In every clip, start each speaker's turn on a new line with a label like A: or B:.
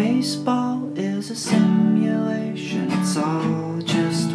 A: Baseball is a simulation, it's all just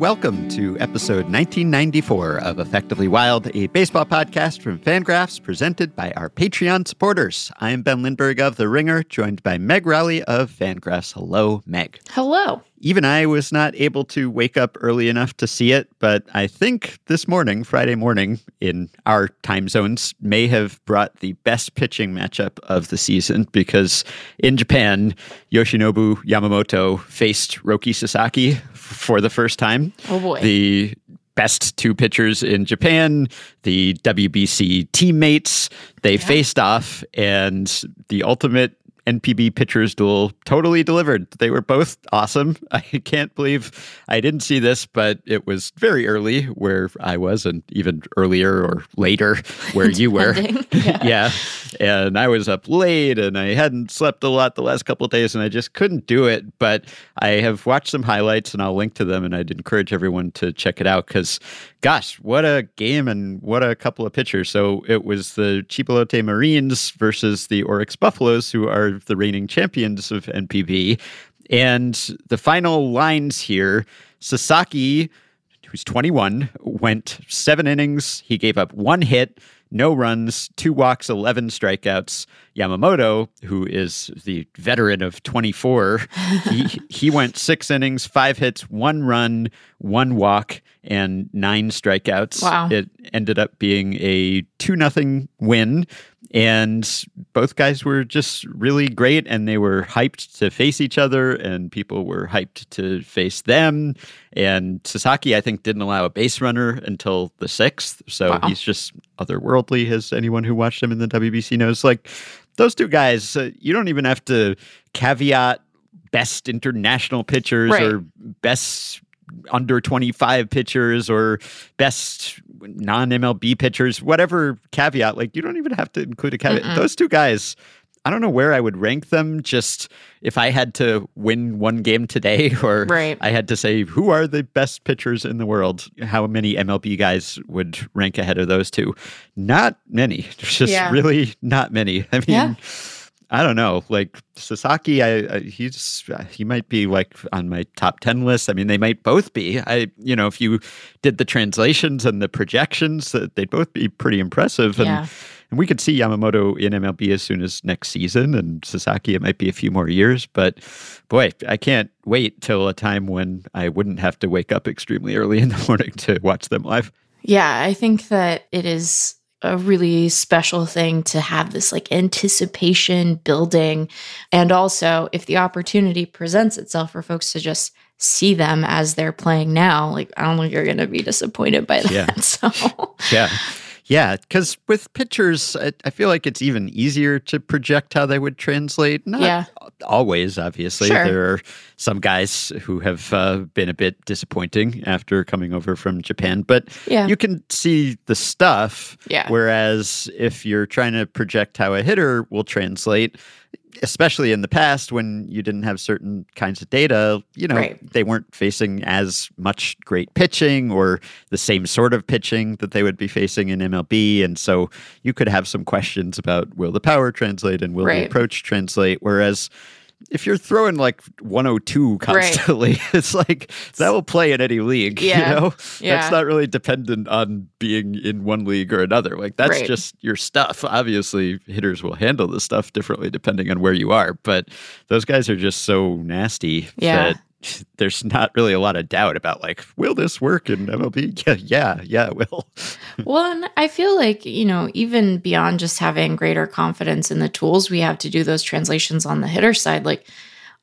B: welcome to episode 1994 of Effectively Wild, a baseball podcast from Fangraphs presented by our Patreon supporters. I am Ben Lindbergh of The Ringer, joined by Meg Rowley of Fangraphs. Hello, Meg.
C: Hello.
B: Even I was not able to wake up early enough to see it, but I think this morning, Friday morning, in our time zones, may have brought the best pitching matchup of the season because in Japan, Yoshinobu Yamamoto faced Roki Sasaki for the first time.
C: Oh boy.
B: The best two pitchers in Japan, the WBC teammates, they faced off, and the ultimate NPB pitchers duel totally delivered. They were both awesome. I can't believe I didn't see this, but it was very early where I was, and even earlier or later where you were.
C: Yeah.
B: yeah. And I was up late and I hadn't slept a lot the last couple of days and I just couldn't do it. But I have watched some highlights and I'll link to them and I'd encourage everyone to check it out because, gosh, what a game and what a couple of pitchers. So it was the Chiba Lotte Marines versus the Orix Buffaloes, who are the reigning champions of NPB. And the final lines here Sasaki who's 21, went seven innings. He gave up one hit, no runs, two walks, 11 strikeouts. Yamamoto, who is the veteran of 24, he, he went six innings, five hits, one run, one walk, and nine strikeouts.
C: Wow.
B: It ended up being a 2 nothing win. And both guys were just really great, and they were hyped to face each other, and people were hyped to face them. And Sasaki, I think, didn't allow a base runner until the sixth. So
C: Wow.
B: he's just otherworldly, as anyone who watched him in the WBC knows. Like those two guys, uh, you don't even have to caveat best international pitchers
C: Right.
B: or best under 25 pitchers or best non MLB pitchers, whatever caveat. Like, you don't even have to include a caveat.
C: Mm-mm.
B: Those two guys, I don't know where I would rank them. Just if I had to win one game today, or
C: Right.
B: I had to say who are the best pitchers in the world, how many MLB guys would rank ahead of those two? Not many. There's just
C: Yeah.
B: really not many. I mean,
C: Yeah.
B: I don't know. Like Sasaki, I, I he's uh, he might be like on my top ten list. I mean, they might both be. I you know, if you did the translations and the projections, that they'd both be pretty impressive. And
C: Yeah.
B: and we could see Yamamoto in MLB as soon as next season, and Sasaki it might be a few more years. But boy, I can't wait till a time when I wouldn't have to wake up extremely early in the morning to watch them live.
C: Yeah, I think that it is a really special thing to have this like anticipation building. And also, if the opportunity presents itself for folks to just see them as they're playing now, like I don't think you're going to be disappointed by that.
B: Yeah.
C: So,
B: Yeah. Yeah, because with pitchers, I, I feel like it's even easier to project how they would translate. Not
C: Yeah.
B: always, obviously.
C: Sure.
B: There are some guys who have uh, been a bit disappointing after coming over from Japan, but
C: yeah.
B: you can see the stuff.
C: Yeah.
B: Whereas if you're trying to project how a hitter will translate, especially in the past when you didn't have certain kinds of data, you know,
C: Right.
B: they weren't facing as much great pitching or the same sort of pitching that they would be facing in MLB. And so you could have some questions about will the power translate and will the approach translate? Whereas if you're throwing like 102 constantly, it's like that will play in any league.
C: Yeah.
B: You know,
C: Yeah.
B: that's not really dependent on being in one league or another. Like that's
C: Right.
B: just your stuff. Obviously, hitters will handle the stuff differently depending on where you are, but those guys are just so nasty
C: Yeah.
B: that there's not really a lot of doubt about like, will this work in MLB? Yeah, yeah, yeah, it will.
C: Well, and I feel like, you know, even beyond just having greater confidence in the tools we have to do those translations on the hitter side, like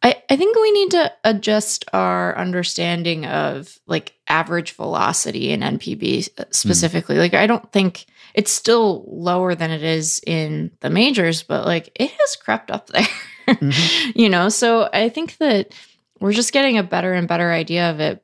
C: I, I think we need to adjust our understanding of like average velocity in NPB specifically. Like, I don't think it's still lower than it is in the majors, but like it has crept up there. Mm-hmm. you know, so I think that we're just getting a better and better idea of it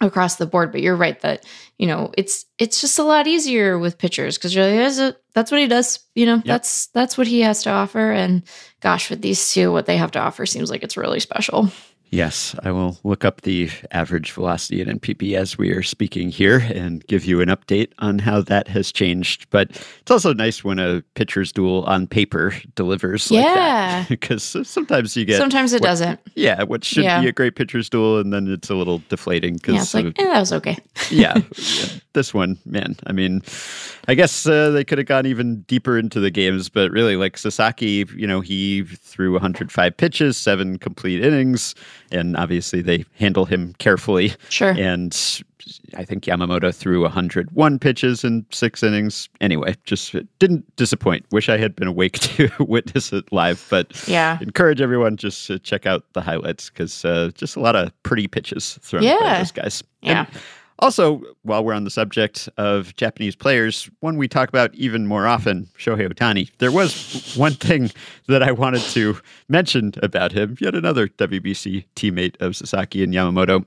C: across the board. But you're right that you know it's it's just a lot easier with pitchers because really a, that's what he does you know? Yep. that's that's what he has to offer. And gosh with these two what they have to offer seems like it's really special
B: Yes, I will look up the average velocity in NPB as we are speaking here and give you an update on how that has changed. But it's also nice when a pitcher's duel on paper delivers yeah. like because sometimes you get.
C: Sometimes it
B: what,
C: doesn't.
B: Yeah, what should yeah. be a great pitcher's duel, and then it's a little deflating. Cause
C: yeah, it's like, eh, that was okay.
B: yeah, yeah, This one, man, I mean, I guess uh, they could have gone even deeper into the games, but really, like Sasaki, you know, he threw 105 pitches, seven complete innings and obviously they handle him carefully.
C: Sure.
B: And I think Yamamoto threw 101 pitches in six innings. Anyway, just didn't disappoint. Wish I had been awake to witness it live, but
C: yeah,
B: encourage everyone just to check out the highlights because uh, just a lot of pretty pitches thrown
C: yeah.
B: by those guys.
C: Yeah.
B: And also, while we're on the subject of Japanese players, one we talk about even more often, Shohei Ohtani. There was one thing that I wanted to mention about him, yet another WBC teammate of Sasaki and Yamamoto.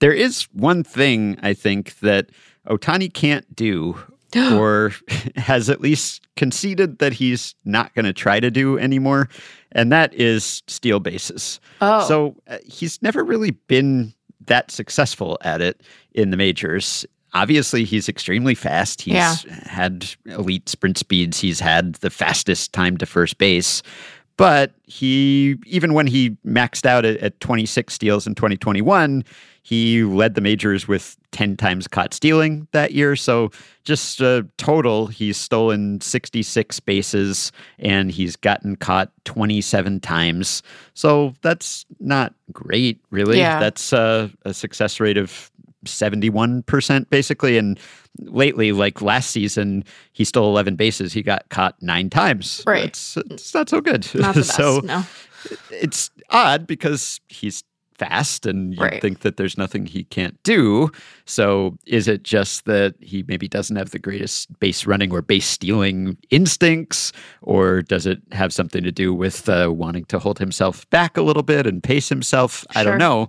B: There is one thing I think that Ohtani can't do or has at least conceded that he's not going to try to do anymore, and that is steal bases.
C: Oh.
B: So uh, he's never really been that successful at it in the majors. Obviously, he's extremely fast. He's
C: yeah.
B: had elite sprint speeds. He's had the fastest time to first base. But he, even when he maxed out at, at 26 steals in 2021, he led the majors with 10 times caught stealing that year. So, just uh, total, he's stolen 66 bases and he's gotten caught 27 times. So, that's not great, really.
C: Yeah.
B: That's uh, a success rate of 71% basically. And lately, like last season, he stole 11 bases. He got caught nine times.
C: Right.
B: It's, it's not so good.
C: Not best,
B: so,
C: no.
B: it's odd because he's fast and you
C: Right.
B: think that there's nothing he can't do. So is it just that he maybe doesn't have the greatest base running or base stealing instincts? Or does it have something to do with uh, wanting to hold himself back a little bit and pace himself? I don't know.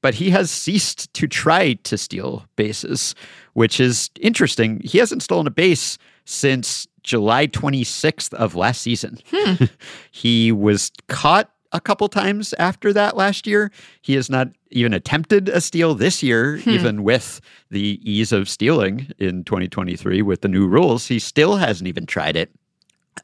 B: But he has ceased to try to steal bases, which is interesting. He hasn't stolen a base since July 26th of last season.
C: Hmm.
B: he was caught a couple times after that last year. He has not even attempted a steal this year,
C: Hmm.
B: even with the ease of stealing in 2023 with the new rules. He still hasn't even tried it.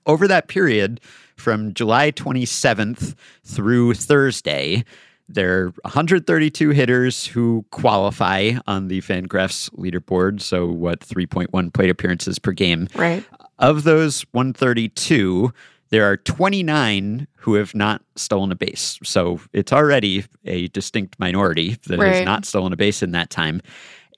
B: Over that period, from July 27th through Thursday, there are 132 hitters who qualify on the Fangraphs leaderboard. So, what 3.1 plate appearances per game?
C: Right.
B: Of those 132, there are 29 who have not stolen a base. So it's already a distinct minority that has not stolen a base in that time.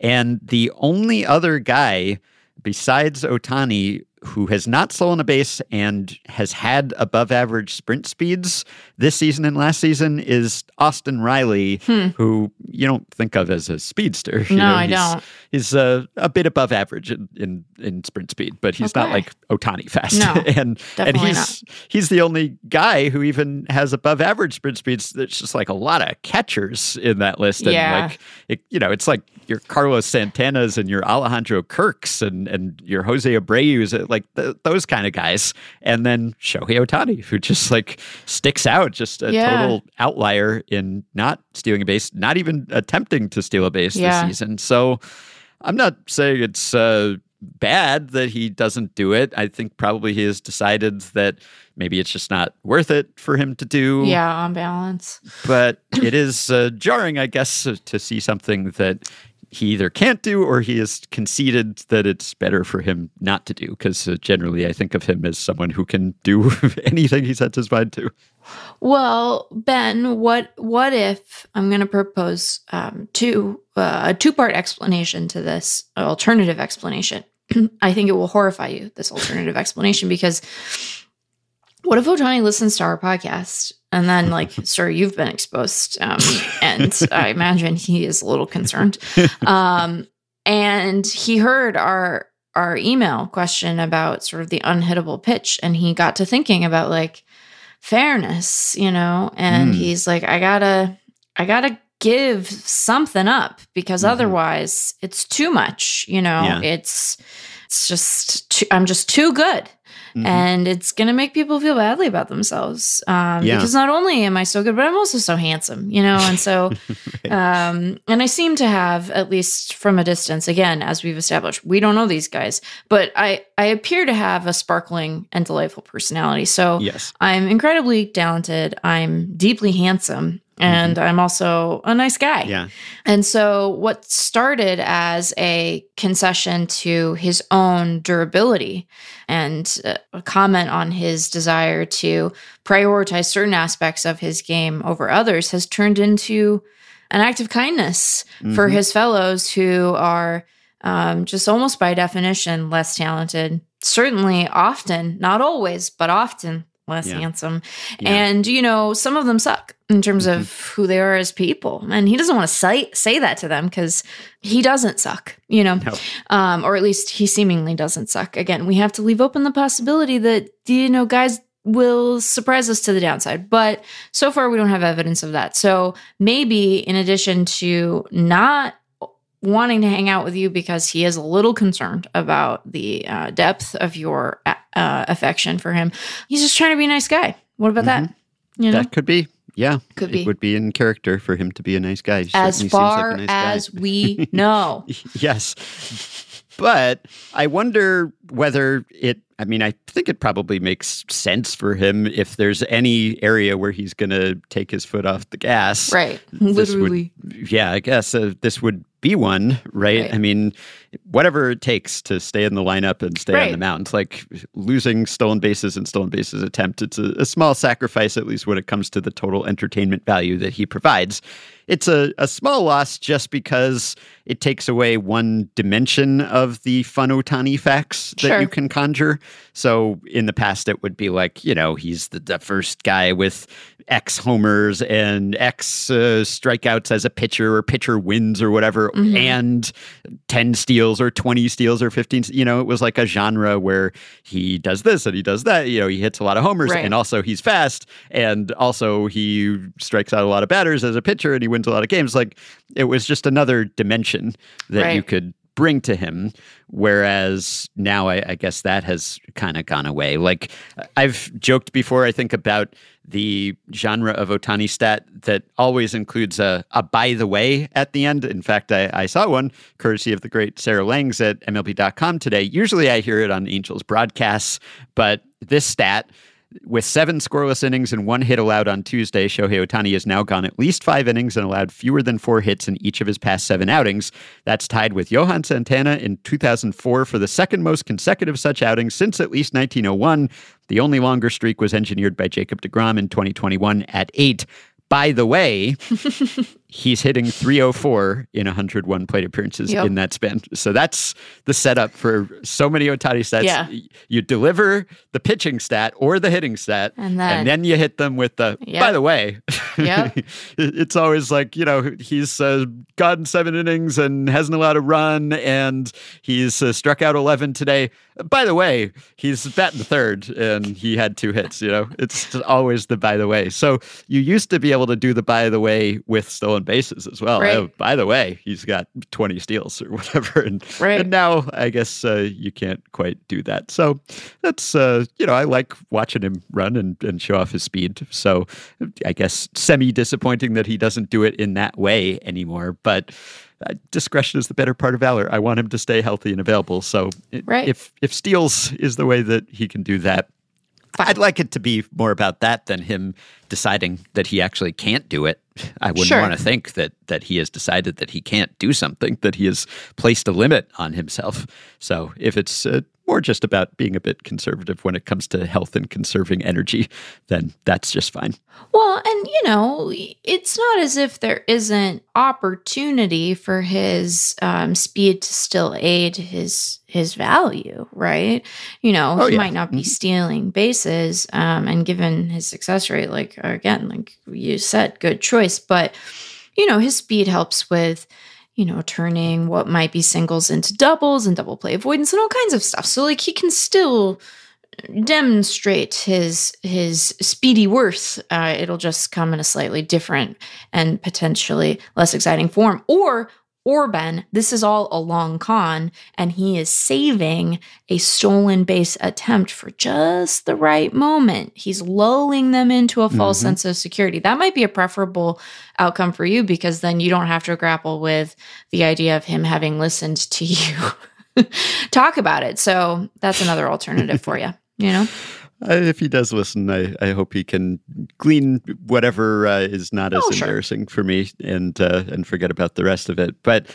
B: And the only other guy besides Ohtani who has not stolen a base and has had above average sprint speeds this season and last season is Austin Riley,
C: Hmm.
B: who you don't think of as a speedster. You
C: No,
B: know,
C: I
B: he's-
C: don't.
B: He's uh, a bit above average in, in, in sprint speed, but he's not like Ohtani fast.
C: No,
B: and and he's he's the only guy who even has above average sprint speeds. There's just like a lot of catchers in that list, and
C: Yeah.
B: like it, you know, it's like your Carlos Santanas and your Alejandro Kirks and and your Jose Abreu's, like th- those kind of guys, and then Shohei Ohtani, who just like sticks out, just a
C: Yeah.
B: total outlier in not stealing a base, not even attempting to steal a base
C: Yeah.
B: this season. So I'm not saying it's uh, bad that he doesn't do it. I think probably he has decided that maybe it's just not worth it for him to do.
C: Yeah, on balance.
B: But it is uh, jarring, I guess, to see something that he either can't do or he has conceded that it's better for him not to do. Because uh, generally, I think of him as someone who can do anything he sets his mind to.
C: Well, Ben, what what if I'm going to propose um, two uh, a two part explanation to this alternative explanation? I think it will horrify you this alternative explanation because what if Ohtani listens to our podcast and then like, sir, you've been exposed, um, and I imagine he is a little concerned, um, and he heard our our email question about sort of the unhittable pitch, and he got to thinking about like fairness, you know, and
B: Mm.
C: he's like, I gotta, I gotta give something up because
B: Mhm.
C: otherwise it's too much, you know,
B: Yeah.
C: it's, it's just, too, I'm just too good.
B: Mhm.
C: And it's gonna make people feel badly about themselves um,
B: Yeah.
C: because not only am I so good, but I'm also so handsome, you know. And so, um, and I seem to have, at least from a distance, again, as we've established, we don't know these guys, but I I appear to have a sparkling and delightful personality. So
B: yes.
C: I'm incredibly talented. I'm deeply handsome. And I'm also a nice guy.
B: Mm-hmm. Yeah.
C: And so, what started as a concession to his own durability and uh, a comment on his desire to prioritize certain aspects of his game over others has turned into an act of kindness for
B: Mhm.
C: his fellows who are um, just almost by definition less talented. Certainly, often, not always, but often less
B: Yeah.
C: handsome.
B: Yeah.
C: And, you know, some of them suck in terms of who they are as people. And he doesn't want to say, say that to them because he doesn't suck, you know,
B: No.
C: um, or at least he seemingly doesn't suck. Again, we have to leave open the possibility that, you know, guys will surprise us to the downside. But so far, we don't have evidence of that. So maybe in addition to not wanting to hang out with you because he is a little concerned about the uh, depth of your uh, affection for him, he's just trying to be a nice guy. What about that? You know,
B: That could be. Yeah.
C: Could
B: it
C: be.
B: would be in character for him to be a nice guy. He
C: as
B: like
C: far
B: a nice guy.
C: as we know.
B: yes. But I wonder whether it, I mean, I think it probably makes sense for him if there's any area where he's going to take his foot off the gas.
C: right.
B: This would-
C: Literally.
B: Yeah, I guess uh, this would be one, right?
C: Right.
B: I mean, whatever it takes to stay in the lineup and stay on the
C: Right.
B: mound. Like losing stolen bases and stolen bases attempt, it's a, a small sacrifice, at least when it comes to the total entertainment value that he provides. It's a, a small loss just because it takes away one dimension of the fun Ohtani facts that
C: Sure.
B: you can conjure. So in the past, it would be like, you know, he's the, the first guy with X homers and X uh, strikeouts as a pitcher or pitcher wins or whatever,
C: Mhm.
B: and 10 steals or 20 steals or 15. You know, it was like a genre where he does this and he does that. You know, he hits a lot of homers
C: Right.
B: and also he's fast and also he strikes out a lot of batters as a pitcher and he wins a lot of games. Like it was just another dimension that you could bring to him. Whereas now I, I guess that has kind of gone away. Like I've joked before, I think about the genre of Ohtani stat that always includes a, a by the way at the end. In fact, I, I saw one courtesy of the great Sarah Langs at MLB.com today. Usually I hear it on Angels broadcasts, but this stat with seven scoreless innings and one hit allowed on Tuesday, Shohei Ohtani has now gone at least five innings and allowed fewer than four hits in each of his past seven outings. That's tied with Johan Santana in 2004 for the second most consecutive such outings since at least 1901. The only longer streak was engineered by Jacob DeGrom in 2021 at eight. By the way, he's hitting 304 in 101 plate appearances
C: Yep.
B: in that span. So that's the setup for so many Ohtani stats.
C: Yeah.
B: You deliver the pitching stat or the hitting stat,
C: And then-
B: and then you hit them with the,
C: Yep.
B: by the way.
C: Yep.
B: it's always like, you know, he's uh, gotten seven innings and hasn't allowed a run, and he's uh, struck out 11 today. By the way, he's batting third and he had two hits, you know, it's always the by the way. So you used to be able to do the by the way with stolen bases as well.
C: Right.
B: Oh, by the way, he's got 20 steals or whatever. And,
C: Right.
B: and now I guess uh, you can't quite do that. So that's, uh, you know, I like watching him run and, and show off his speed. So I guess semi disappointing that he doesn't do it in that way anymore. But uh, discretion is the better part of valor. I want him to stay healthy and available. So it-
C: Right.
B: if if steals is the way that he can do that,
C: Fine.
B: I'd like it to be more about that than him deciding that he actually can't do it. I wouldn't
C: Sure.
B: want to think that that he has decided that he can't do something, that he has placed a limit on himself. So if it's uh, more just about being a bit conservative when it comes to health and conserving energy, then that's just fine.
C: Well, and you know, it's not as if there isn't opportunity for his um, speed to still aid his his value, right? You know,
B: Oh,
C: he
B: yeah.
C: might not be
B: Mhm.
C: stealing bases, um, and given his success rate, like again, like you said, good choice. But you know, his speed helps with you know, turning what might be singles into doubles and double play avoidance and all kinds of stuff. So like he can still demonstrate his his speedy worth. Uh, it'll just come in a slightly different and potentially less exciting form. Or Orban, this is all a long con, and he is saving a stolen base attempt for just the right moment. He's lulling them into a false mm-hmm. sense of security. That might be a preferable outcome for you because then you don't have to grapple with the idea of him having listened to you talk about it. So that's another alternative for you, you know?
B: if he does listen, I, I hope he can glean whatever uh, is not as oh, embarrassing sure. for me and uh, and forget about the rest of it. But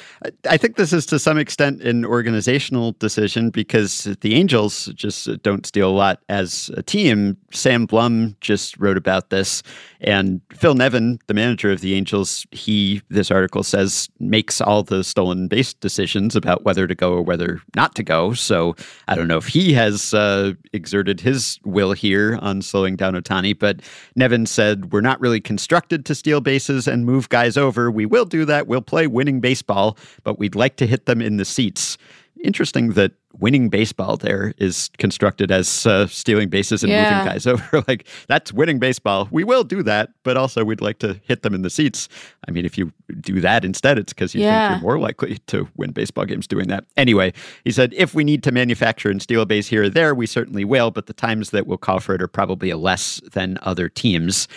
B: I think this is to some extent an organizational decision because the Angels just don't steal a lot as a team. Sam Blum just wrote about this, and Phil Nevin, the manager of the Angels, he this article says makes all the stolen base decisions about whether to go or whether not to go. So I don't know if he has uh, exerted his will here on slowing down Ohtani. but Nevin said, We're not really constructed to steal bases and move guys over. We will do that. We'll play winning baseball, but we'd like to hit them in the seats. Interesting that winning baseball there is constructed as uh, stealing bases and yeah. moving guys over. like that's winning baseball. We will do that, but also we'd like to hit them in the seats. I mean, if you do that instead, it's because you yeah. think you're more likely to win baseball games doing that. Anyway, he said if we need to manufacture and steal a base here or there, we certainly will, but the times that we'll call for it are probably less than other teams.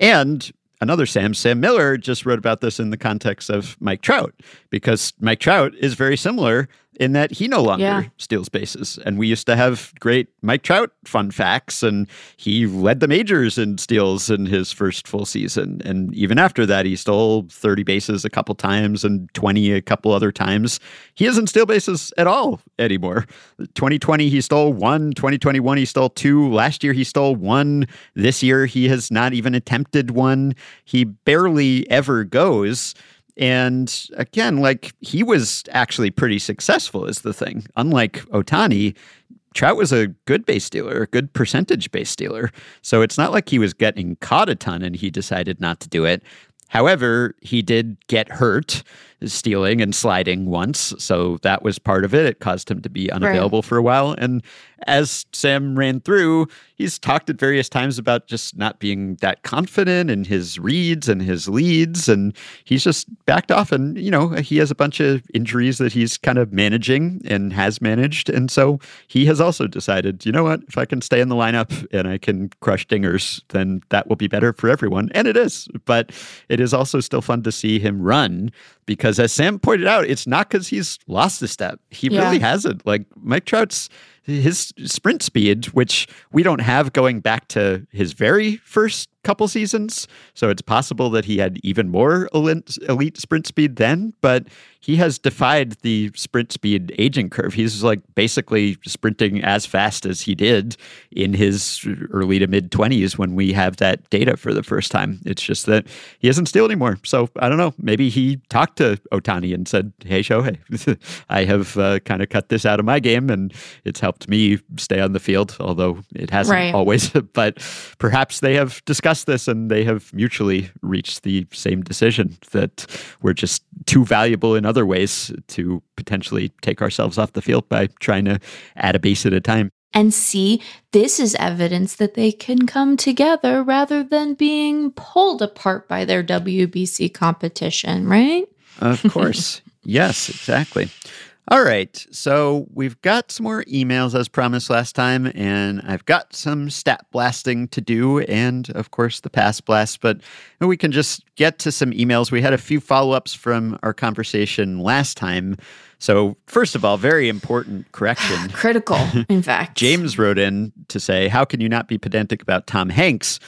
B: And another Sam, Sam Miller, just wrote about this in the context of Mike Trout, because Mike Trout is very similar in that he no longer yeah. steals bases. And we used to have great Mike Trout fun facts, and he led the majors in steals in his first full season. And even after that, he stole 30 bases a couple times and 20 a couple other times. He doesn't steal bases at all anymore. 2020, he stole one. 2021, he stole two. Last year, he stole one. This year, he has not even attempted one. He barely ever goes. And again, like he was actually pretty successful, is the thing. Unlike Ohtani, Trout was a good base stealer, a good percentage base stealer. So it's not like he was getting caught a ton and he decided not to do it. However, he did get hurt stealing and sliding once. So that was part of it. It caused him to be unavailable right. for a while. And as Sam ran through, he's talked at various times about just not being that confident in his reads and his leads. And he's just backed off. And, you know, he has a bunch of injuries that he's kind of managing and has managed. And so he has also decided, you know what, if I can stay in the lineup and I can crush dingers, then that will be better for everyone. And it is. But it is also still fun to see him run because as Sam pointed out, it's not because he's lost a step. He yeah. really hasn't. Like Mike Trout's his sprint speed, which we don't have going back to his very first couple seasons. So it's possible that he had even more elite sprint speed then, but he has defied the sprint speed aging curve. He's like basically sprinting as fast as he did in his early to mid 20s when we have that data for the first time. It's just that he isn't still anymore. So I don't know. Maybe he talked to Ohtani and said, Hey, Shohei, I have uh, kind of cut this out of my game and it's helped me stay on the field, although it hasn't right. always. but perhaps they have discussed this and they have mutually reached the same decision that we're just too valuable in other other ways to potentially take ourselves off the field by trying to add a base at a time.
C: And see, this is evidence that they can come together rather than being pulled apart by their WBC competition, right?
B: Of course. yes, exactly. All right. So we've got some more emails as promised last time, and I've got some stat blasting to do, and of course the Past Blast. But we can just get to some emails. We had a few follow ups from our conversation last time. So, first of all, very important correction.
C: Critical, in fact.
B: James wrote in to say, How can you not be pedantic about Tom Hanks?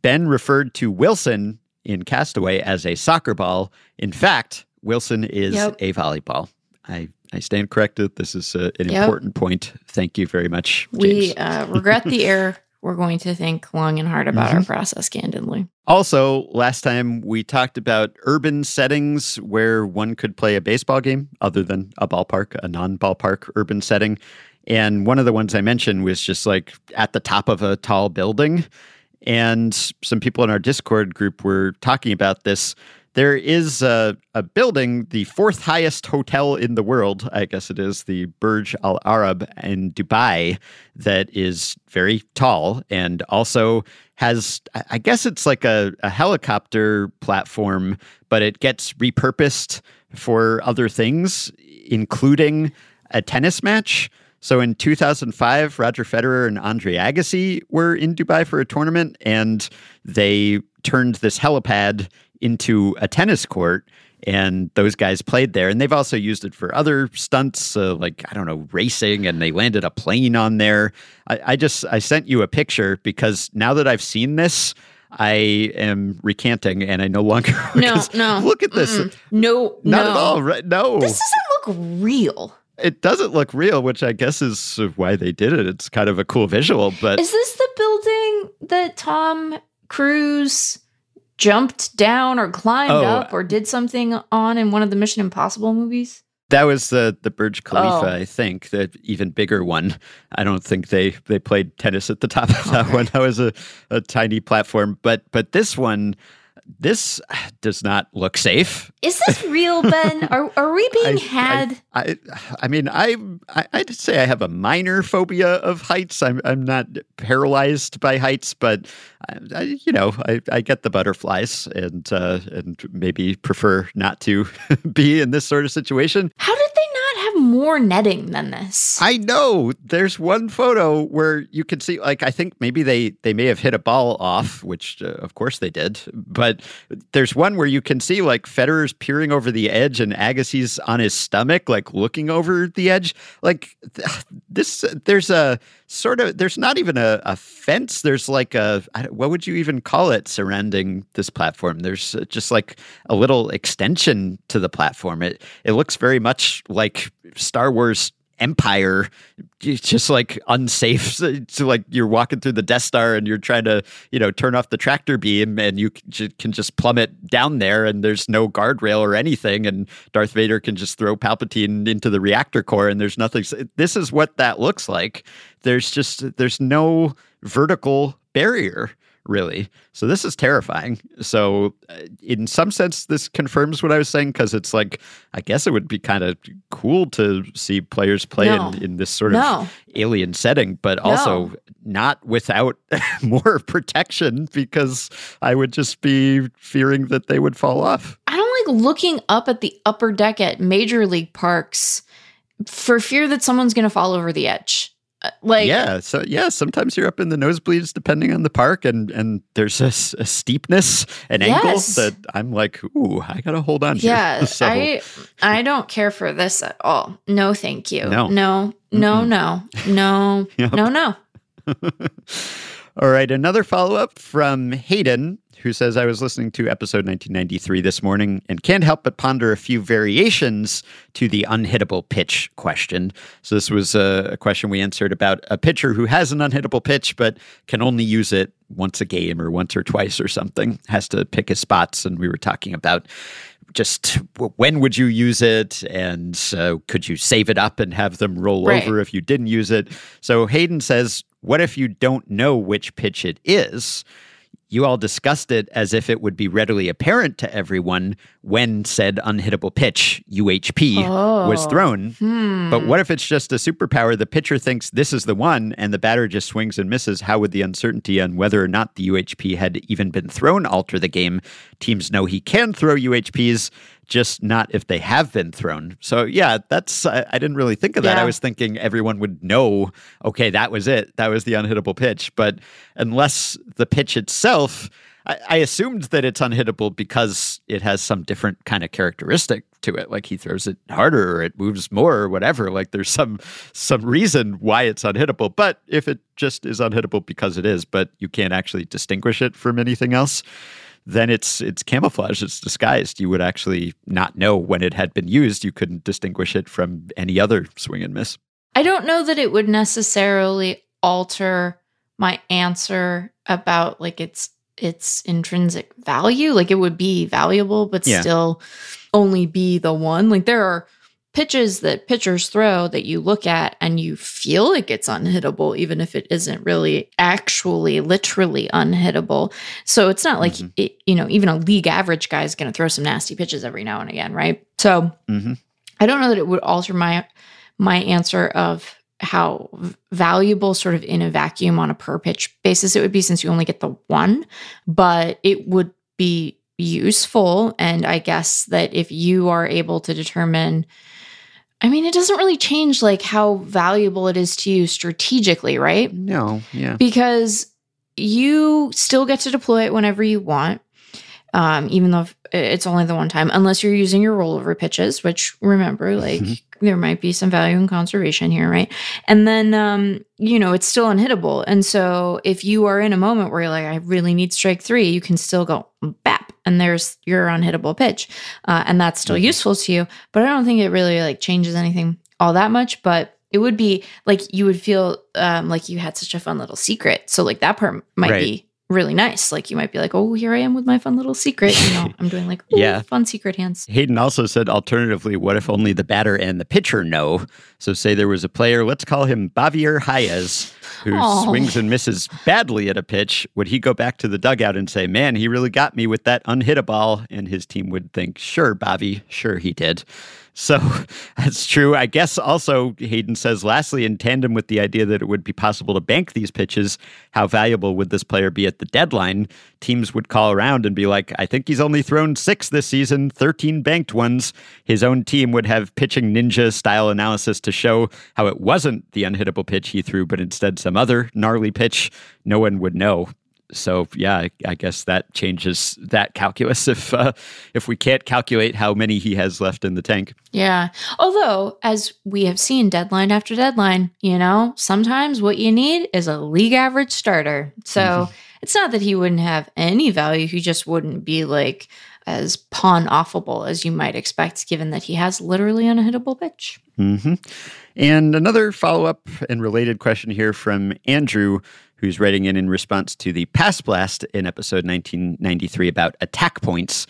B: Ben referred to Wilson in Cast Away as a soccer ball. In fact, Wilson is yep. a volleyball. I I stand corrected. This is uh, an yep. important point. Thank you very much. James.
C: We uh, regret the error. We're going to think long and hard about mm-hmm. our process candidly.
B: Also, last time we talked about urban settings where one could play a baseball game other than a ballpark, a non ballpark urban setting. And one of the ones I mentioned was just like at the top of a tall building. And some people in our Discord group were talking about this there is a, a building, the fourth highest hotel in the world, I guess it is, the Burj Al Arab in Dubai, that is very tall and also has, I guess it's like a, a helicopter platform, but it gets repurposed for other things, including a tennis match. So in 2005, Roger Federer and Andre Agassi were in Dubai for a tournament, and they turned this helipad into a tennis court. And those guys played there, and they've also used it for other stunts, uh, like I don't know, racing. And they landed a plane on there. I, I just I sent you a picture because now that I've seen this, I am recanting, and I no longer.
C: No, no.
B: Look at this.
C: Mm-mm. No,
B: Not
C: no.
B: at all. Right? No,
C: This doesn't look real.
B: it doesn't look real, which I guess is why they did it. It's kind of a cool visual, but
C: Is this the building that Tom Cruise jumped down or climbed
B: Oh.
C: up or did something on in one of the Mission Impossible movies?
B: that was the the Burj Khalifa,
C: Oh.
B: I think, the even bigger one. I don't think they they played tennis at the top of that
C: Okay.
B: one. That was a, a tiny platform, but but this one, this does not look safe.
C: Is this real, Ben? Are, are we being
B: I-
C: had?
B: I, I mean, I, I, I'd say I have a minor phobia of heights. I'm, I'm not paralyzed by heights, but I, I, you know, I, I get the butterflies and, uh, and maybe prefer not to be in this sort of situation.
C: How did they more netting than this?
B: I know there's one photo where you can see, like, I think maybe they, they may have hit a ball off, which uh, of course they did, but there's one where you can see like Federer's peering over the edge and Agassi's on his stomach, like looking over the edge. Like this, there's a sort of, there's not even a, a fence. There's like a what would you even call it surrounding this platform? There's uh, just like a little extension to the platform. It, it looks very much like Star Wars Empire, it's just like unsafe. So, like you're walking through the Death Star and you're trying to, you know, turn off the tractor beam and you can just plummet down there and there's no guardrail or anything. And Darth Vader can just throw Palpatine into the reactor core and there's nothing. This is what that looks like. There's just, there's no vertical barrier really. So this is terrifying. So uh, in some sense, this confirms what I was saying because it's like I guess it would be kind of cool to see players play
C: No.
B: in, in this sort
C: no.
B: of alien setting, but also not without more protection because I would just be fearing that they would fall off.
C: I don't like looking up at the upper deck at major league parks for fear that someone's going to fall over the edge. Uh, Like,
B: yeah, so yeah, sometimes you're up in the nosebleeds depending on the park, and and there's a steepness, an angle
C: Yes.
B: that I'm like, ooh, I gotta hold on. here."
C: yeah,
B: So-
C: I I don't care for this at all. No, thank you.
B: No.
C: no, no, no, no,
B: Yep.
C: no, no.
B: All right, another follow up from Hayden, who says, I was listening to episode 1993 this morning and can't help but ponder a few variations to the unhittable pitch question. So, this was a, question we answered about a pitcher who has an unhittable pitch, but can only use it once a game or once or twice or something, has to pick his spots. And we were talking about just when would you use it and uh, could you save it up and have them roll
C: Right.
B: over if you didn't use it so hayden says what if you don't know which pitch it is you all discussed it as if it would be readily apparent to everyone when said unhittable pitch uhp was
C: Oh.
B: thrown
C: Hmm.
B: but what if it's just a superpower? The pitcher thinks this is the one, and the batter just swings and misses. How would the uncertainty on whether or not the UHP had even been thrown alter the game? Teams know he can throw UHPs, just not if they have been thrown. So yeah, that's I, I didn't really think of that. I was thinking everyone would know. Okay, that was it. That was the unhittable pitch. But unless the pitch itself. I, I assumed that it's unhittable because it has some different kind of characteristic to it. Like he throws it harder or it moves more or whatever. Like there's some some reason why it's unhittable. But if it just is unhittable because it is, but you can't actually distinguish it from anything else, then it's it's camouflage, it's disguised. You would actually not know when it had been used. You couldn't distinguish it from any other swing and miss.
C: I don't know that it would necessarily alter my answer about like its its intrinsic value. Like it would be valuable, but
B: Yeah.
C: still only be the one. Like there are pitches that pitchers throw that you look at and you feel like it's unhittable, even if it isn't really actually literally unhittable. So it's not like,
B: Mhm.
C: it, you know, even a league average guy is going to throw some nasty pitches every now and again, right? So
B: Mhm.
C: I don't know that it would alter my my answer of how valuable sort of in a vacuum on a per pitch basis it would be since you only get the one, but it would be useful and I guess that if you are able to determine I mean it doesn't really change like how valuable it is to you strategically, right?
B: No, yeah.
C: because you still get to deploy it whenever you want, um, even though it's only the one time, unless you're using your rollover pitches, which remember, like
B: Mhm.
C: there might be some value in conservation here, right? And then, um, you know, it's still unhittable. And so if you are in a moment where you're like, I really need strike three, you can still go bap, and there's your unhittable pitch, uh, and that's still
B: Mhm.
C: useful to you. But I don't think it really like changes anything all that much, but. It would be like you would feel um, like you had such a fun little secret. So like that part might
B: Right.
C: be really nice. Like you might be like, oh, here I am with my fun little secret. You know, I'm doing like,
B: Yeah.
C: fun secret hands.
B: Hayden also said, alternatively, what if only the batter and the pitcher know? So, say there was a player, let's call him Javier Hayes, who
C: Aw.
B: swings and misses badly at a pitch. Would he go back to the dugout and say, man, he really got me with that unhittable ball? And his team would think, sure, Bobby, sure he did. So that's true. I guess also, Hayden says, lastly, in tandem with the idea that it would be possible to bank these pitches, how valuable would this player be at the deadline? Teams would call around and be like, I think he's only thrown six this season, 13 banked ones. His own team would have pitching ninja style analysis to show how it wasn't the unhittable pitch he threw, but instead some other gnarly pitch. No one would know so yeah, I, I guess that changes that calculus if uh, if we can't calculate how many he has left in the tank.
C: Yeah. Although, as we have seen deadline after deadline, you know, sometimes what you need is a league average starter. So it's not that he wouldn't have any value, he just wouldn't be like as pawn offable as you might expect, given that he has literally an unhittable pitch.
B: hmm And another follow up and related question here from Andrew, who's writing in in response to the Past Blast in episode 1993 about attack points.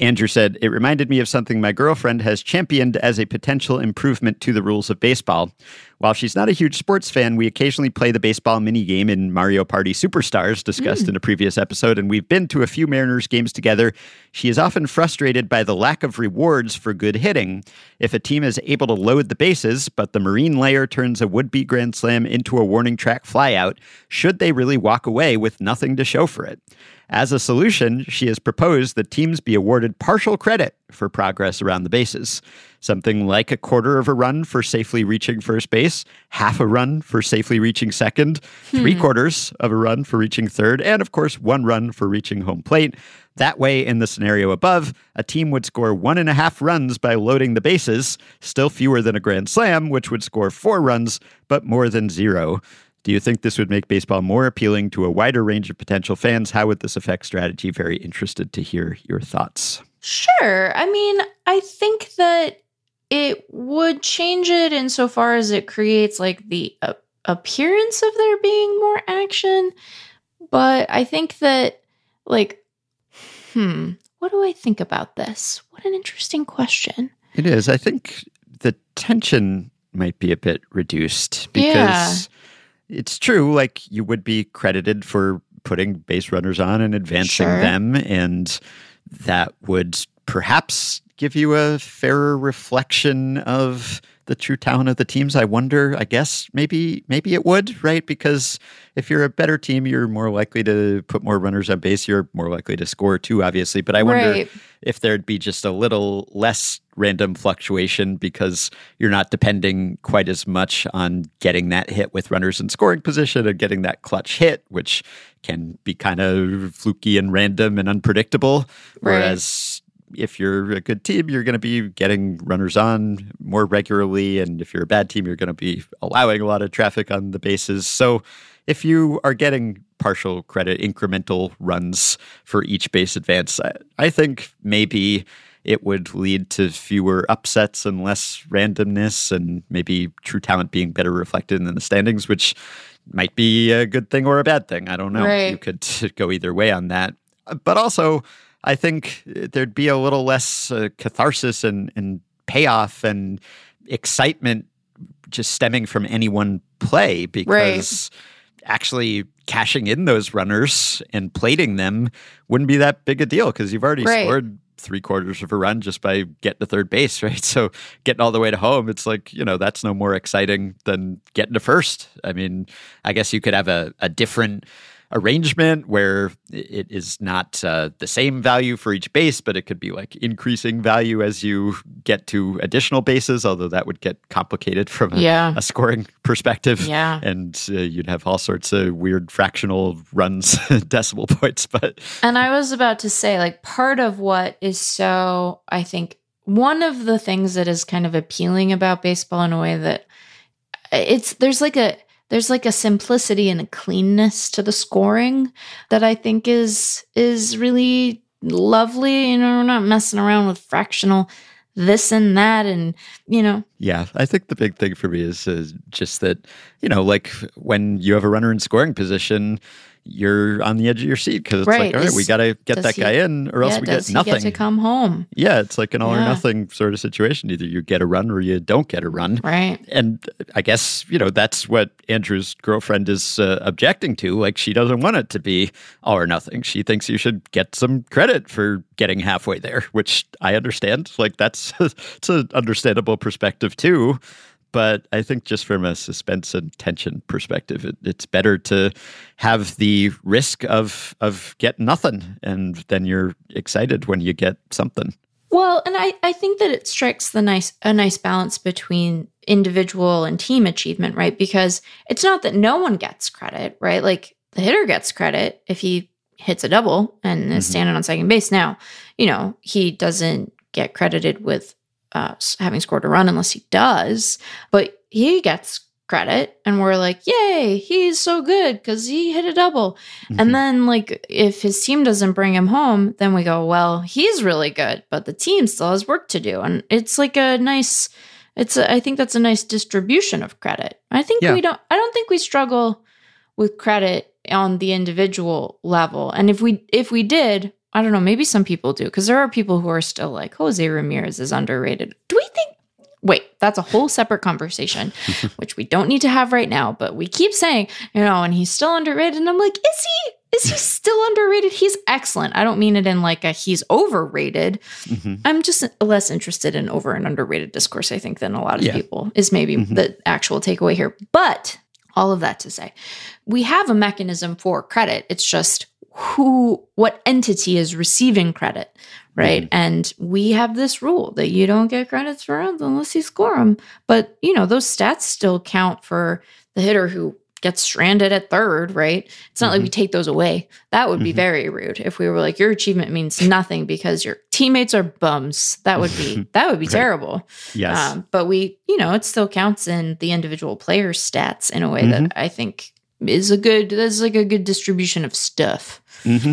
B: Andrew said, It reminded me of something my girlfriend has championed as a potential improvement to the rules of baseball. While she's not a huge sports fan, we occasionally play the baseball mini game in Mario Party Superstars, discussed hmm. in a previous episode, and we've been to a few Mariners games together. She is often frustrated by the lack of rewards for good hitting. If a team is able to load the bases, but the Marine layer turns a would be Grand Slam into a warning track flyout, should they really walk away with nothing to show for it? As a solution, she has proposed that teams be awarded partial credit for progress around the bases. Something like a quarter of a run for safely reaching first base, half a run for safely reaching second, hmm. three quarters of a run for reaching third, and of course, one run for reaching home plate. That way, in the scenario above, a team would score one and a half runs by loading the bases, still fewer than a grand slam, which would score four runs, but more than zero. Do you think this would make baseball more appealing to a wider range of potential fans? How would this affect strategy? Very interested to hear your thoughts.
C: Sure. I mean, I think that it would change it insofar as it creates like the uh, appearance of there being more action. But I think that, like, hmm, what do I think about this? What an interesting question.
B: It is. I think the tension might be a bit reduced because it's true. Like you would be credited for putting base runners on and advancing
C: Sure.
B: them, and that would perhaps give you a fairer reflection of the true talent of the teams. I wonder. I guess maybe maybe it would, right? Because if you're a better team, you're more likely to put more runners on base. You're more likely to score too, obviously. But I wonder
C: Right.
B: if there'd be just a little less random fluctuation because you're not depending quite as much on getting that hit with runners in scoring position and getting that clutch hit, which can be kind of fluky and random and unpredictable.
C: Right.
B: Whereas if you're a good team, you're going to be getting runners on more regularly. And if you're a bad team, you're going to be allowing a lot of traffic on the bases. So if you are getting partial credit, incremental runs for each base advance, I, I think maybe it would lead to fewer upsets and less randomness, and maybe true talent being better reflected in the standings, which might be a good thing or a bad thing. I don't know.
C: Right.
B: You could go either way on that. But also, I think there'd be a little less uh, catharsis and, and payoff and excitement just stemming from any one play because actually cashing in those runners and plating them wouldn't be that big a deal because you've already
C: Right.
B: scored three quarters of a run just by getting to third base, right? So getting all the way to home, it's like, you know, that's no more exciting than getting to first. I mean, I guess you could have a, a different arrangement where it is not uh, the same value for each base, but it could be like increasing value as you get to additional bases, although that would get complicated from a,
C: Yeah.
B: a scoring perspective.
C: Yeah.
B: And uh, you'd have all sorts of weird fractional runs, decimal points. But
C: And I was about to say, like, part of what is so, I think, one of the things that is kind of appealing about baseball in a way that it's, there's like a, there's like a simplicity and a cleanness to the scoring that I think is, is really lovely. You know, we're not messing around with fractional this and that. And, you know,
B: Yeah, I think the big thing for me is is just that, you know, like when you have a runner in scoring position, you're on the edge of your seat because it's
C: Right,
B: like, all right,
C: is-
B: we got to get that
C: he-
B: guy in or else
C: yeah,
B: we
C: does
B: get
C: he
B: nothing.
C: get to come home?
B: yeah, it's like an all or nothing sort of situation. Either you get a run or you don't get a run.
C: Right.
B: And I guess, you know, that's what Andrew's girlfriend is uh, objecting to. Like, she doesn't want it to be all or nothing. She thinks you should get some credit for getting halfway there, which I understand. Like, that's it's an understandable perspective, too. But I think just from a suspense and tension perspective, it, it's better to have the risk of of getting nothing, and then you're excited when you get something.
C: Well, and I, I think that it strikes the nice a nice balance between individual and team achievement, right? Because it's not that no one gets credit, right? Like the hitter gets credit if he hits a double and is
B: Mhm.
C: standing on second base. Now, you know, he doesn't get credited with uh, having scored a run unless he does, but he gets credit and we're like, yay, he's so good because he hit a double.
B: Mhm.
C: And then, like, if his team doesn't bring him home, then we go, well, he's really good, but the team still has work to do. And it's like a nice, it's, a, I think that's a nice distribution of credit. I think
B: Yeah.
C: we don't, I don't think we struggle with credit on the individual level. And if we, if we did, I don't know, maybe some people do, because there are people who are still like, Jose Ramirez is underrated. Do we think? Wait, that's a whole separate conversation, which we don't need to have right now. But we keep saying, you know, and he's still underrated. And I'm like, is he? Is he still underrated? He's excellent. I don't mean it in like a he's overrated.
B: Mhm.
C: I'm just less interested in over and underrated discourse, I think, than a lot of
B: Yeah.
C: people, is maybe
B: Mhm.
C: the actual takeaway here. But all of that to say, we have a mechanism for credit. It's just who, what entity is receiving credit, right? And we have this rule that you don't get credits for runs unless you score them. But, you know, those stats still count for the hitter who gets stranded at third, right? It's not like we take those away. That would be
B: Mhm.
C: very rude if we were like, your achievement means nothing because your teammates are bums. That would be that would be
B: Right.
C: terrible.
B: Yes.
C: Um, but we, you know, it still counts in the individual player stats in a way that I think is a good. That's like a good distribution of stuff.
B: hmm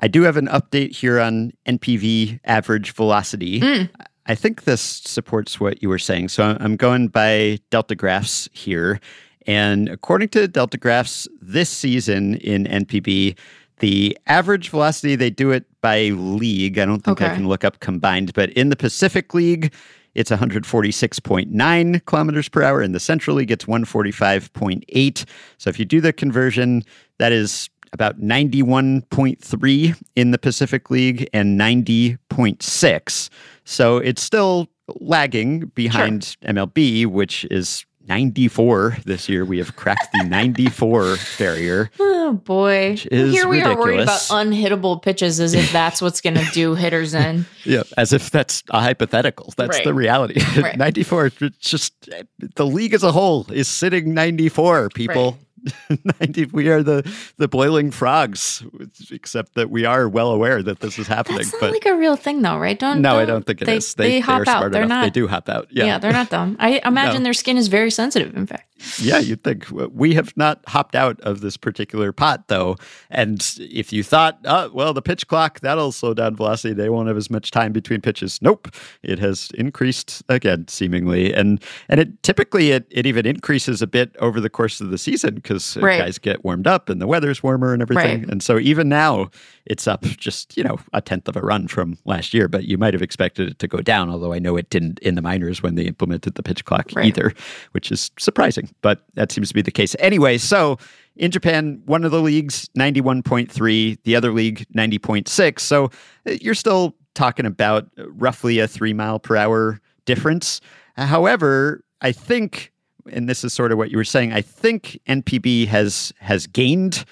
B: I do have an update here on NPB average velocity.
C: Mm.
B: I think this supports what you were saying. So I'm- I'm going by DeltaGraphs here. And according to DeltaGraphs, this season in NPB, the average velocity, they do it by league. I don't think I can look up combined, but in the Pacific League, it's 146.9 kilometers per hour. In the Central League, it's 145.8. So if you do the conversion, that is about 91.3 in the Pacific League and 90.6. So it's still lagging behind MLB, which is 94 this year. We have cracked the 94 barrier.
C: Oh boy! Here we are worried about unhittable pitches as if that's what's going to do hitters in.
B: Yeah, as if that's a hypothetical. That's
C: Right.
B: the reality.
C: Right.
B: 94, it's just the league as a whole is sitting 94, people. 90, we are the, the boiling frogs, except that we are well aware that this is happening.
C: That's not
B: but
C: like a real thing, though, right? Don't
B: no, I
C: don't-
B: don't think it
C: they,
B: is.
C: They, hop
B: they're
C: out. They're
B: enough.
C: not.
B: They do hop out.
C: Yeah.
B: Yeah.
C: they're not dumb. I imagine
B: No.
C: their skin is very sensitive. In fact,
B: Yeah, you'd think we have not hopped out of this particular pot, though. And if you thought, oh, well, the pitch clock that'll slow down velocity, they won't have as much time between pitches. Nope, it has increased again, seemingly, and and it typically it, it even increases a bit over the course of the season because
C: Right.
B: guys get warmed up and the weather's warmer and everything.
C: Right.
B: And so even now, it's up just, you know, a tenth of a run from last year, but you might have expected it to go down, although I know it didn't in the minors when they implemented the pitch clock
C: Right.
B: either, which is surprising, but that seems to be the case. Anyway, so in Japan, one of the leagues, 91.3, the other league, 90.6. So uh, you're still talking about roughly a three mile per hour difference. However, I think, and this is sort of what you were saying, I think NPB has has gained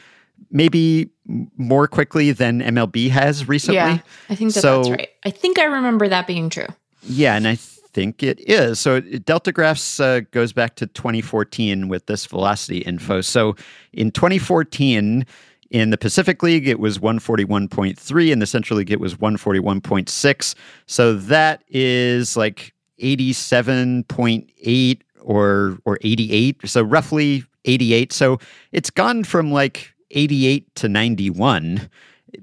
B: maybe more quickly than MLB has recently.
C: Yeah, I think that
B: So-
C: that's right. I think I remember that being true.
B: Yeah, and I think it is. So DeltaGraphs uh, goes back to 2014 with this velocity info. So in 2014, in the Pacific League, it was 141.3. In the Central League, it was 141.6. So that is like 87.8 or or 88. So roughly 88. So it's gone from like 88 to 91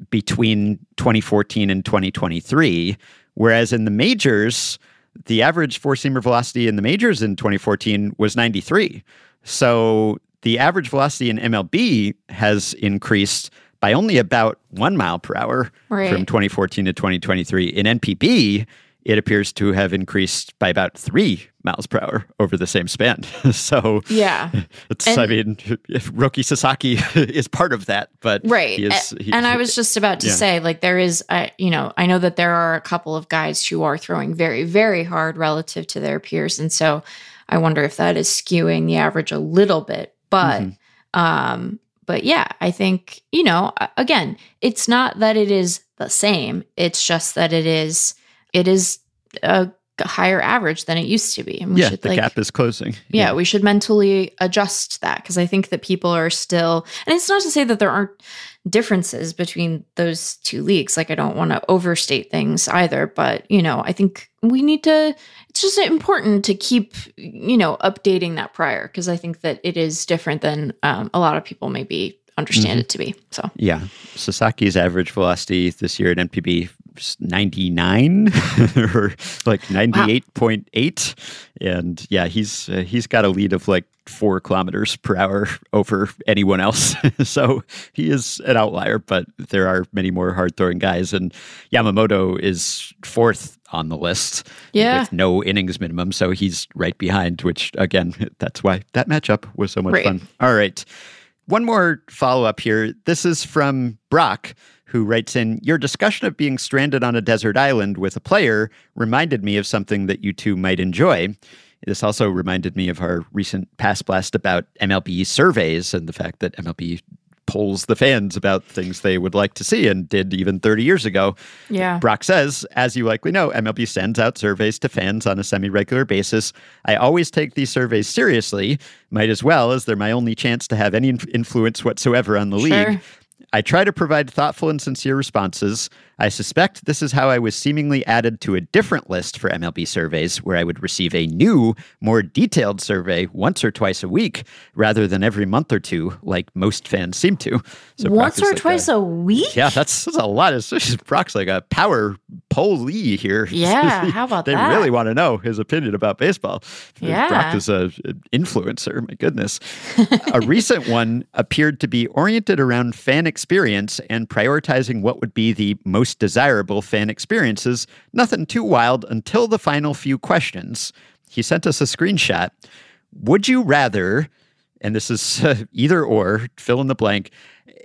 B: between 2014 and 2023. Whereas in the majors, the average four seamer velocity in the majors in 2014 was 93. So the average velocity in MLB has increased by only about one mile per hour
C: Right.
B: from 2014 to 2023. In NPB, it appears to have increased by about three miles per hour over the same span. so
C: Yeah.
B: it's,
C: And-
B: I mean, if Roki Sasaki is part of that, but
C: right
B: he is, he-
C: and i was just about to
B: yeah.
C: say like there is I you know i know that there are a couple of guys who are throwing very very hard relative to their peers and so i wonder if that is skewing the average a little bit but
B: Mm-hmm.
C: um but yeah i think you know again it's not that it is the same it's just that it is it is a higher average than it used to be and we
B: yeah,
C: should
B: the
C: like
B: gap is closing.
C: yeah, we should mentally adjust that because I think that people are still, and it's not to say that there aren't differences between those two leagues. Like, I don't want to overstate things either, but, you know, I think we need to, it's just important to keep, you know, updating that prior because I think that it is different than um, a lot of people maybe understand it to be. So,
B: Yeah. Sasaki's average velocity this year at NPB is 99 or like 98.8 and yeah, he's uh, he's got a lead of like 4 kilometers per hour over anyone else. so he is an outlier, but there are many more hard-throwing guys and Yamamoto is fourth on the list
C: Yeah.
B: with no innings minimum, so he's right behind which again, that's why that matchup was so much
C: Right.
B: fun. All right. One more follow up here. This is from Brock, who writes in Your discussion of being stranded on a desert island with a player reminded me of something that you two might enjoy. This also reminded me of our recent Past Blast about MLB surveys and the fact that MLB polls the fans about things they would like to see and did even 30 years ago.
C: yeah.
B: Brock says, as you likely know, MLB sends out surveys to fans on a semi regular basis. I always take these surveys seriously, might as well, as they're my only chance to have any influence whatsoever on the
C: Sure.
B: league. I try to provide thoughtful and sincere responses. I suspect this is how I was seemingly added to a different list for MLB surveys, where I would receive a new, more detailed survey once or twice a week, rather than every month or two, like most fans seem to. So
C: Once or
B: like
C: twice a week?
B: yeah, that's, that's a lot. It's, Brock's like a power pollee here.
C: Yeah, how about
B: they
C: that?
B: They really want to know his opinion about baseball.
C: Yeah.
B: Brock is a an influencer. My goodness. a recent one appeared to be oriented around fan experience and prioritizing what would be the most desirable fan experiences. Nothing too wild until the final few questions. He sent us a screenshot. Would you rather, and this is uh, either or, fill in the blank,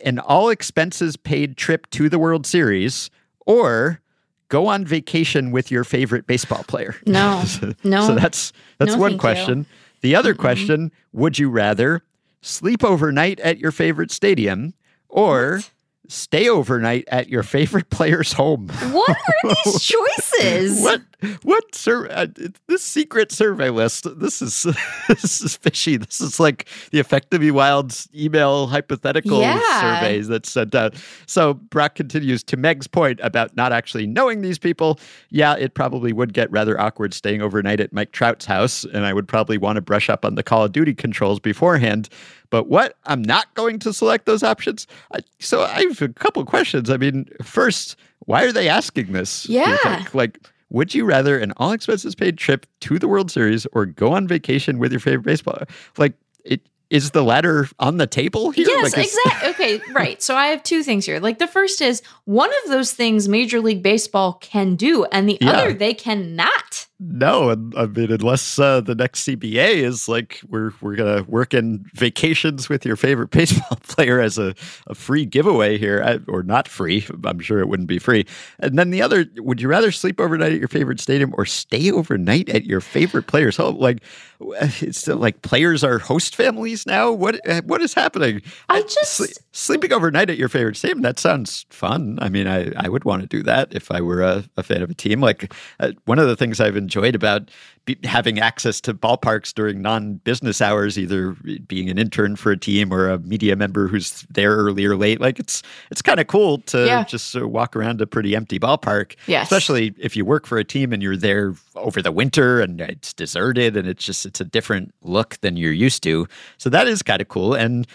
B: an all expenses paid trip to the World Series or go on vacation with your favorite baseball player?
C: No, no.
B: So that's that's
C: No,
B: one
C: thank you.
B: question. The other question, would you rather sleep overnight at your favorite stadium or stay overnight at your favorite player's home?
C: What are these choices?
B: What what sur- uh, this secret survey list? This is this is fishy. This is like the effect Effectively Wild's email hypothetical
C: Yeah.
B: surveys that's sent out. So Brock continues to Meg's point about not actually knowing these people. Yeah, it probably would get rather awkward staying overnight at Mike Trout's house, and I would probably want to brush up on the Call of Duty controls beforehand. But what? I'm not going to select those options. I, so I have a couple questions. I mean, first, why are they asking this?
C: Yeah.
B: Like, would you rather an all expenses paid trip to the World Series or go on vacation with your favorite baseball? Like, it is the ladder on the table here?
C: Yes,
B: Like,
C: exactly. Okay, right. So I have two things here. Like the first is one of those things Major League Baseball can do, and the
B: Yeah.
C: other they cannot.
B: No, I mean, unless uh, the next CBA is like we're we're gonna work in vacations with your favorite baseball player as a, a free giveaway here, I- or not free. I'm sure it wouldn't be free. And then the other, would you rather sleep overnight at your favorite stadium or stay overnight at your favorite player's home? Like, it's uh, like players are host families now. What uh, what is happening?
C: I
B: Uh,
C: just-
B: sle- sleeping overnight at your favorite stadium. That sounds fun. I mean, I I would want to do that if I were a, a fan of a team. Like uh, one of the things I've enjoyed about be, having access to ballparks during non-business hours, either being an intern for a team or a media member who's there early or late, like it's it's kind of cool to
C: Yeah.
B: just uh, walk around a pretty empty ballpark.
C: Yes.
B: especially if you work for a team and you're there over the winter and it's deserted and it's just it's a different look than you're used to. So that is kind of cool, and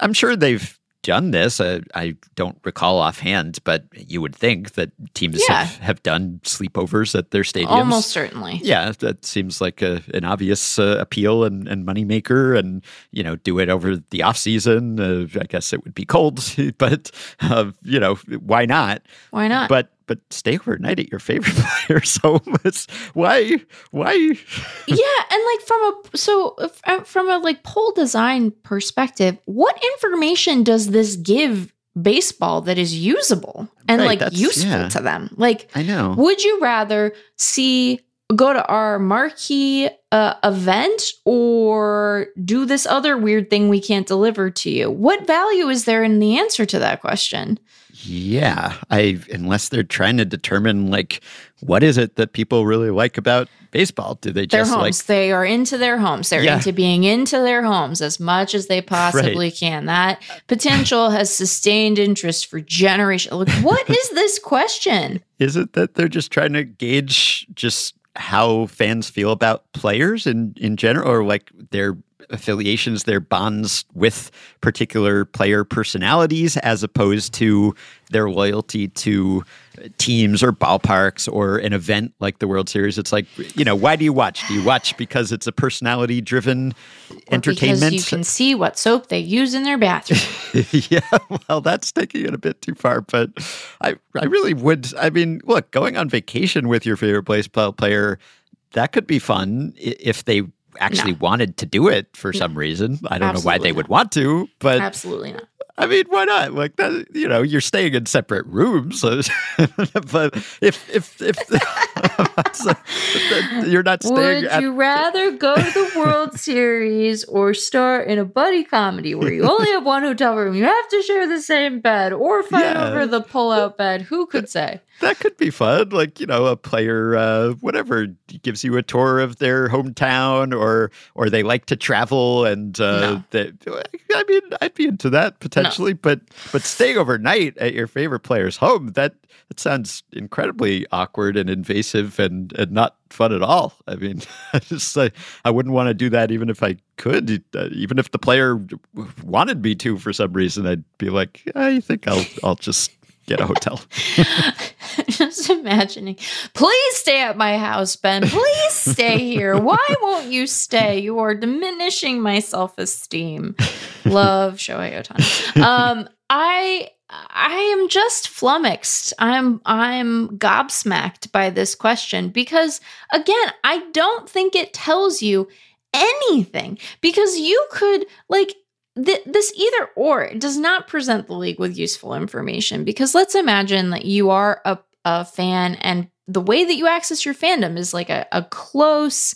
B: I'm sure they've done this. Uh, I don't recall offhand, but you would think that teams
C: Yeah.
B: have, have done sleepovers at their stadiums.
C: Almost certainly.
B: Yeah, that seems like a, an obvious uh, appeal and, and moneymaker, and you know, do it over the off season. Uh, I guess it would be cold, but uh, you know, why not?
C: Why not?
B: But but stay overnight at your favorite player's home. It's why why
C: yeah, and like from a so uh, from a like poll design perspective, what information does this give baseball that is usable and
B: Right,
C: like useful
B: yeah.
C: to them? Like
B: I know.
C: Would you rather see go to our marquee uh, event or do this other weird thing we can't deliver to you? What value is there in the answer to that question?
B: Yeah, I unless they're trying to determine like what is it that people really like about baseball? Do they
C: Their
B: just
C: homes.
B: like
C: they are into their homes. They're
B: Yeah.
C: into being into their homes as much as they possibly can. That potential has sustained interest for generations. Like, what is this question?
B: is it that they're just trying to gauge just how fans feel about players in in general or like their affiliations their bonds with particular player personalities as opposed to their loyalty to teams or ballparks or an event like the World Series it's like you know why do you watch do you watch because it's a personality driven entertainment
C: Because you can see what soap they use in their bathroom.
B: yeah, well, that's taking it a bit too far, but I, I really would. I mean, look, going on vacation with your favorite baseball player, that could be fun if they actually wanted to do it for some reason. I don't know why they
C: not.
B: would want to, but
C: Absolutely not.
B: I mean, why not? Like that, you know, you're staying in separate rooms, so, but if if if so, you're not staying
C: Would
B: at
C: you rather go to the World Series or star in a buddy comedy where you only have one hotel room, you have to share the same bed, or fight
B: Yeah.
C: over the pull-out bed? Who could say?
B: that could be fun. Like you know, a player, uh, whatever, gives you a tour of their hometown, or or they like to travel, and uh,
C: No.
B: they, I mean, I'd be into that potentially. But but staying overnight at your favorite player's home that that sounds incredibly awkward and invasive and and not fun at all. I mean, I just I, I wouldn't want to do that even if I could, uh, even if the player wanted me to for some reason. I'd be like, I think I'll I'll just get a hotel.
C: Just imagining. Please stay at my house, Ben. Please stay here. Why won't you stay? You are diminishing my self-esteem. Love Shohei Ohtani. Um, I I am just flummoxed. I'm I'm gobsmacked by this question because again, I don't think it tells you anything because you could like th- this either or does not present the league with useful information because let's imagine that you are a, a fan and the way that you access your fandom is like a, a close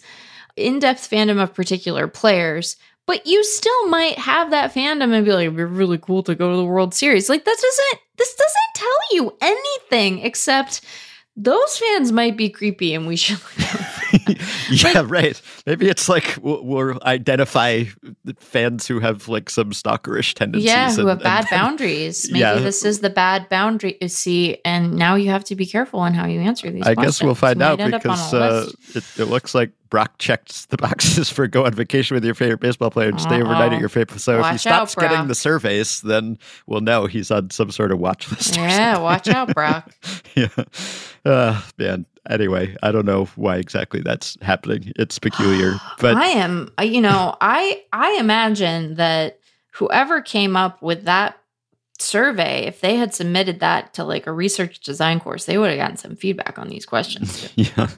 C: in-depth fandom of particular players but you still might have that fandom and be like it'd be really cool to go to the world series. Like that doesn't this doesn't tell you anything except those fans might be creepy and we should
B: yeah, right. Maybe it's like we'll, we'll identify fans who have like some stalkerish tendencies.
C: Yeah, who
B: and-
C: have bad
B: then-
C: boundaries. Maybe
B: Yeah.
C: this is the bad boundary. You see, and now you have to be careful on how you answer these. Questions.
B: I guess we'll find out
C: might end up on
B: because uh, it, it looks like Brock checked the boxes for go on vacation with your favorite baseball player and stay overnight at your favorite. So if he
C: Watch out,
B: stops getting the surveys, then we'll know he's on some sort of watch list.
C: yeah, watch out, Brock.
B: yeah. Uh, man. Anyway, I don't know why exactly that's happening. It's peculiar, but
C: I am, you know, I I imagine that whoever came up with that survey, if they had submitted that to like a research design course, they would have gotten some feedback on these questions.
B: Yeah.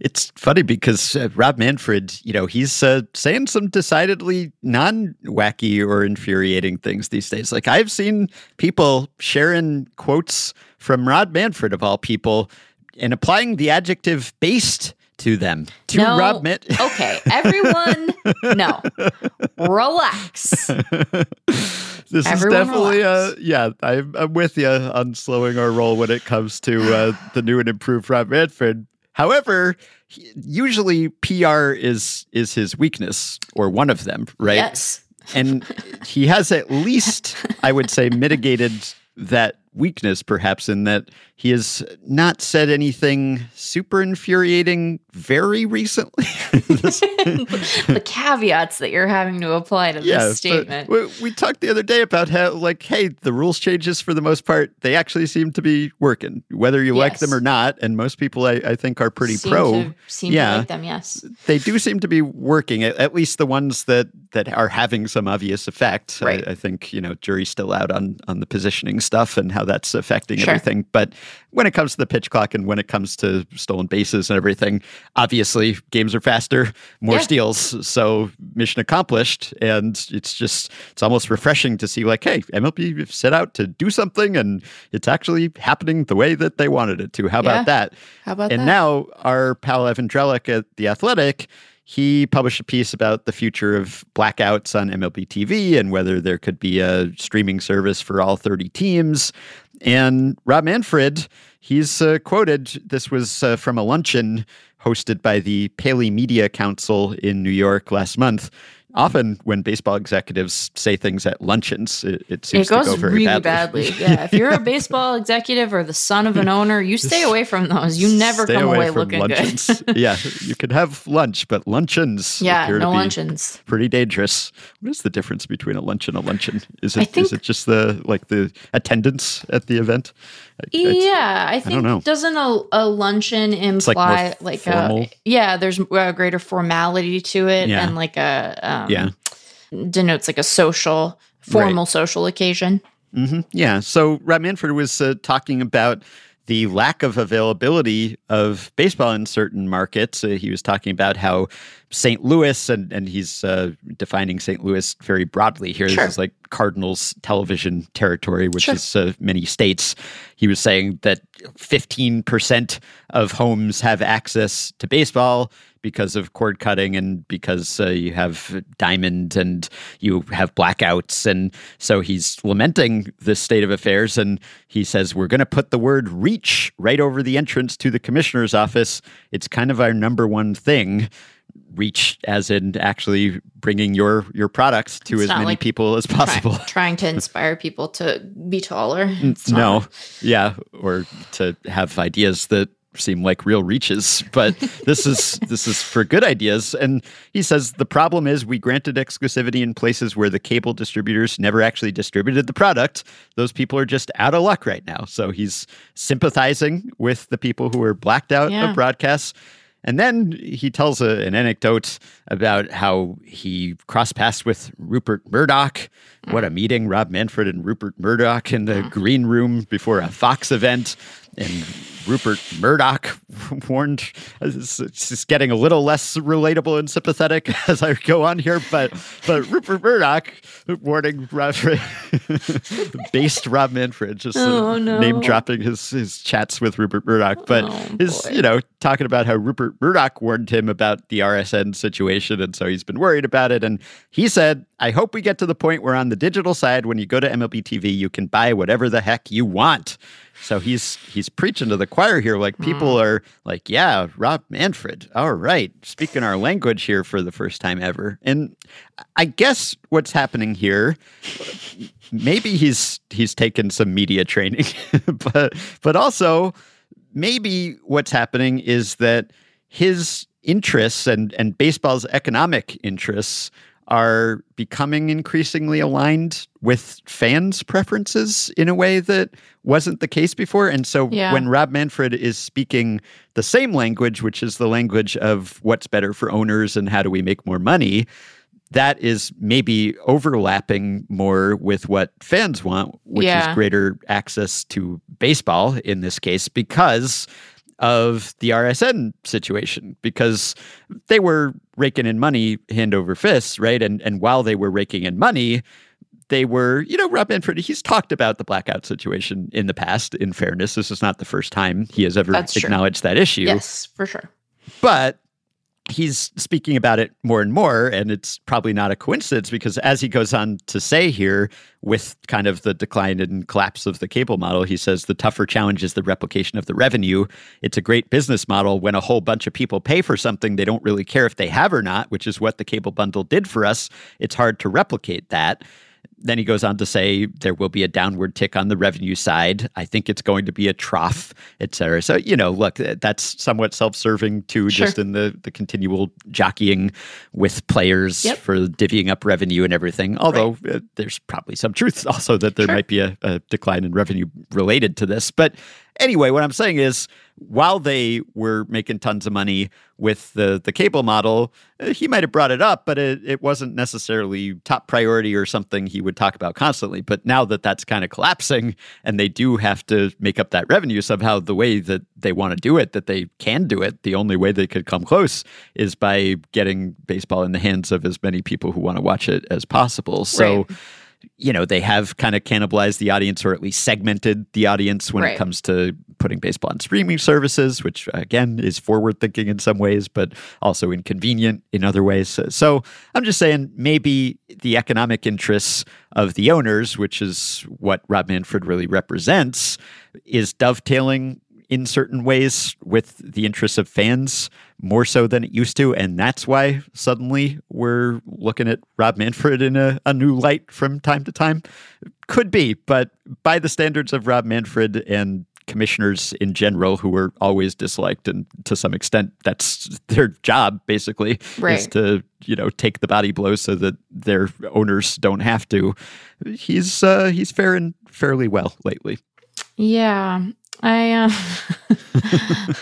B: It's funny because uh, Rob Manfred, you know, he's uh, saying some decidedly non wacky or infuriating things these days. Like I've seen people sharing quotes from Rob Manfred, of all people, and applying the adjective based to them. To
C: No.
B: Rob Man-
C: Okay, everyone, no, relax.
B: this
C: Everyone
B: is definitely uh yeah I'm, I'm with you on slowing our roll when it comes to uh, the new and improved rob manfred however he- usually pr is is his weakness or one of them right
C: Yes.
B: and he has at least i would say mitigated that weakness perhaps in that he has not said anything super infuriating very recently
C: the caveats that you're having to apply to
B: yeah,
C: this statement.
B: We, we talked the other day about how, like, hey, the rules changes for the most part, they actually seem to be working, whether you like them or not. And most people, I, I think, are pretty
C: seem
B: pro.
C: To, seem
B: Yeah.
C: to like them, yes.
B: They do seem to be working, at, at least the ones that that are having some obvious effect. I- I, think you know, jury's still out on on the positioning stuff and how that's affecting
C: Sure.
B: everything. But when it comes to the pitch clock and when it comes to stolen bases and everything, obviously games are faster, more
C: Yeah.
B: steals. So mission accomplished. And it's just it's almost refreshing to see like, hey, MLB set out to do something and it's actually happening the way that they wanted it to. How
C: Yeah.
B: about that?
C: How about
B: and
C: that?
B: now our pal Evan Drellich at The Athletic, he published a piece about the future of blackouts on MLB TV and whether there could be a streaming service for all 30 teams. And Rob Manfred, he's uh, quoted, this was uh, from a luncheon hosted by the Paley Media Council in New York last month. Often, when baseball executives say things at luncheons, it, it seems
C: it goes
B: to go very
C: really
B: badly.
C: badly. Yeah, if you're a baseball executive or the son of an owner, you stay away from those. You never
B: Stay
C: come away
B: from
C: looking
B: luncheons.
C: good.
B: yeah, you could have lunch, but luncheons
C: yeah, no luncheons.
B: pretty dangerous. What is the difference between a lunch and a luncheon? Is it is
C: think-
B: it just the like the attendance at the event? I- I-
C: Yeah, I think
B: know.
C: doesn't a, a luncheon
B: like more
C: imply like, a yeah? There's a greater formality to it,
B: Yeah.
C: and like a um,
B: Yeah.
C: denotes like a social, formal social occasion.
B: hmm Yeah. So Rob Manfred was uh, talking about the lack of availability of baseball in certain markets. Uh, he was talking about how St. Louis, and, and he's uh, defining St. Louis very broadly here.
C: Sure.
B: This is like Cardinals television territory, which
C: Sure.
B: is uh, many states. He was saying that 15% of homes have access to baseball because of cord cutting and because uh, you have diamond and you have blackouts. And so he's lamenting this state of affairs. And he says, We're going to put the word reach right over the entrance to the commissioner's office. It's kind of our number one thing. Reach as in actually bringing your your products to
C: It's
B: as many
C: like
B: people as
C: Try-
B: possible.
C: trying to inspire people to be taller. It's not-
B: No, yeah, or to have ideas that seem like real reaches. But this is this is for good ideas. And he says the problem is we granted exclusivity in places where the cable distributors never actually distributed the product. Those people are just out of luck right now. So he's sympathizing with the people who are blacked out
C: Yeah.
B: of broadcasts. And then he tells a, an anecdote about how he crossed paths with Rupert Murdoch. What a meeting, Rob Manfred and Rupert Murdoch in the green room before a Fox event. And Rupert Murdoch warned, it's it's getting a little less relatable and sympathetic as I go on here, but but Rupert Murdoch warning Rob, based Rob Manfred, just uh,
C: Oh, no.
B: name dropping his, his chats with Rupert Murdoch. But
C: Oh, boy.
B: you know, talking about how Rupert Murdoch warned him about the RSN situation. And so he's been worried about it. And he said, I hope we get to the point where on the digital side, when you go to MLB TV, you can buy whatever the heck you want. So he's he's preaching to the choir here. Like people hmm. are like, yeah, Rob Manfred. All right, speaking our language here for the first time ever. And I guess what's happening here, maybe he's he's taken some media training, but but also maybe what's happening is that his interests and and baseball's economic interests are becoming increasingly aligned with fans' preferences in a way that wasn't the case before. And so
C: Yeah.
B: when Rob Manfred is speaking the same language, which is the language of what's better for owners and how do we make more money, that is maybe overlapping more with what fans want, which
C: Yeah.
B: is greater access to baseball in this case, because of the RSN situation because they were raking in money hand over fist, right? And and while they were raking in money, they were, you know, Rob Manfred, he's talked about the blackout situation in the past. In fairness, this is not the first time he has ever
C: That's true.
B: acknowledged that issue.
C: Yes, for sure.
B: But he's speaking about it more and more, and it's probably not a coincidence because as he goes on to say here, with kind of the decline and collapse of the cable model, he says the tougher challenge is the replication of the revenue. It's a great business model when a whole bunch of people pay for something they don't really care if they have or not, which is what the cable bundle did for us. It's hard to replicate that then he goes on to say there will be a downward tick on the revenue side. I think it's going to be a trough, et cetera. So, you know, look, that's somewhat self serving too,
C: Sure.
B: just in the, the continual jockeying with players
C: Yep.
B: for divvying up revenue and everything. Although uh, there's probably some truth also that there
C: Sure.
B: might be a, a decline in revenue related to this. But anyway, what I'm saying is while they were making tons of money with the, the cable model, uh, he might have brought it up, but it, it wasn't necessarily top priority or something he would talk about constantly. But now that that's kind of collapsing and they do have to make up that revenue somehow, the way that they want to do it, that they can do it, the only way they could come close is by getting baseball in the hands of as many people who want to watch it as possible. So,
C: Right.
B: You know, they have kind of cannibalized the audience or at least segmented the audience when
C: Right.
B: it comes to putting baseball on streaming services, which again is forward thinking in some ways, but also inconvenient in other ways. So I'm just saying maybe the economic interests of the owners, which is what Rob Manfred really represents, is dovetailing in certain ways with the interests of fans more so than it used to. And that's why suddenly we're looking at Rob Manfred in a, a new light from time to time. Could be, but by the standards of Rob Manfred and commissioners in general who were always disliked and to some extent that's their job basically is to you know take the body blows so that their owners don't have to he's uh he's faring fairly well lately
C: Yeah. I um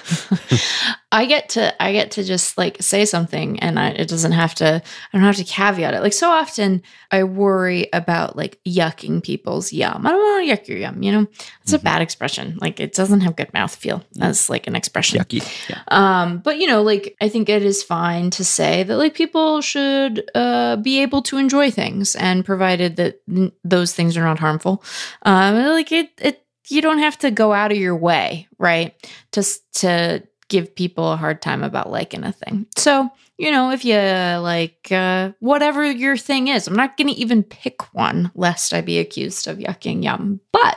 C: I get to I get to just like say something and I, it doesn't have to I don't have to caveat it. Like so often I worry about like yucking people's yum. I don't want to yuck your yum, you know? It's a bad expression. Like it doesn't have good mouth feel as like an expression.
B: yucky yeah
C: Um, but you know, like I think it is fine to say that like people should uh, be able to enjoy things, and provided that n- those things are not harmful, um, like it, it, you don't have to go out of your way, right, to s- to give people a hard time about liking a thing. So you know, if you like uh, whatever your thing is, I'm not going to even pick one lest I be accused of yucking yum, but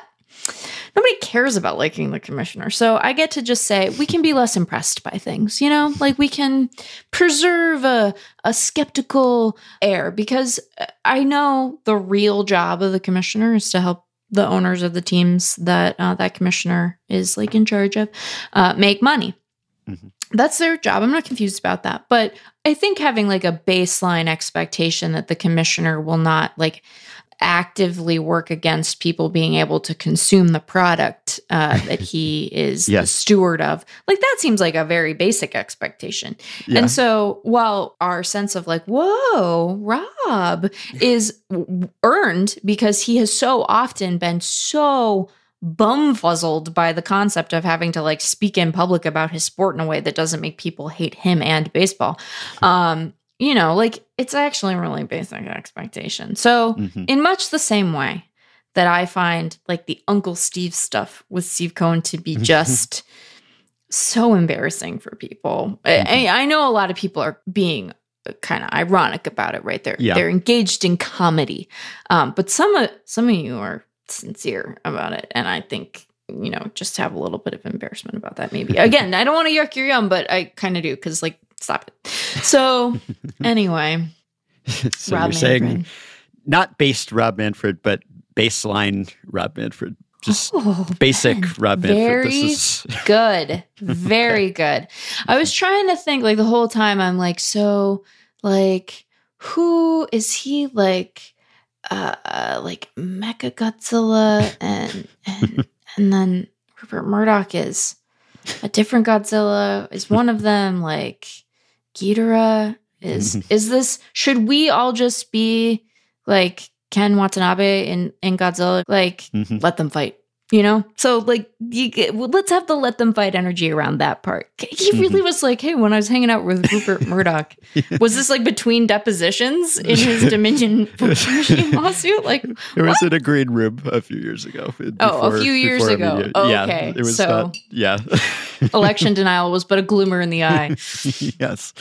C: nobody cares about liking the commissioner. So I get to just say we can be less impressed by things, you know, like we can preserve a, a skeptical air because uh, I know the real job of the commissioner is to help the owners of the teams that uh, that commissioner is like in charge of uh, make money.
B: Mhm.
C: That's their job. I'm not confused about that. But I think having like a baseline expectation that the commissioner will not like actively work against people being able to consume the product uh, that he is the steward of. Like that seems like a very basic expectation.
B: yeah
C: And so while our sense of like, whoa, Rob is earned because he has so often been so bumfuzzled by the concept of having to like speak in public about his sport in a way that doesn't make people hate him and baseball. Um, you know, like it's actually a really basic expectation. So
B: Mhm.
C: in much the same way that I find like the Uncle Steve stuff with Steve Cohen to be just so embarrassing for people. I, I I know a lot of people are being kind of ironic about it, right? They're
B: Yeah.
C: they're engaged in comedy, um, but some of some of you are sincere about it, and I think you know just have a little bit of embarrassment about that. Maybe again, I don't want to yuck your yum, but I kind of do because like stop it. So anyway,
B: so
C: Rob
B: you're saying not based Rob Manfred, but baseline Rob Manfred. Just
C: Oh,
B: basic
C: man.
B: Rob Manfred.
C: Very
B: This is
C: good. Very good. I was trying to think like the whole time I'm like, so like who is he like uh like Mecha Godzilla and and, and then Rupert Murdoch is a different Godzilla is one of them like Ghidorah is is this should we all just be like Ken Watanabe in in Godzilla like
B: Mhm.
C: let them fight you know so like you get, well, let's have the let them fight energy around that part he really was like hey when i was hanging out with rupert murdoch was this like between depositions in his dominion lawsuit like
B: It was in a green room a few years ago.
C: Oh, a few years ago.
B: media-
C: Oh,
B: yeah,
C: okay.
B: It was
C: So-
B: not, yeah.
C: election denial was but a gloomer in the eye
B: yes.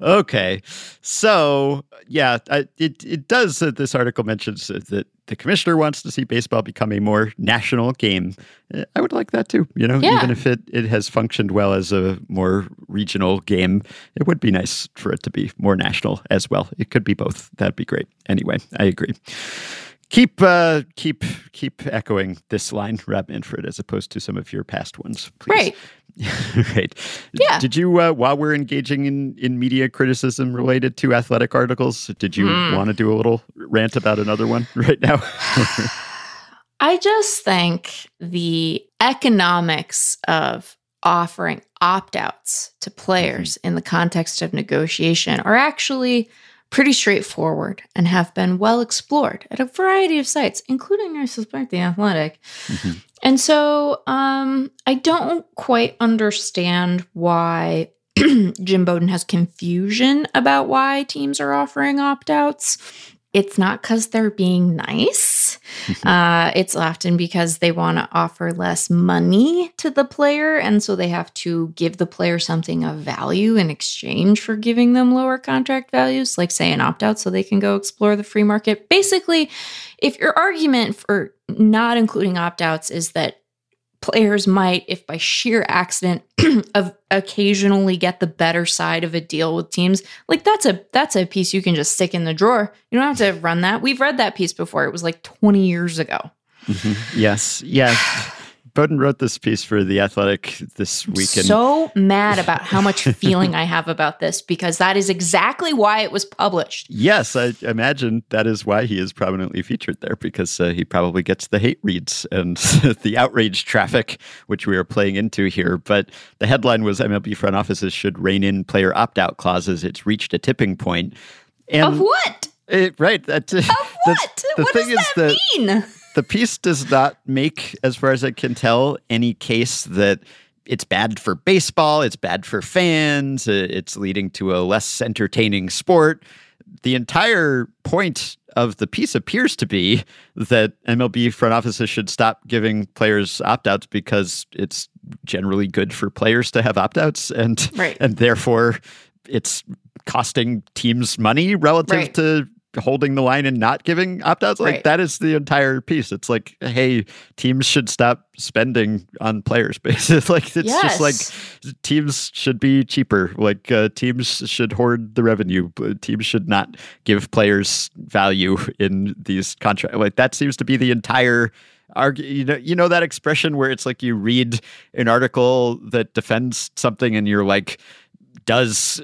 B: Okay. So, yeah, I, it it does. Uh, this article mentions that that the commissioner wants to see baseball become a more national game. Uh, I would like that too. You know,
C: Yeah.
B: even if it it has functioned well as a more regional game, it would be nice for it to be more national as well. It could be both. That'd be great. Anyway, I agree. Keep uh, keep keep echoing this line, Rob Manfred, as opposed to some of your past ones, please.
C: right
B: right.
C: Yeah.
B: Did you, uh, while we're engaging in, in media criticism related to athletic articles, did you
C: Hmm.
B: want to do a little rant about another one right now?
C: I just think the economics of offering opt outs to players in the context of negotiation are actually pretty straightforward and have been well explored at a variety of sites, including, I suspect, the athletic.
B: Mhm.
C: And so um, I don't quite understand why Jim Bowden has confusion about why teams are offering opt outs. It's not because they're being nice. Uh, it's often because they want to offer less money to the player. And so they have to give the player something of value in exchange for giving them lower contract values, like, say, an opt out so they can go explore the free market. Basically, if your argument for not including opt outs is that players might, if by sheer accident, of occasionally get the better side of a deal with teams, like that's a that's a piece you can just stick in the drawer. You don't have to run that. We've read that piece before. It was like 20 years ago.
B: Mhm. Yes. Yeah. Bowden wrote this piece for The Athletic this weekend.
C: So mad about how much feeling I have about this because that is exactly why it was published.
B: Yes, I imagine that is why he is prominently featured there because uh, he probably gets the hate reads and the outrage traffic, which we are playing into here. But the headline was MLB front offices should rein in player opt out clauses. It's reached a tipping point. And
C: of what?
B: it- right. That,
C: Of what?
B: the
C: what
B: thing
C: does that- mean?
B: The piece does not make, as far as I can tell, any case that it's bad for baseball, it's bad for fans, uh, it's leading to a less entertaining sport. The entire point of the piece appears to be that MLB front offices should stop giving players opt outs because it's generally good for players to have opt outs and
C: Right.
B: and therefore it's costing teams money relative
C: Right.
B: to holding the line and not giving opt-outs like
C: Right.
B: that is the entire piece. It's like hey teams should stop spending on players basis like it's just like teams should be cheaper. Like uh, teams should hoard the revenue. But teams should not give players value in these contracts like that seems to be the entire argue you know you know that expression where it's like you read an article that defends something and you're like does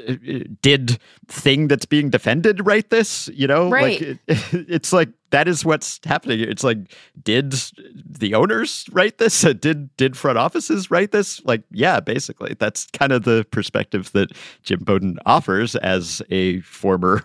B: did thing that's being defended write this you know
C: Right.
B: like it, it's like that is what's happening it's like did the owners write this did did front offices write this like yeah basically that's kind of the perspective that jim bowden offers as a former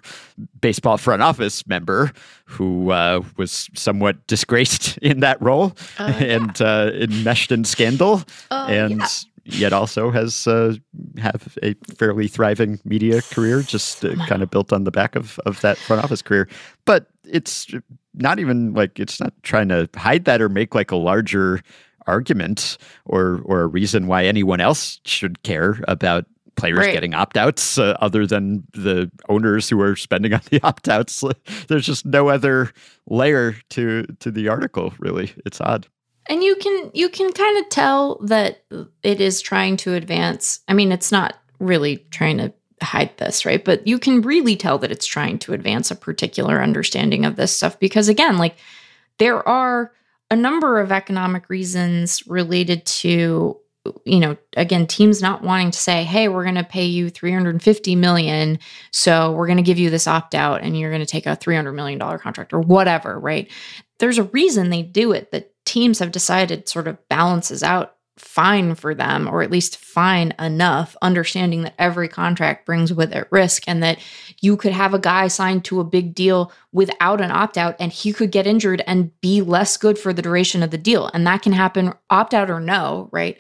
B: baseball front office member who uh, was somewhat disgraced in that role
C: Uh, yeah.
B: and uh, enmeshed in scandal
C: Uh,
B: and
C: yeah.
B: Yet also has uh, have a fairly thriving media career, just uh, kind of built on the back of of that front office career. But it's not even like it's not trying to hide that or make like a larger argument or or a reason why anyone else should care about players
C: Right.
B: getting opt-outs uh, other than the owners who are spending on the opt-outs there's just no other layer to to the article really it's odd
C: and you can you can kind of tell that it is trying to advance. I mean it's not really trying to hide this right? But you can really tell that it's trying to advance a particular understanding of this stuff because again like there are a number of economic reasons related to you know, again, teams not wanting to say, "Hey, we're going to pay you 350 million, so we're going to give you this opt out and you're going to take a 300 million dollar contract or whatever," right? There's a reason they do it that teams have decided sort of balances out fine for them, or at least fine enough, understanding that every contract brings with it risk and that you could have a guy signed to a big deal without an opt out and he could get injured and be less good for the duration of the deal. And that can happen opt out or no, right?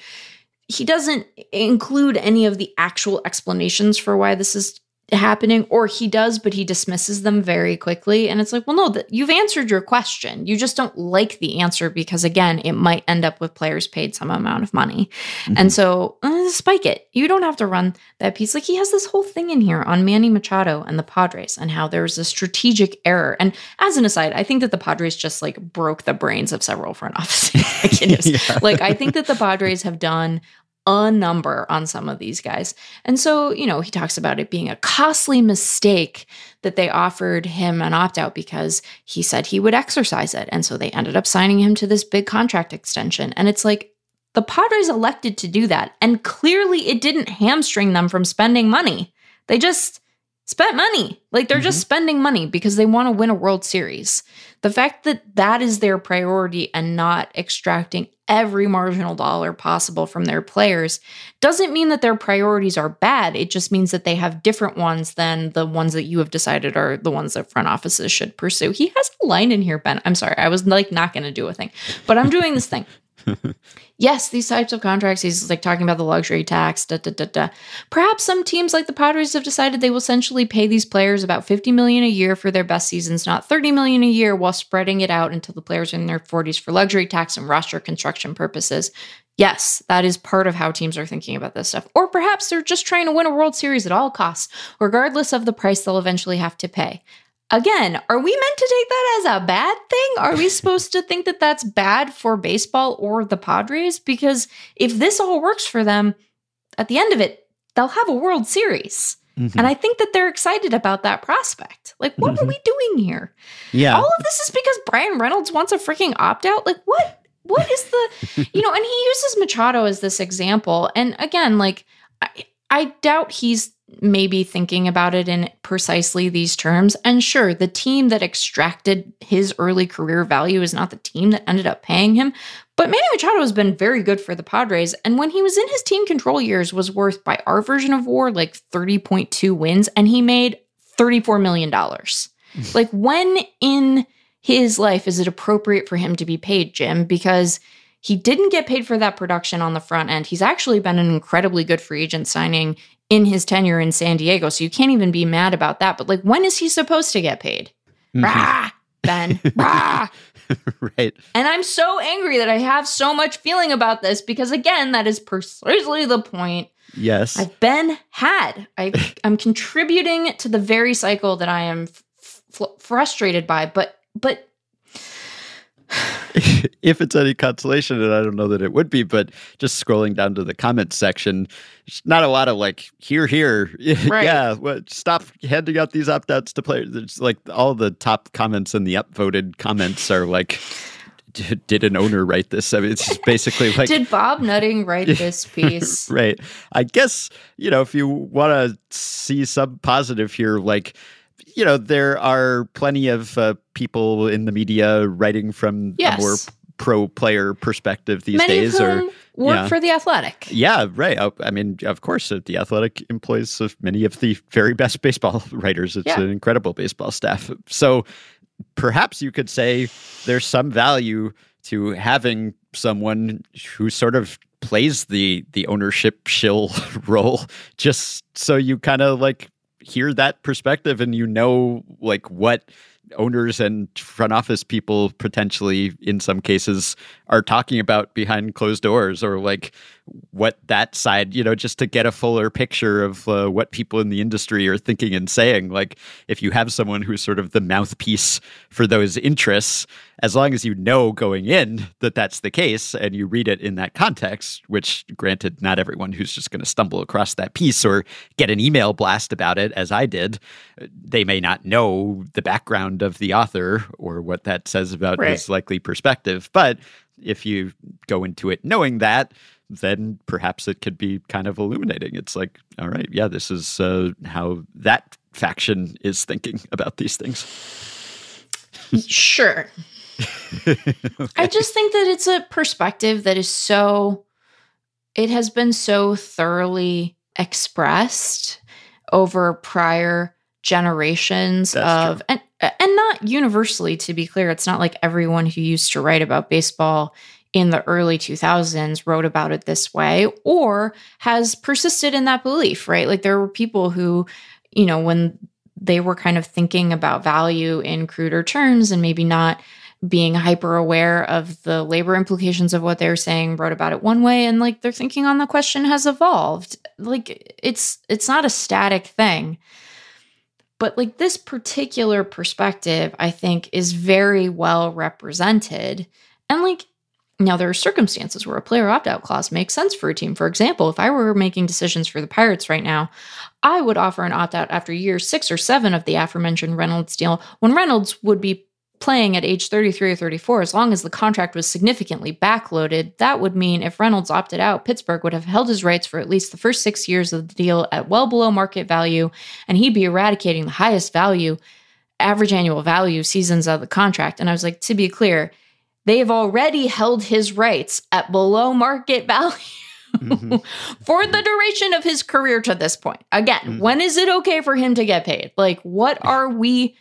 C: He doesn't include any of the actual explanations for why this is happening or he does but he dismisses them very quickly. And it's like well no that you've answered your question. You just don't like the answer because again it might end up with players paid some amount of money. Mm-hmm. and so uh, spike it. You don't have to run that piece. Like he has this whole thing in here on manny machado and the padres and how there's a strategic error. And as an aside i think that the padres just like broke the brains of several front office executives yeah. like i think that the padres have done a number on some of these guys. And so, you know, he talks about it being a costly mistake that they offered him an opt out because he said he would exercise it. And so they ended up signing him to this big contract extension. And it's like, the Padres elected to do that. And clearly it didn't hamstring them from spending money. They just spent money. Like they're mm-hmm. just spending money because they want to win a World Series. The fact that that is their priority and not extracting every marginal dollar possible from their players doesn't mean that their priorities are bad. It just means that they have different ones than the ones that you have decided are the ones that front offices should pursue. He has a line in here, Ben. I'm sorry. I was like not going to do a thing, but I'm doing this thing. Yes, these types of contracts, he's like talking about the luxury tax, da, da, da, da. Perhaps some teams like the Padres have decided they will essentially pay these players about 50 million a year for their best seasons, not 30 million a year, while spreading it out until the players are in their 40s for luxury tax and roster construction purposes. Yes, that is part of how teams are thinking about this stuff. Or perhaps they're just trying to win a World Series at all costs, regardless of the price they'll eventually have to pay again, are we meant to take that as a bad thing? Are we supposed to think that that's bad for baseball or the Padres? Because if this all works for them, at the end of it, they'll have a World Series. Mm-hmm. And I think that they're excited about that prospect. Like, what mm-hmm. are we doing here?
B: Yeah.
C: All of this is because Bryan Reynolds wants a freaking opt out. Like, what? What is the, you know, and he uses Machado as this example. And again, like, I, I doubt he's maybe thinking about it in precisely these terms. And sure, the team that extracted his early career value is not the team that ended up paying him. But Manny Machado has been very good for the Padres. And when he was in his team control years, was worth by our version of war like 30.2 wins, and he made $34 million. Hmm. like when in his life is it appropriate for him to be paid, Jim? Because he didn't get paid for that production on the front end. He's actually been an incredibly good free agent signing in his tenure in San Diego. So you can't even be mad about that. But like, when is he supposed to get paid? Mm-hmm. Rah, Ben. Rah.
B: right.
C: And I'm so angry that I have so much feeling about this because, again, that is precisely the point.
B: Yes.
C: I've been had. I, I'm contributing to the very cycle that I am f- frustrated by. But, but
B: if it's any consolation, and I don't know that it would be, but just scrolling down to the comments section, not a lot of like here, here, right. yeah. What, stop handing out these opt outs to players. It's like all the top comments and the upvoted comments are like. Did an owner write this? I mean, it's basically like.
C: Did Bob Nutting write this piece?
B: right. I guess, you know, if you want to see some positive here, like you know, there are plenty of uh, people in the media writing from yes. a more pro player perspective these
C: Many
B: days
C: or work yeah. for the athletic
B: yeah right oh, i mean of course the athletic employs many of the very best baseball writers it's yeah. an incredible baseball staff so perhaps you could say there's some value to having someone who sort of plays the the ownership shill role just so you kind of like hear that perspective and you know like what owners and front office people potentially in some cases are talking about behind closed doors or like what that side you know just to get a fuller picture of uh, what people in the industry are thinking and saying. Like if you have someone who's sort of the mouthpiece for those interests as long as you know going in that that's the case and you read it in that context, which granted, not everyone who's just going to stumble across that piece or get an email blast about it, as I did, they may not know the background of the author or what that says about right. his likely perspective. But if you go into it knowing that, then perhaps it could be kind of illuminating. It's like, all right, yeah, this is uh, how that faction is thinking about these things.
C: sure. okay. I just think that it's a perspective that is so, it has been so thoroughly expressed over prior generations That's of, true. and, and not universally, to be clear. It's not like everyone who used to write about baseball in the early 2000s wrote about it this way or has persisted in that belief, right? Like there were people who, you know, when they were kind of thinking about value in cruder terms and maybe not being hyper aware of the labor implications of what they're saying wrote about it one way and like their thinking on the question has evolved like it's it's not a static thing but like this particular perspective i think is very well represented and like now, there are circumstances where a player opt out clause makes sense for a team. For example, if I were making decisions for the Pirates right now, I would offer an opt out after year six or seven of the aforementioned Reynolds deal when Reynolds would be playing at age 33 or 34 as long as the contract was significantly backloaded that would mean if reynolds opted out pittsburgh would have held his rights for at least the first six years of the deal at well below market value and he'd be eradicating the highest value average annual value seasons of the contract and i was like to be clear they've already held his rights at below market value. Mm-hmm. for the duration of his career to this point. Again, mm-hmm. when is it okay for him to get paid? Like, what are we?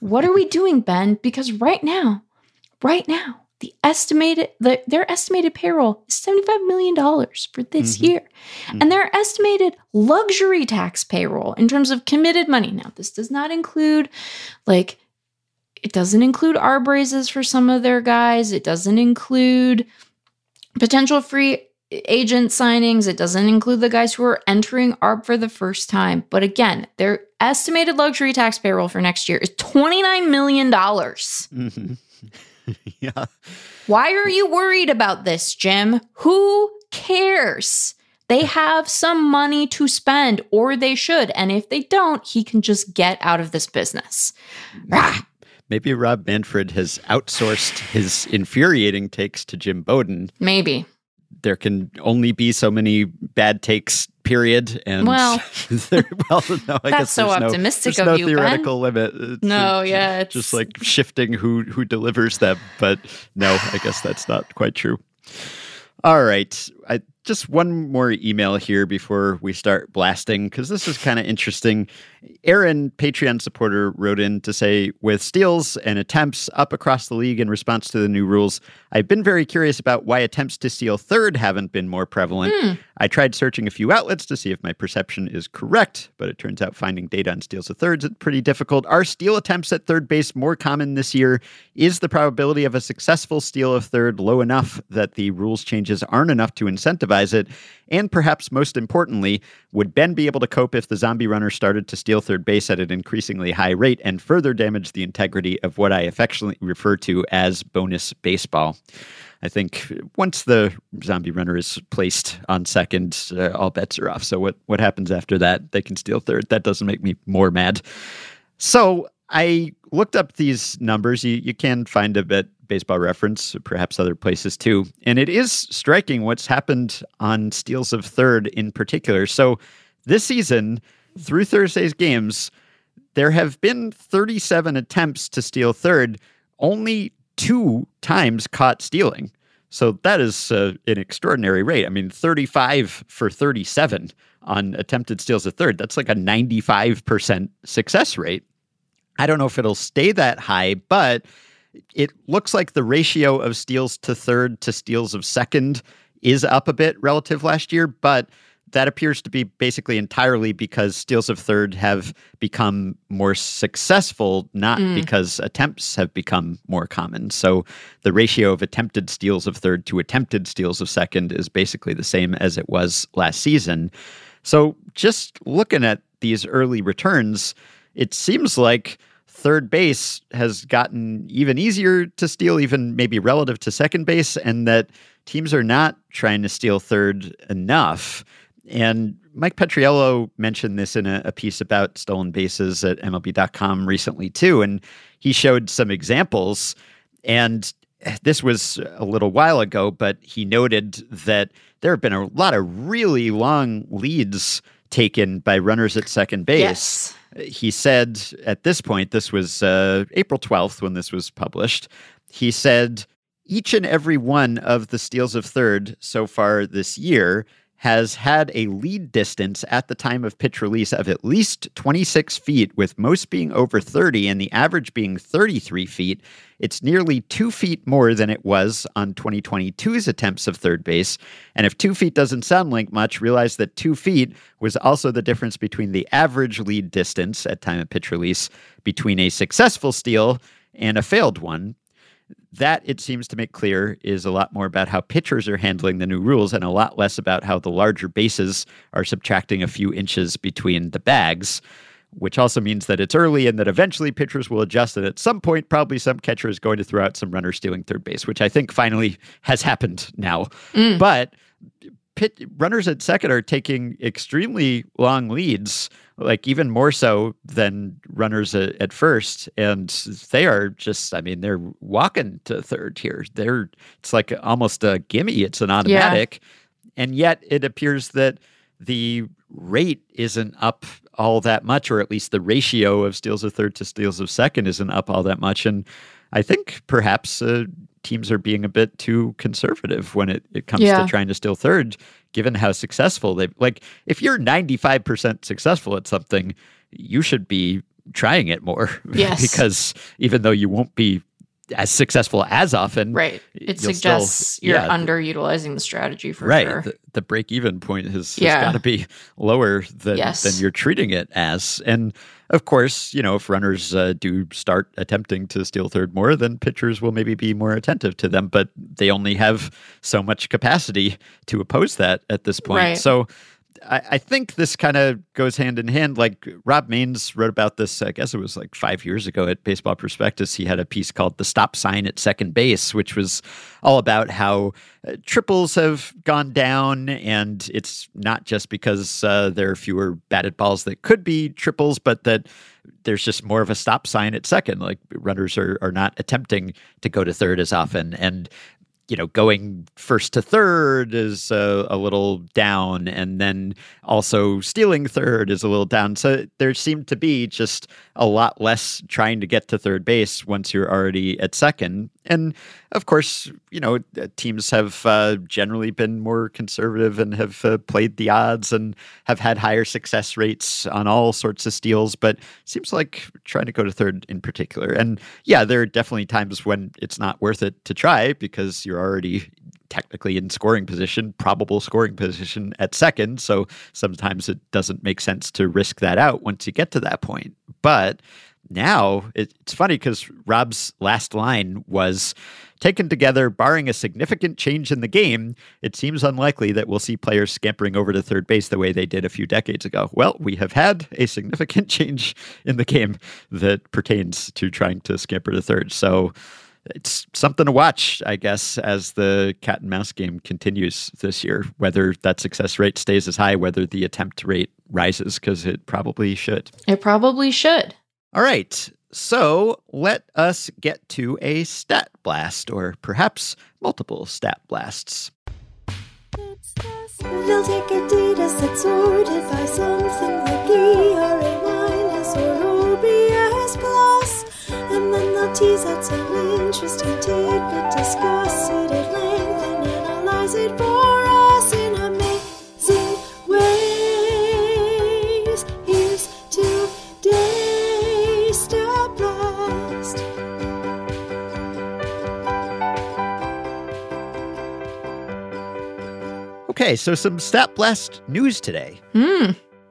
C: What are we doing, Ben? Because right now, right now, the estimated the, their estimated payroll is $75 million for this mm-hmm. year. Mm-hmm. And their estimated luxury tax payroll in terms of committed money. Now, this does not include like it doesn't include arb raises for some of their guys. It doesn't include potential free agent signings. It doesn't include the guys who are entering ARB for the first time. But again, their estimated luxury tax payroll for next year is $29 million. Mm-hmm. yeah. Why are you worried about this, Jim? Who cares? They have some money to spend, or they should. And if they don't, he can just get out of this business. Ah.
B: Maybe Rob Manfred has outsourced his infuriating takes to Jim Bowden.
C: Maybe.
B: There can only be so many bad takes, period. And
C: well,
B: there, well no, I
C: that's
B: guess
C: so optimistic
B: no,
C: of uh,
B: no theoretical
C: ben.
B: limit.
C: It's, no, yeah, it's
B: just like shifting who who delivers them. But no, I guess that's not quite true. All right. I, just one more email here before we start blasting, because this is kind of interesting. Aaron, Patreon supporter, wrote in to say With steals and attempts up across the league in response to the new rules, I've been very curious about why attempts to steal third haven't been more prevalent. Hmm. I tried searching a few outlets to see if my perception is correct, but it turns out finding data on steals of thirds is pretty difficult. Are steal attempts at third base more common this year? Is the probability of a successful steal of third low enough that the rules changes aren't enough to incentivize it? And perhaps most importantly, would Ben be able to cope if the zombie runner started to steal third base at an increasingly high rate and further damage the integrity of what I affectionately refer to as bonus baseball? I think once the zombie runner is placed on second, uh, all bets are off. So what what happens after that? They can steal third. That doesn't make me more mad. So I looked up these numbers. You you can find a bit baseball reference, perhaps other places too. And it is striking what's happened on steals of third in particular. So this season, through Thursday's games, there have been 37 attempts to steal third, only two times caught stealing. So that is uh, an extraordinary rate. I mean, 35 for 37 on attempted steals of third. That's like a 95% success rate. I don't know if it'll stay that high, but it looks like the ratio of steals to third to steals of second is up a bit relative last year, but that appears to be basically entirely because steals of third have become more successful, not mm. because attempts have become more common. So the ratio of attempted steals of third to attempted steals of second is basically the same as it was last season. So just looking at these early returns, it seems like third base has gotten even easier to steal, even maybe relative to second base, and that teams are not trying to steal third enough. And Mike Petriello mentioned this in a, a, piece about stolen bases at MLB.com recently, too. And he showed some examples. And this was a little while ago, but he noted that there have been a lot of really long leads taken by runners at second base.
C: Yes.
B: He said at this point, this was uh, April 12th when this was published. He said, each and every one of the steals of third so far this year has had a lead distance at the time of pitch release of at least 26 feet, with most being over 30 and the average being 33 feet. It's nearly two feet more than it was on 2022's attempts of third base. And if two feet doesn't sound like much, realize that two feet was also the difference between the average lead distance at time of pitch release between a successful steal and a failed one that it seems to make clear is a lot more about how pitchers are handling the new rules and a lot less about how the larger bases are subtracting a few inches between the bags which also means that it's early and that eventually pitchers will adjust and at some point probably some catcher is going to throw out some runner stealing third base which i think finally has happened now
C: Mm.
B: but pit, runners at second are taking extremely long leads, like even more so than runners at, at first. And they are just, I mean, they're walking to third here. They're, it's like almost a gimme, it's an automatic. And yet it appears that the rate isn't up all that much, or at least the ratio of steals of third to steals of second isn't up all that much. And I think perhaps uh, teams are being a bit too conservative when it, it comes
C: Yeah.
B: to trying to steal third, given how successful they've like if you're 95% successful at something, you should be trying it more.
C: Yes.
B: because even though you won't be as successful as often,
C: Right. It
B: you'll still-
C: suggests you're
B: yeah,
C: underutilizing the strategy for
B: right.
C: sure.
B: The, the break even point has,
C: Yeah.
B: got to be lower than,
C: Yes.
B: than you're treating it as. And of course, you know, if runners uh, do start attempting to steal third more, then pitchers will maybe be more attentive to them, but they only have so much capacity to oppose that at this point.
C: Right.
B: So I, I think this kind of goes hand in hand. Like Rob Mains wrote about this, I guess it was like five years ago at Baseball Prospectus. He had a piece called The Stop Sign at Second Base, which was all about how uh, triples have gone down. And it's not just because uh, there are fewer batted balls that could be triples, but that there's just more of a stop sign at second. Like runners are, are not attempting to go to third as often. And you know, going first to third is a, a little down, and then also stealing third is a little down. So there seemed to be just a lot less trying to get to third base once you're already at second. And of course, you know, uh, teams have uh, generally been more conservative and have uh, played the odds and have had higher success rates on all sorts of steals. But seems like trying to go to third in particular. And yeah, there are definitely times when it's not worth it to try because you're already technically in scoring position, probable scoring position at second. So sometimes it doesn't make sense to risk that out once you get to that point. But now it, it's funny because Rob's last line was taken together, barring a significant change in the game, it seems unlikely that we'll see players scampering over to third base the way they did a few decades ago. Well, we have had a significant change in the game that pertains to trying to scamper to third. So it's something to watch, I guess, as the cat and mouse game continues this year, whether that success rate stays as high, whether the attempt rate rises, because it probably should.
C: It probably should.
B: All right. So let us get to a stat blast, or perhaps multiple stat blasts.
D: They'll take a data set sorted by something like ERA minus or OPS plus, and then they'll tease out some interesting tidbit, discuss it at length, and analyze it for us in amazing ways. Here's today's stat blast.
B: Okay, so some Stat Blast news today.
C: Hmm.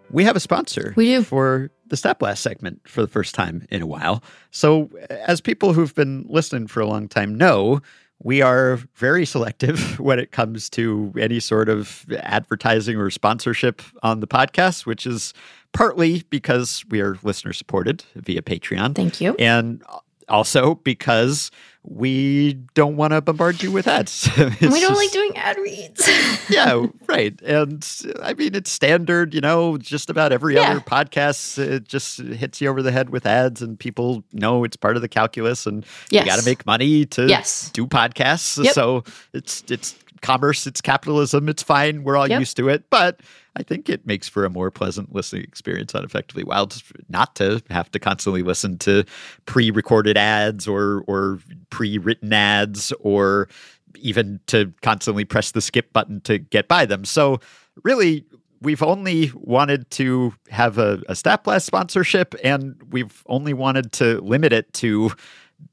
B: We have a sponsor
C: We do.
B: for the Blast segment for the first time in a while. So, as people who've been listening for a long time know, we are very selective when it comes to any sort of advertising or sponsorship on the podcast, which is partly because we are listener supported via Patreon.
C: Thank you.
B: And also because we don't want to bombard you with ads.
C: We don't
B: just-
C: like doing ad reads.
B: yeah, right. And I mean, it's standard, you know, just about every
C: Yeah.
B: other podcast, uh, it just hits you over the head with ads, and people know it's part of the calculus, and
C: Yes.
B: you got to make money to
C: Yes.
B: do podcasts.
C: Yep.
B: So it's it's commerce, it's capitalism, it's fine. We're all
C: Yep.
B: used to it, but. I think it makes for a more pleasant listening experience on Effectively Wild not to have to constantly listen to pre-recorded ads or or pre-written ads or even to constantly press the skip button to get by them. So really we've only wanted to have a, a stat blast sponsorship and we've only wanted to limit it to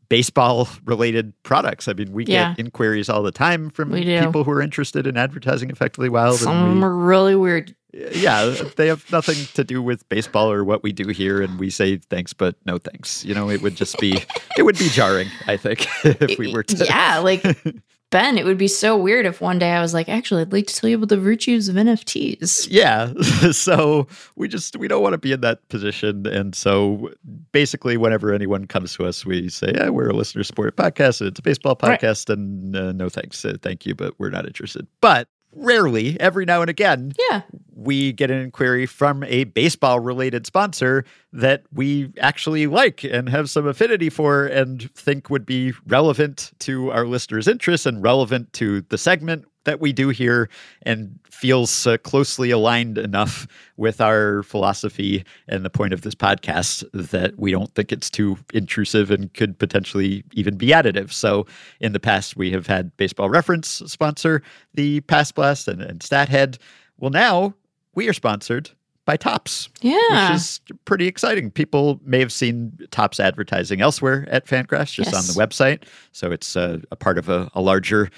B: baseball related products. I mean, we
C: Yeah.
B: get inquiries all the time from people who are interested in advertising effectively wild.
C: Some
B: we-
C: are really weird.
B: yeah, they have nothing to do with baseball or what we do here, and we say thanks, but no thanks. You know, it would just be it would be jarring. I think if we were to.
C: Yeah, like Ben, it would be so weird if one day I was like, actually, I'd like to tell you about the virtues of NFTs.
B: Yeah, so we just we don't want to be in that position, and so basically, whenever anyone comes to us, we say, "Yeah, we're a listener supported podcast. and It's a baseball
C: Right.
B: podcast, and uh, no thanks, uh, thank you, but we're not interested." But rarely, every now and again,
C: Yeah.
B: we get an inquiry from a baseball related sponsor that we actually like and have some affinity for and think would be relevant to our listeners' interests and relevant to the segment that we do here and feels uh, closely aligned enough with our philosophy and the point of this podcast that we don't think it's too intrusive and could potentially even be additive. So in the past, we have had Baseball Reference sponsor the Past Blast and, and StatHead. Well, now we are sponsored by Topps,
C: Yeah.
B: which is pretty exciting. People may have seen Topps advertising elsewhere at Fangraphs, just
C: Yes.
B: on the website. So it's uh, a part of a, a larger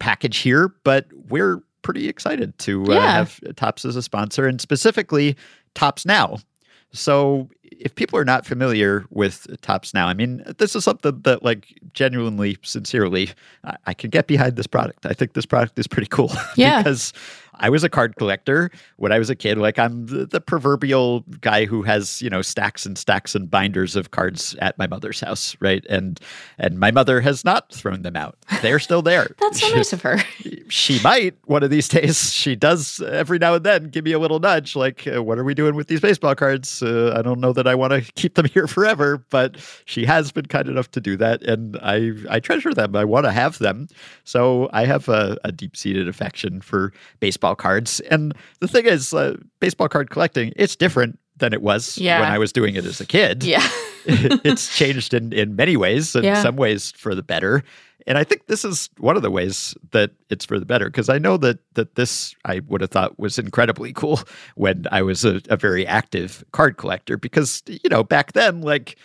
B: package here, but we're pretty excited to uh,
C: Yeah.
B: have Topps as a sponsor and specifically Topps Now. So if people are not familiar with Topps Now, I mean, this is something that, like, genuinely, sincerely, I, I can get behind this product. I think this product is pretty cool.
C: Yeah.
B: because I was a card collector when I was a kid. Like, I'm the, the proverbial guy who has, you know, stacks and stacks and binders of cards at my mother's house, right? And and my mother has not thrown them out. They're still there.
C: That's so nice of her.
B: she might one of these days. She does every now and then give me a little nudge, like, uh, "What are we doing with these baseball cards?" Uh, I don't know that I want to keep them here forever, but she has been kind enough to do that, and I I treasure them. I want to have them, so I have a, a deep seated affection for baseball cards. And the thing is, uh, baseball card collecting it's different than it was
C: Yeah.
B: when I was doing it as a kid
C: Yeah.
B: it's changed in, in many ways, in
C: Yeah.
B: some ways for the better. And I think this is one of the ways that it's for the better because I know that that this I would have thought was incredibly cool when I was a, a very active card collector because you know back then like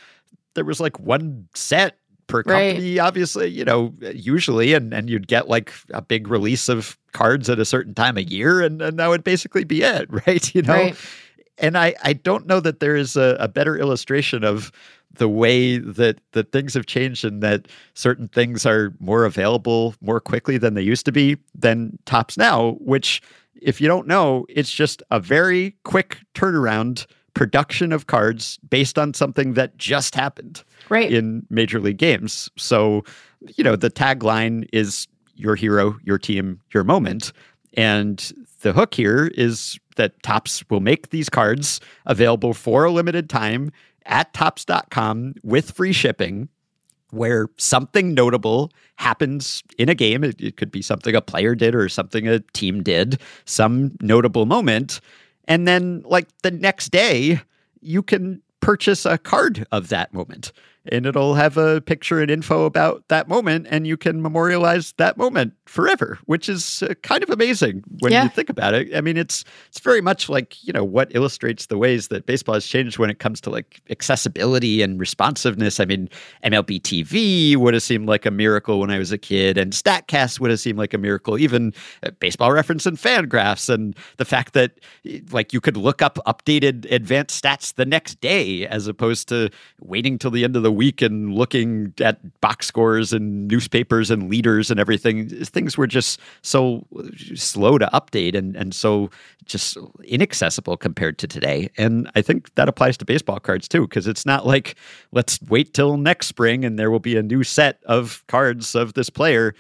B: there was like one set per
C: Right.
B: company obviously you know usually and and you'd get like a big release of cards at a certain time of year and, and that would basically be it right you know
C: Right.
B: and I, I don't know that there is a, a better illustration of the way that that things have changed and that certain things are more available more quickly than they used to be than topps now which if you don't know it's just a very quick turnaround production of cards based on something that just happened
C: Right.
B: in major league games. So, you know, the tagline is your hero, your team, your moment. And the hook here is that Topps will make these cards available for a limited time at topps.com with free shipping where something notable happens in a game. It, it could be something a player did or something a team did, some notable moment. And then, like the next day, you can purchase a card of that moment and it'll have a picture and info about that moment and you can memorialize that moment forever which is uh, kind of amazing when
C: Yeah.
B: you think about it i mean it's it's very much like you know what illustrates the ways that baseball has changed when it comes to like accessibility and responsiveness i mean mlb tv would have seemed like a miracle when i was a kid and statcast would have seemed like a miracle even uh, baseball reference and fangraphs and the fact that eh, like you could look up updated advanced stats the next day as opposed to waiting till the end of the week and looking at box scores and newspapers and leaders and everything. Things were just so slow to update and, and so just inaccessible compared to today. And I think that applies to baseball cards too, because it's not like let's wait till next spring and there will be a new set of cards of this player.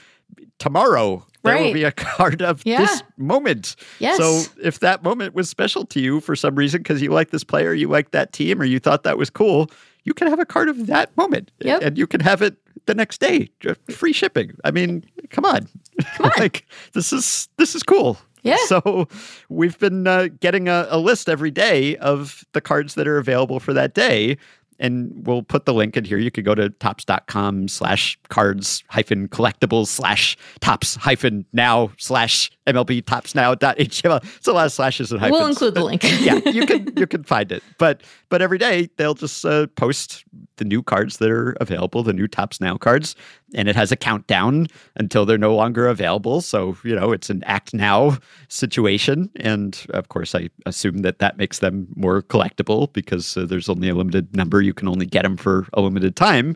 B: Tomorrow, there will be a card of
C: Yeah.
B: this moment.
C: Yes.
B: So if that moment was special to you for some reason because you like this player, you like that team, or you thought that was cool, you can have a card of that moment,
C: Yep.
B: and you can have it the next day, free shipping. I mean, come on,
C: Come on.
B: like this is this is cool.
C: Yeah.
B: So we've been uh, getting a, a list every day of the cards that are available for that day. And we'll put the link in here. You could go to topps.com slash cards hyphen collectibles slash topps hyphen now slash MLB topps now dot HTML. It's a lot of slashes and hyphens.
C: We'll include the link.
B: yeah, you can you can find it. But but every day they'll just uh, post the new cards that are available, the new Topps Now cards, and it has a countdown until they're no longer available. So you know it's an act now situation, and of course I assume that that makes them more collectible because uh, there's only a limited number. You can only get them for a limited time.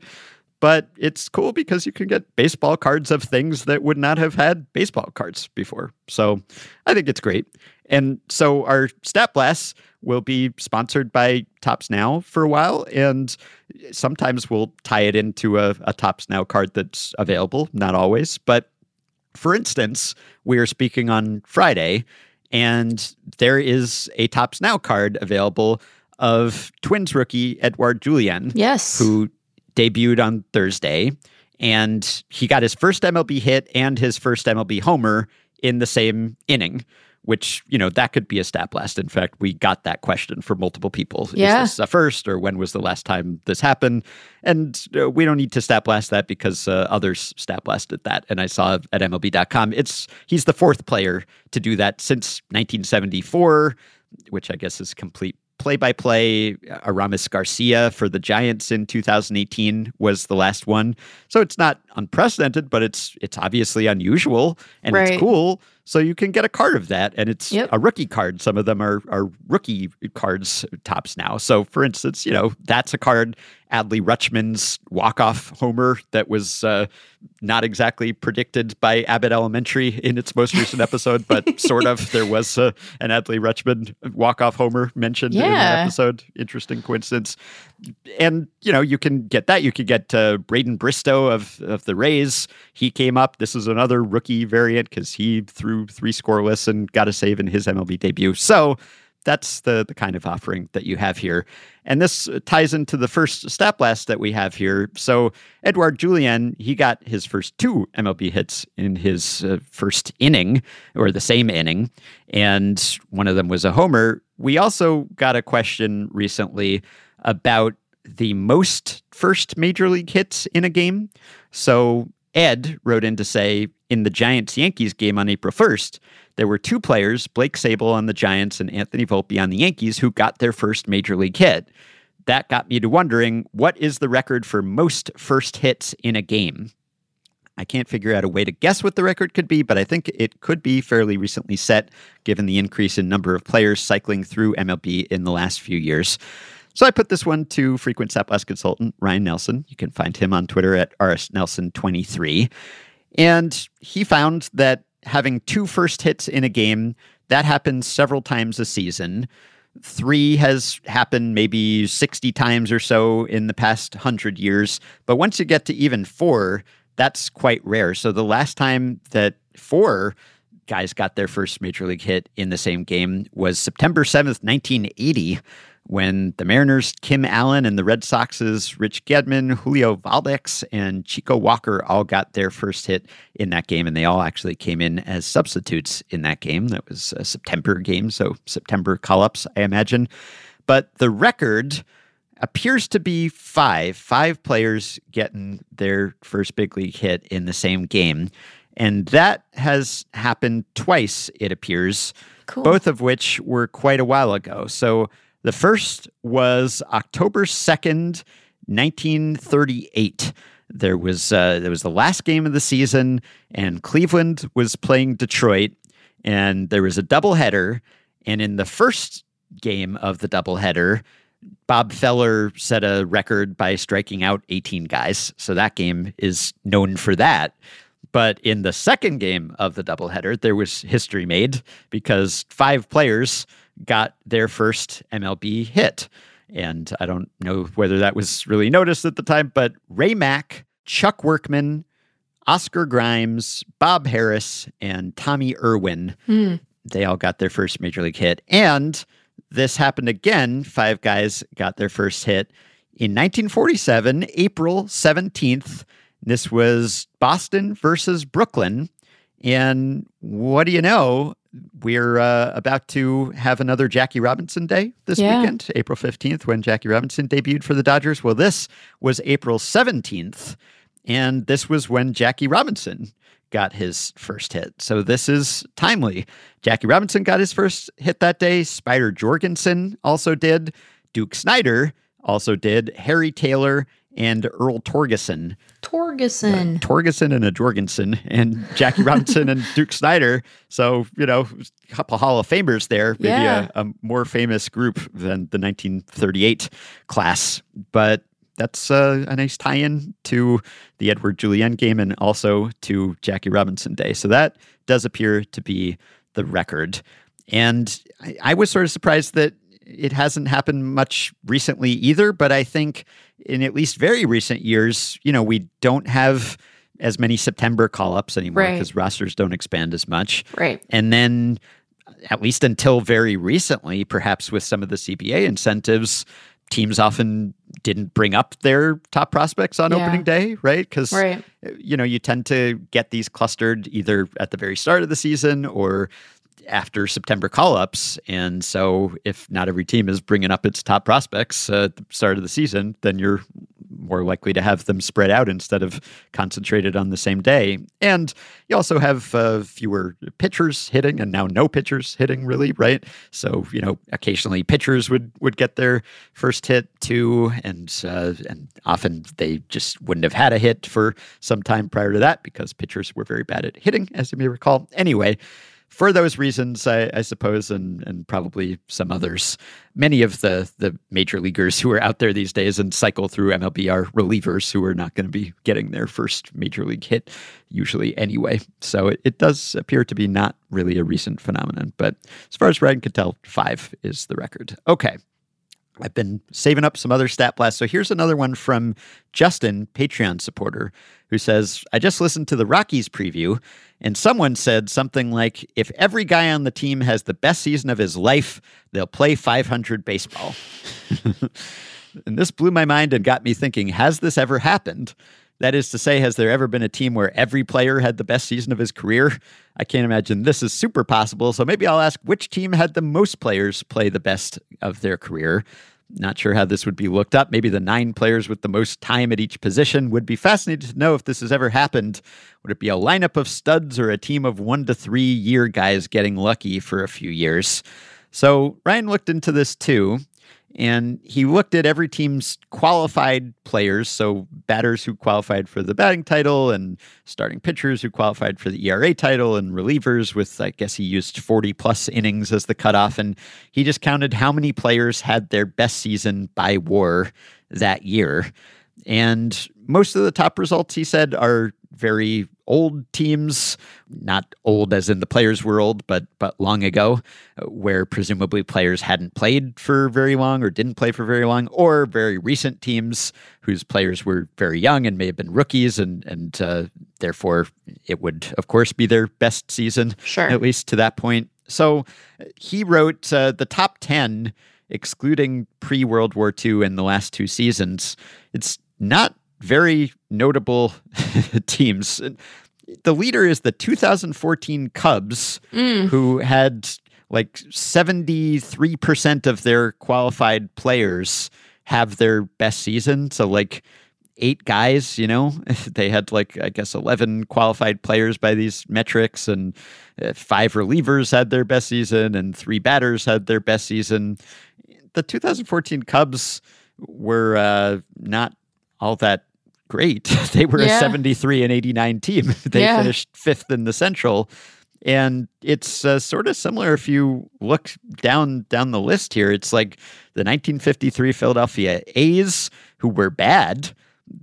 B: But it's cool because you can get baseball cards of things that would not have had baseball cards before. So I think it's great. And so our Stat Blasts will be sponsored by Topps Now for a while. And sometimes we'll tie it into a, a Topps Now card that's available, not always. But for instance, we are speaking on Friday, and there is a Topps Now card available of Twins rookie Edouard Julien.
C: Yes.
B: who debuted on Thursday, and he got his first MLB hit and his first MLB homer in the same inning. Which you know that could be a stat blast. In fact, we got that question from multiple people.
C: Yeah.
B: Is this a first, or when was the last time this happened? And uh, we don't need to stat blast that because uh, others stat blasted that. And I saw at MLB.com, it's he's the fourth player to do that since 1974, which I guess is complete play by play. Aramis Garcia for the Giants in 2018 was the last one. So it's not unprecedented, but it's it's obviously unusual and
C: Right.
B: it's cool. So you can get a card of that, and it's
C: Yep.
B: a rookie card. Some of them are are rookie cards topps now. So for instance, you know that's a card. Adley Rutschman's walk off homer that was uh, not exactly predicted by Abbott Elementary in its most recent episode, but sort of. There was uh, an Adley Rutschman walk off homer mentioned in that episode. Interesting coincidence. And you know you can get that. You could get uh, Braden Bristo of of the Rays. He came up. This is another rookie variant because he threw three scoreless and got a save in his MLB debut. So that's the the kind of offering that you have here. And this ties into the first stat blast that we have here. So Edouard Julien, he got his first two MLB hits in his uh, first inning or the same inning, and one of them was a homer. We also got a question recently about the most first major league hits in a game. So Ed wrote in to say in the Giants Yankees game on April 1st, there were two players, Blake Sabol on the Giants and Anthony Volpe on the Yankees, who got their first major league hit. That got me to wondering what is the record for most first hits in a game? I can't figure out a way to guess what the record could be, but I think it could be fairly recently set given the increase in number of players cycling through MLB in the last few years. So I put this one to frequent Blast consultant Ryan Nelson. You can find him on Twitter at rsnelson23. And he found that having two first hits in a game, that happens several times a season. Three has happened maybe 60 times or so in the past 100 years. But once you get to even four, that's quite rare. So the last time that four guys got their first major league hit in the same game was September 7th, 1980, when the Mariners' Kim Allen and the Red Sox's Rich Gedman, Julio Valdez, and Chico Walker all got their first hit in that game. And they all actually came in as substitutes in that game. That was a September game, so September call ups, I imagine. But the record appears to be five, five players getting their first big league hit in the same game. And that has happened twice, it appears,
C: Cool.
B: both of which were quite a while ago. So the first was October 2nd, 1938. There was uh, there was the last game of the season, and Cleveland was playing Detroit, and there was a doubleheader. And in the first game of the doubleheader, Bob Feller set a record by striking out 18 guys. So that game is known for that. But in the second game of the doubleheader, there was history made because five players got their first MLB hit. And I don't know whether that was really noticed at the time, but Ray Mack, Chuck Workman, Oscar Grimes, Bob Harris, and Tommy Irwin.
C: Hmm.
B: They all got their first major league hit. And this happened again. Five guys got their first hit in 1947, April 17th. This was Boston versus Brooklyn. And what do you know? We're uh, about to have another Jackie Robinson Day this
C: Yeah.
B: weekend, April 15th, when Jackie Robinson debuted for the Dodgers. Well, this was April 17th, and this was when Jackie Robinson got his first hit. So this is timely. Jackie Robinson got his first hit that day. Spider Jorgensen also did. Duke Snider also did. Harry Taylor and Earl Torgeson
C: Torgeson.
B: Torgeson and a Jorgensen and Jackie Robinson and Duke Snider. So, you know, a couple Hall of Famers there, maybe
C: Yeah.
B: a, a more famous group than the 1938 class. But that's uh, a nice tie in to the Edouard Julien game and also to Jackie Robinson Day. So that does appear to be the record. And I, I was sort of surprised that it hasn't happened much recently either. But I think in at least very recent years, you know, we don't have as many September call ups anymore
C: Right.
B: because rosters don't expand as much.
C: Right.
B: And then, uh, at least until very recently, perhaps with some of the CBA incentives, teams often didn't bring up their top prospects on
C: Yeah.
B: opening day, right? Because
C: Right.
B: Uh, you know you tend to get these clustered either at the very start of the season or after September call ups. And so, if not every team is bringing up its top prospects uh, at the start of the season, then you're more likely to have them spread out instead of concentrated on the same day. And you also have uh, fewer pitchers hitting, and now no pitchers hitting, really, right? So you know, occasionally pitchers would would get their first hit too, and uh, and often they just wouldn't have had a hit for some time prior to that because pitchers were very bad at hitting, as you may recall. Anyway. For those reasons, I, I suppose, and, and probably some others, many of the, the major leaguers who are out there these days and cycle through MLB are relievers who are not going to be getting their first major league hit usually anyway. So it, it does appear to be not really a recent phenomenon. But as far as Ryan can tell, five is the record. Okay. I've been saving up some other stat blasts. So here's another one from Justin, Patreon supporter, who says, I just listened to the Rockies preview, and someone said something like, if every guy on the team has the best season of his life, they'll play 500 baseball. and this blew my mind and got me thinking, has this ever happened? That is to say, has there ever been a team where every player had the best season of his career? I can't imagine this is super possible. So maybe I'll ask which team had the most players play the best of their career. Not sure how this would be looked up. Maybe the nine players with the most time at each position would be fascinated to know if this has ever happened. Would it be a lineup of studs or a team of one to three year guys getting lucky for a few years? So Ryan looked into this too. And he looked at every team's qualified players, so batters who qualified for the batting title, and starting pitchers who qualified for the ERA title, and relievers with, I guess he used 40 plus innings as the cutoff. And he just counted how many players had their best season by war that year. And most of the top results, he said, are very old teams, not old as in the players were old, but but long ago, uh, where presumably players hadn't played for very long or didn't play for very long, or very recent teams whose players were very young and may have been rookies, and and uh, therefore it would of course be their best season
C: Sure.
B: at least to that point. So uh, he wrote uh, the top 10, excluding pre World War II and the last two seasons. It's not very notable teams. The leader is the 2014 Cubs, who had like 73% of their qualified players have their best season. So, like, eight guys, you know, they had like, I guess, 11 qualified players by these metrics, and uh, five relievers had their best season, and three batters had their best season. The 2014 Cubs were uh, not all that great. they were
C: Yeah.
B: a 73 and 89 team. they
C: Yeah.
B: finished fifth in the Central. And it's uh, sort of similar if you look down down the list here. It's like the 1953 Philadelphia A's, who were bad.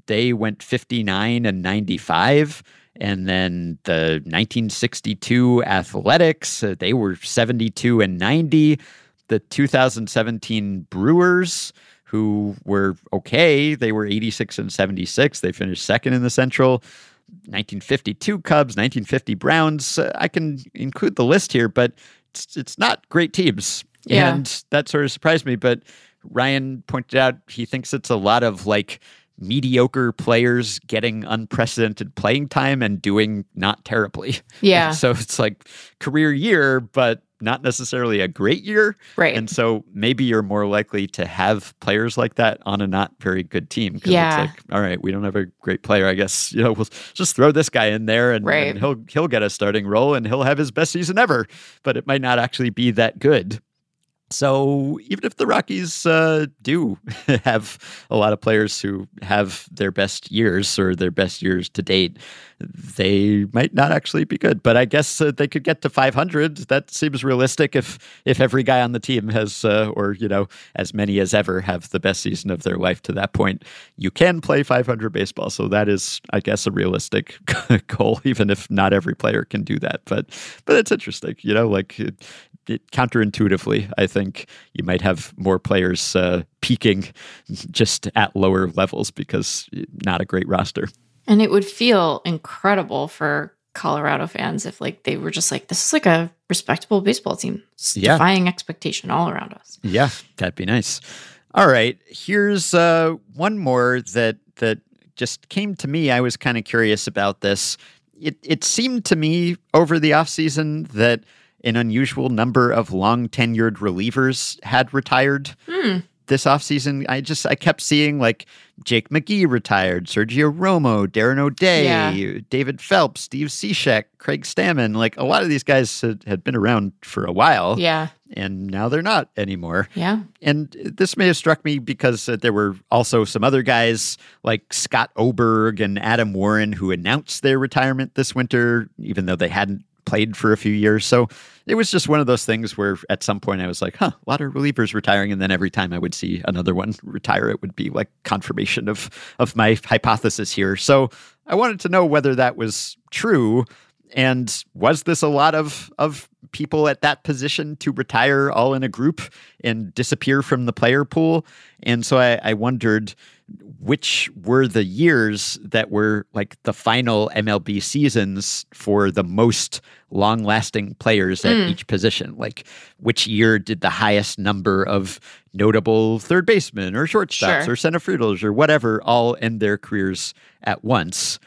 B: They went 59 and 95. And then the 1962 Athletics, uh, they were 72 and 90. The 2017 Brewers, who were okay, they were 86 and 76. They finished second in the Central. 1952 Cubs, 1950 Browns. Uh, I can include the list here, but it's, it's not great teams.
C: Yeah.
B: And that sort of surprised me. But Ryan pointed out he thinks it's a lot of like mediocre players getting unprecedented playing time and doing not terribly.
C: Yeah.
B: so it's like career year, but not necessarily a great year.
C: Right.
B: And so maybe you're more likely to have players like that on a not very good team. 'cause
C: Yeah.
B: It's like, all right, we don't have a great player. I guess, you know, we'll just throw this guy in there and,
C: Right.
B: and he'll he'll get a starting role and he'll have his best season ever. But it might not actually be that good. So even if the Rockies uh, do have a lot of players who have their best years or their best years to date, they might not actually be good. But I guess uh, they could get to 500. That seems realistic if if every guy on the team has, uh, or you know, as many as ever have the best season of their life to that point. You can play 500 baseball, so that is, I guess, a realistic goal, even if not every player can do that. But but it's interesting, you know, like. It, it, counterintuitively, I think you might have more players uh, peaking just at lower levels because not a great roster.
C: And it would feel incredible for Colorado fans if like they were just like, this is like a respectable baseball team. It's
B: Yeah.
C: defying expectation all around us.
B: Yeah, that'd be nice. All right, here's uh, one more that that just came to me. I was kind of curious about this. It it seemed to me over the offseason that an unusual number of long tenured relievers had retired.
C: Hmm.
B: this offseason, I just I kept seeing like Jake McGee retired, Sergio Romo, Darren O'Day,
C: Yeah.
B: David Phelps, Steve Cishek, Craig Stammen. Like a lot of these guys had, had been around for a while,
C: Yeah.
B: and now they're not anymore.
C: Yeah.
B: And this may have struck me because uh, there were also some other guys like Scott Oberg and Adam Warren who announced their retirement this winter, even though they hadn't played for a few years. So it was just one of those things where at some point I was like, huh, a lot of relievers retiring. And then every time I would see another one retire, it would be like confirmation of, of my hypothesis here. So I wanted to know whether that was true. And was this a lot of, of people at that position to retire all in a group and disappear from the player pool? And so I, I wondered which were the years that were like the final MLB seasons for the most long lasting players at
C: Mm.
B: each position. Like, which year did the highest number of notable third basemen or shortstops
C: Sure.
B: or center fielders or whatever all end their careers at once?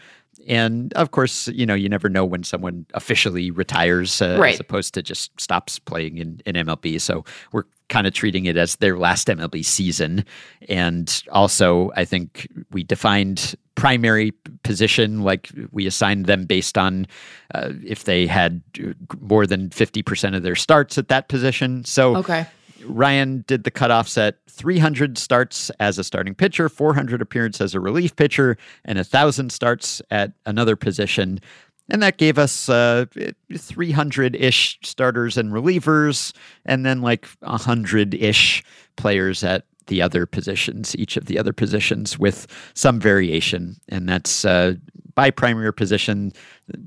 B: And of course, you know, you never know when someone officially retires uh,
C: Right.
B: as opposed to just stops playing in, in MLB. So we're kind of treating it as their last MLB season. And also, I think we defined primary position like we assigned them based on uh, if they had uh, more than 50% of their starts at that position. So
C: Okay.
B: Ryan did the cutoffs at 300 starts as a starting pitcher, 400 appearances as a relief pitcher, and 1,000 starts at another position. And that gave us uh, 300 ish starters and relievers, and then like 100 ish players at the other positions, each of the other positions with some variation. And that's uh, by primary position,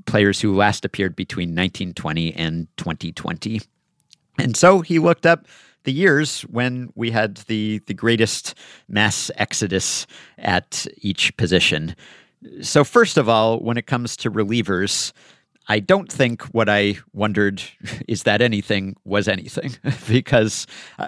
B: players who last appeared between 1920 and 2020. And so he looked up the years when we had the the greatest mass exodus at each position. So first of all, when it comes to relievers, I don't think what I wondered is that anything was anything because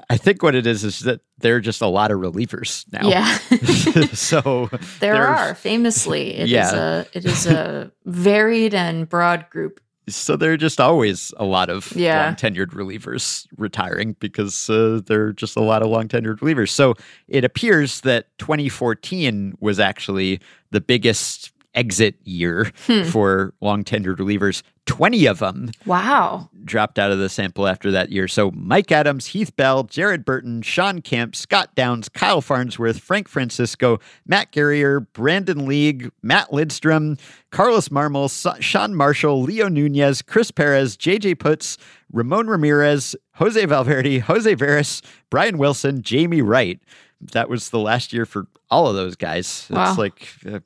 B: I- think what it is is that there are just a lot of relievers now.
C: Yeah.
B: so
C: there are famously. It is
B: Yeah.
C: a it is a varied and broad group.
B: So there are just always a lot of
C: Yeah.
B: long tenured relievers retiring because uh, there are just a lot of long tenured relievers. So it appears that 2014 was actually the biggest exit year hmm. for long tenured relievers. 20 of them
C: Wow.
B: dropped out of the sample after that year. So Mike Adams, Heath Bell, Jared Burton, Sean Kemp, Scott Downs, Kyle Farnsworth, Frank Francisco, Matt Guerrier, Brandon League, Matt Lindstrom, Carlos Marmol, Sa- Sean Marshall, Leo Nunez, Chris Perez, JJ Putz, Ramon Ramirez, Jose Valverde, Jose Veras, Brian Wilson, Jamey Wright. That was the last year for all of those guys.
C: Wow.
B: like uh,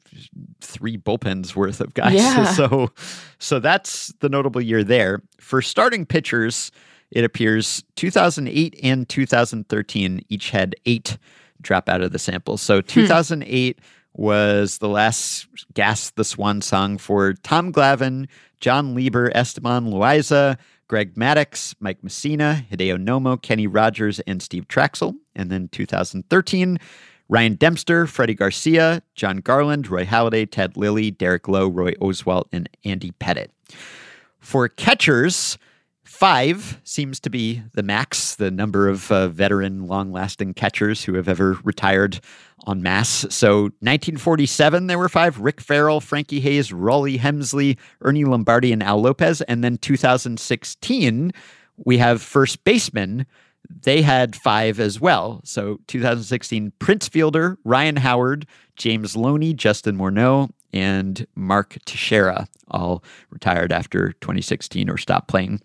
B: three bullpens worth of guys.
C: Yeah.
B: So, so that's the notable year there. For starting pitchers, it appears 2008 and 2013 each had eight drop out of the sample. So 2008 was the last Gas the Swan song for Tom Glavine, Jon Lieber, Esteban Loaiza, Greg Maddux, Mike Mussina, Hideo Nomo, Kenny Rogers, and Steve Trachsel. And then 2013, Ryan Dempster, Freddie Garcia, Jon Garland, Roy Halladay, Ted Lilly, Derek Lowe, Roy Oswalt, and Andy Pettitte. For catchers, five seems to be the max, the number of uh, veteran, long lasting catchers who have ever retired en masse. So 1947, there were five Rick Ferrell, Frankie Hayes, Rollie Hemsley, Ernie Lombardi, and Al Lopez. And then 2016, we have first baseman. They had five as well. So 2016, Prince Fielder, Ryan Howard, James Loney, Justin Morneau, and Mark Teixeira all retired after 2016 or stopped playing.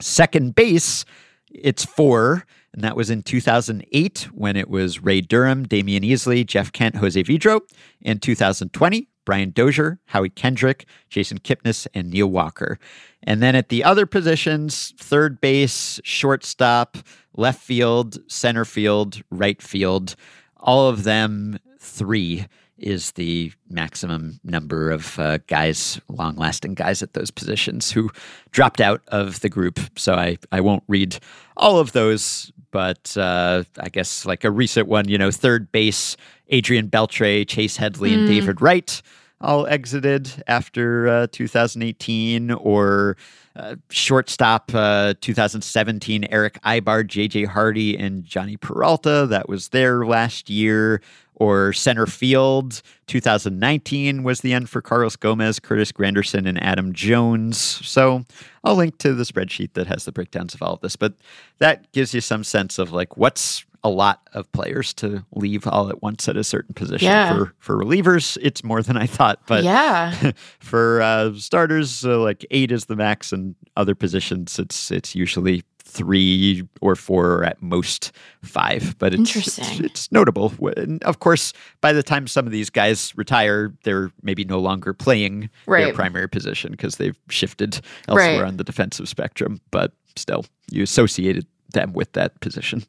B: Second base, it's four, and that was in 2008 when it was Ray Durham, Damion Easley, Jeff Kent, Jose Vidro. In 2020, Brian Dozier, Howie Kendrick, Jason Kipnis, and Neil Walker. And then at the other positions, third base, shortstop, left field, center field, right field, all of them three is the maximum number of uh, guys, long lasting guys at those positions who dropped out of the group. So I, I won't read all of those, but uh, I guess like a recent one, you know, third base, Adrian Beltre, Chase Headley, and David Wright all exited after uh, 2018, or uh, shortstop uh, 2017, Erick Aybar, JJ Hardy, and Jhonny Peralta. That was there last year. Or center field 2019 was the end for Carlos Gomez, Curtis Granderson, and Adam Jones. So I'll link to the spreadsheet that has the breakdowns of all of this. But that gives you some sense of like what's a lot of players to leave all at once at a certain position.
C: Yeah.
B: For for relievers, it's more than I thought. But
C: yeah.
B: for uh, starters, uh, like eight is the max, and other positions, it's it's usually three or four, or at most five. But it's it's,
C: Interesting.
B: it's notable. And of course, by the time some of these guys retire, they're maybe no longer playing their primary position because they've shifted elsewhere
C: Right.
B: on the defensive spectrum. But still, you associated them with that position.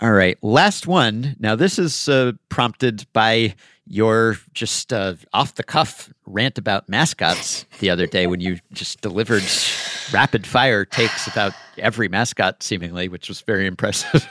B: All right, last one. Now, this is uh, prompted by your just uh, off the cuff rant about mascots the other day when you just delivered rapid fire takes about every mascot, seemingly, which was very impressive.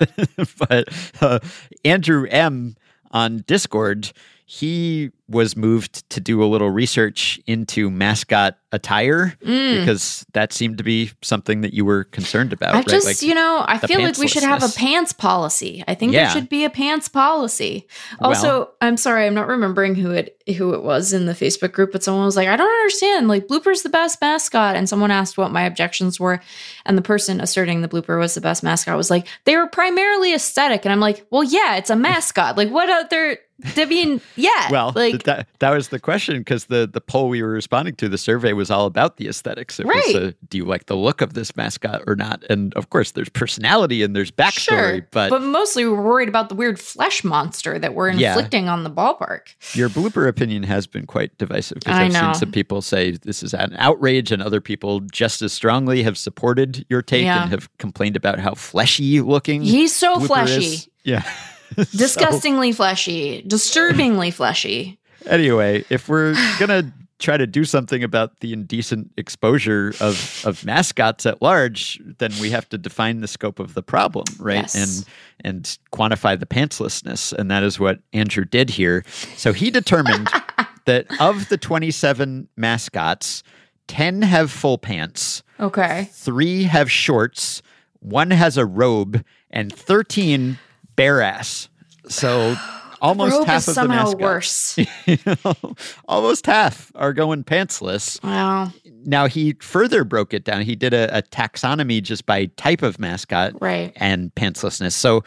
B: but uh, Andrew M on Discord, he was moved to do a little research into mascot attire because that seemed to be something that you were concerned about.
C: Mm. I
B: right?
C: just,
B: Like-
C: you know, I feel like we should have a pants policy. I think
B: Yeah.
C: there should be a pants policy. Also,
B: Well-
C: I'm sorry, I'm not remembering who it who it was in the Facebook group, but someone was like, "I don't understand. Like, Blooper's the best mascot." And someone asked what my objections were, and the person asserting the Blooper was the best mascot was like, "They were primarily aesthetic." And I'm like, "Well, yeah, it's a mascot. like, what other? I mean, yeah,
B: Well,
C: like."
B: That that was the question because the the poll we were responding to, the survey was all about the aesthetics. It was,
C: Right.
B: uh, do you like the look of this mascot or not? And of course, there's personality and there's backstory,
C: Sure,
B: but,
C: but mostly we're worried about the weird flesh monster that we're
B: Yeah.
C: inflicting on the ballpark.
B: your blooper opinion has been quite divisive because I've
C: know.
B: seen some people say this is an outrage, and other people just as strongly have supported your take
C: Yeah.
B: and have complained about how fleshy looking
C: He's so fleshy.
B: is. Yeah. So-
C: disgustingly fleshy, disturbingly fleshy.
B: Anyway, if we're gonna try to do something about the indecent exposure of of mascots at large, then we have to define the scope of the problem, right?
C: Yes.
B: And and quantify the pantslessness, and that is what Andrew did here. So he determined that of the twenty seven mascots, ten have full pants,
C: Okay.
B: three have shorts, one has a robe, and thirteen bare ass. So almost
C: Robe
B: half
C: is
B: of the
C: somehow
B: mascots.
C: worse.
B: You know, almost half are going pantsless.
C: Wow.
B: Now he further broke it down. He did a, a taxonomy just by type of mascot
C: Right.
B: and pantslessness. So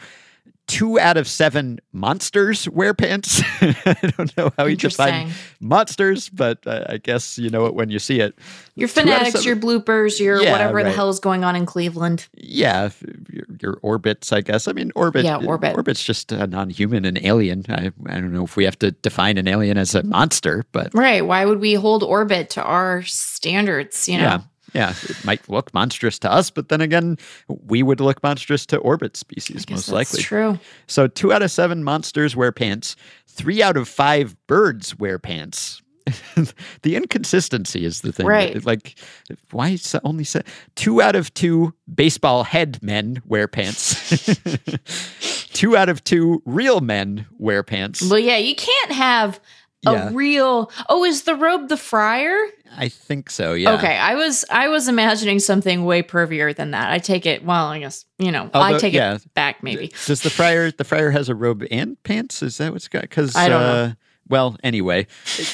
B: two out of seven monsters wear pants. I don't know how he defined
C: Interesting.
B: monsters, but uh, I guess you know it when you see it.
C: Your
B: Two out of
C: fanatics, your bloopers, your
B: Yeah,
C: whatever the hell is going on in Cleveland.
B: Yeah, your, your orbits, I guess. I mean, orbit.
C: Yeah, orbit.
B: Orbit's just a non-human, an alien. I, I don't know if we have to define an alien as a monster, but
C: Right. Why would we hold orbit to our standards? You know?
B: yeah, yeah, it might look monstrous to us, but then again, we would look monstrous to orbit species most
C: that's
B: likely.
C: true.
B: So two out of seven monsters wear pants. Three out of five birds wear pants. the inconsistency is the thing.
C: Right.
B: Like, why is only se- two out of two baseball head men wear pants? two out of two real men wear pants.
C: Well, yeah, you can't have a
B: Yeah.
C: real. Oh, is the robe the friar?
B: I think so. Yeah.
C: Okay, I was I was imagining something way pervier than that. I take it. Well, I guess you know. I take
B: yeah.
C: it back. Maybe.
B: Does the friar the friar has a robe and pants? Is that what's got? Because
C: I don't know.
B: uh, Well, anyway,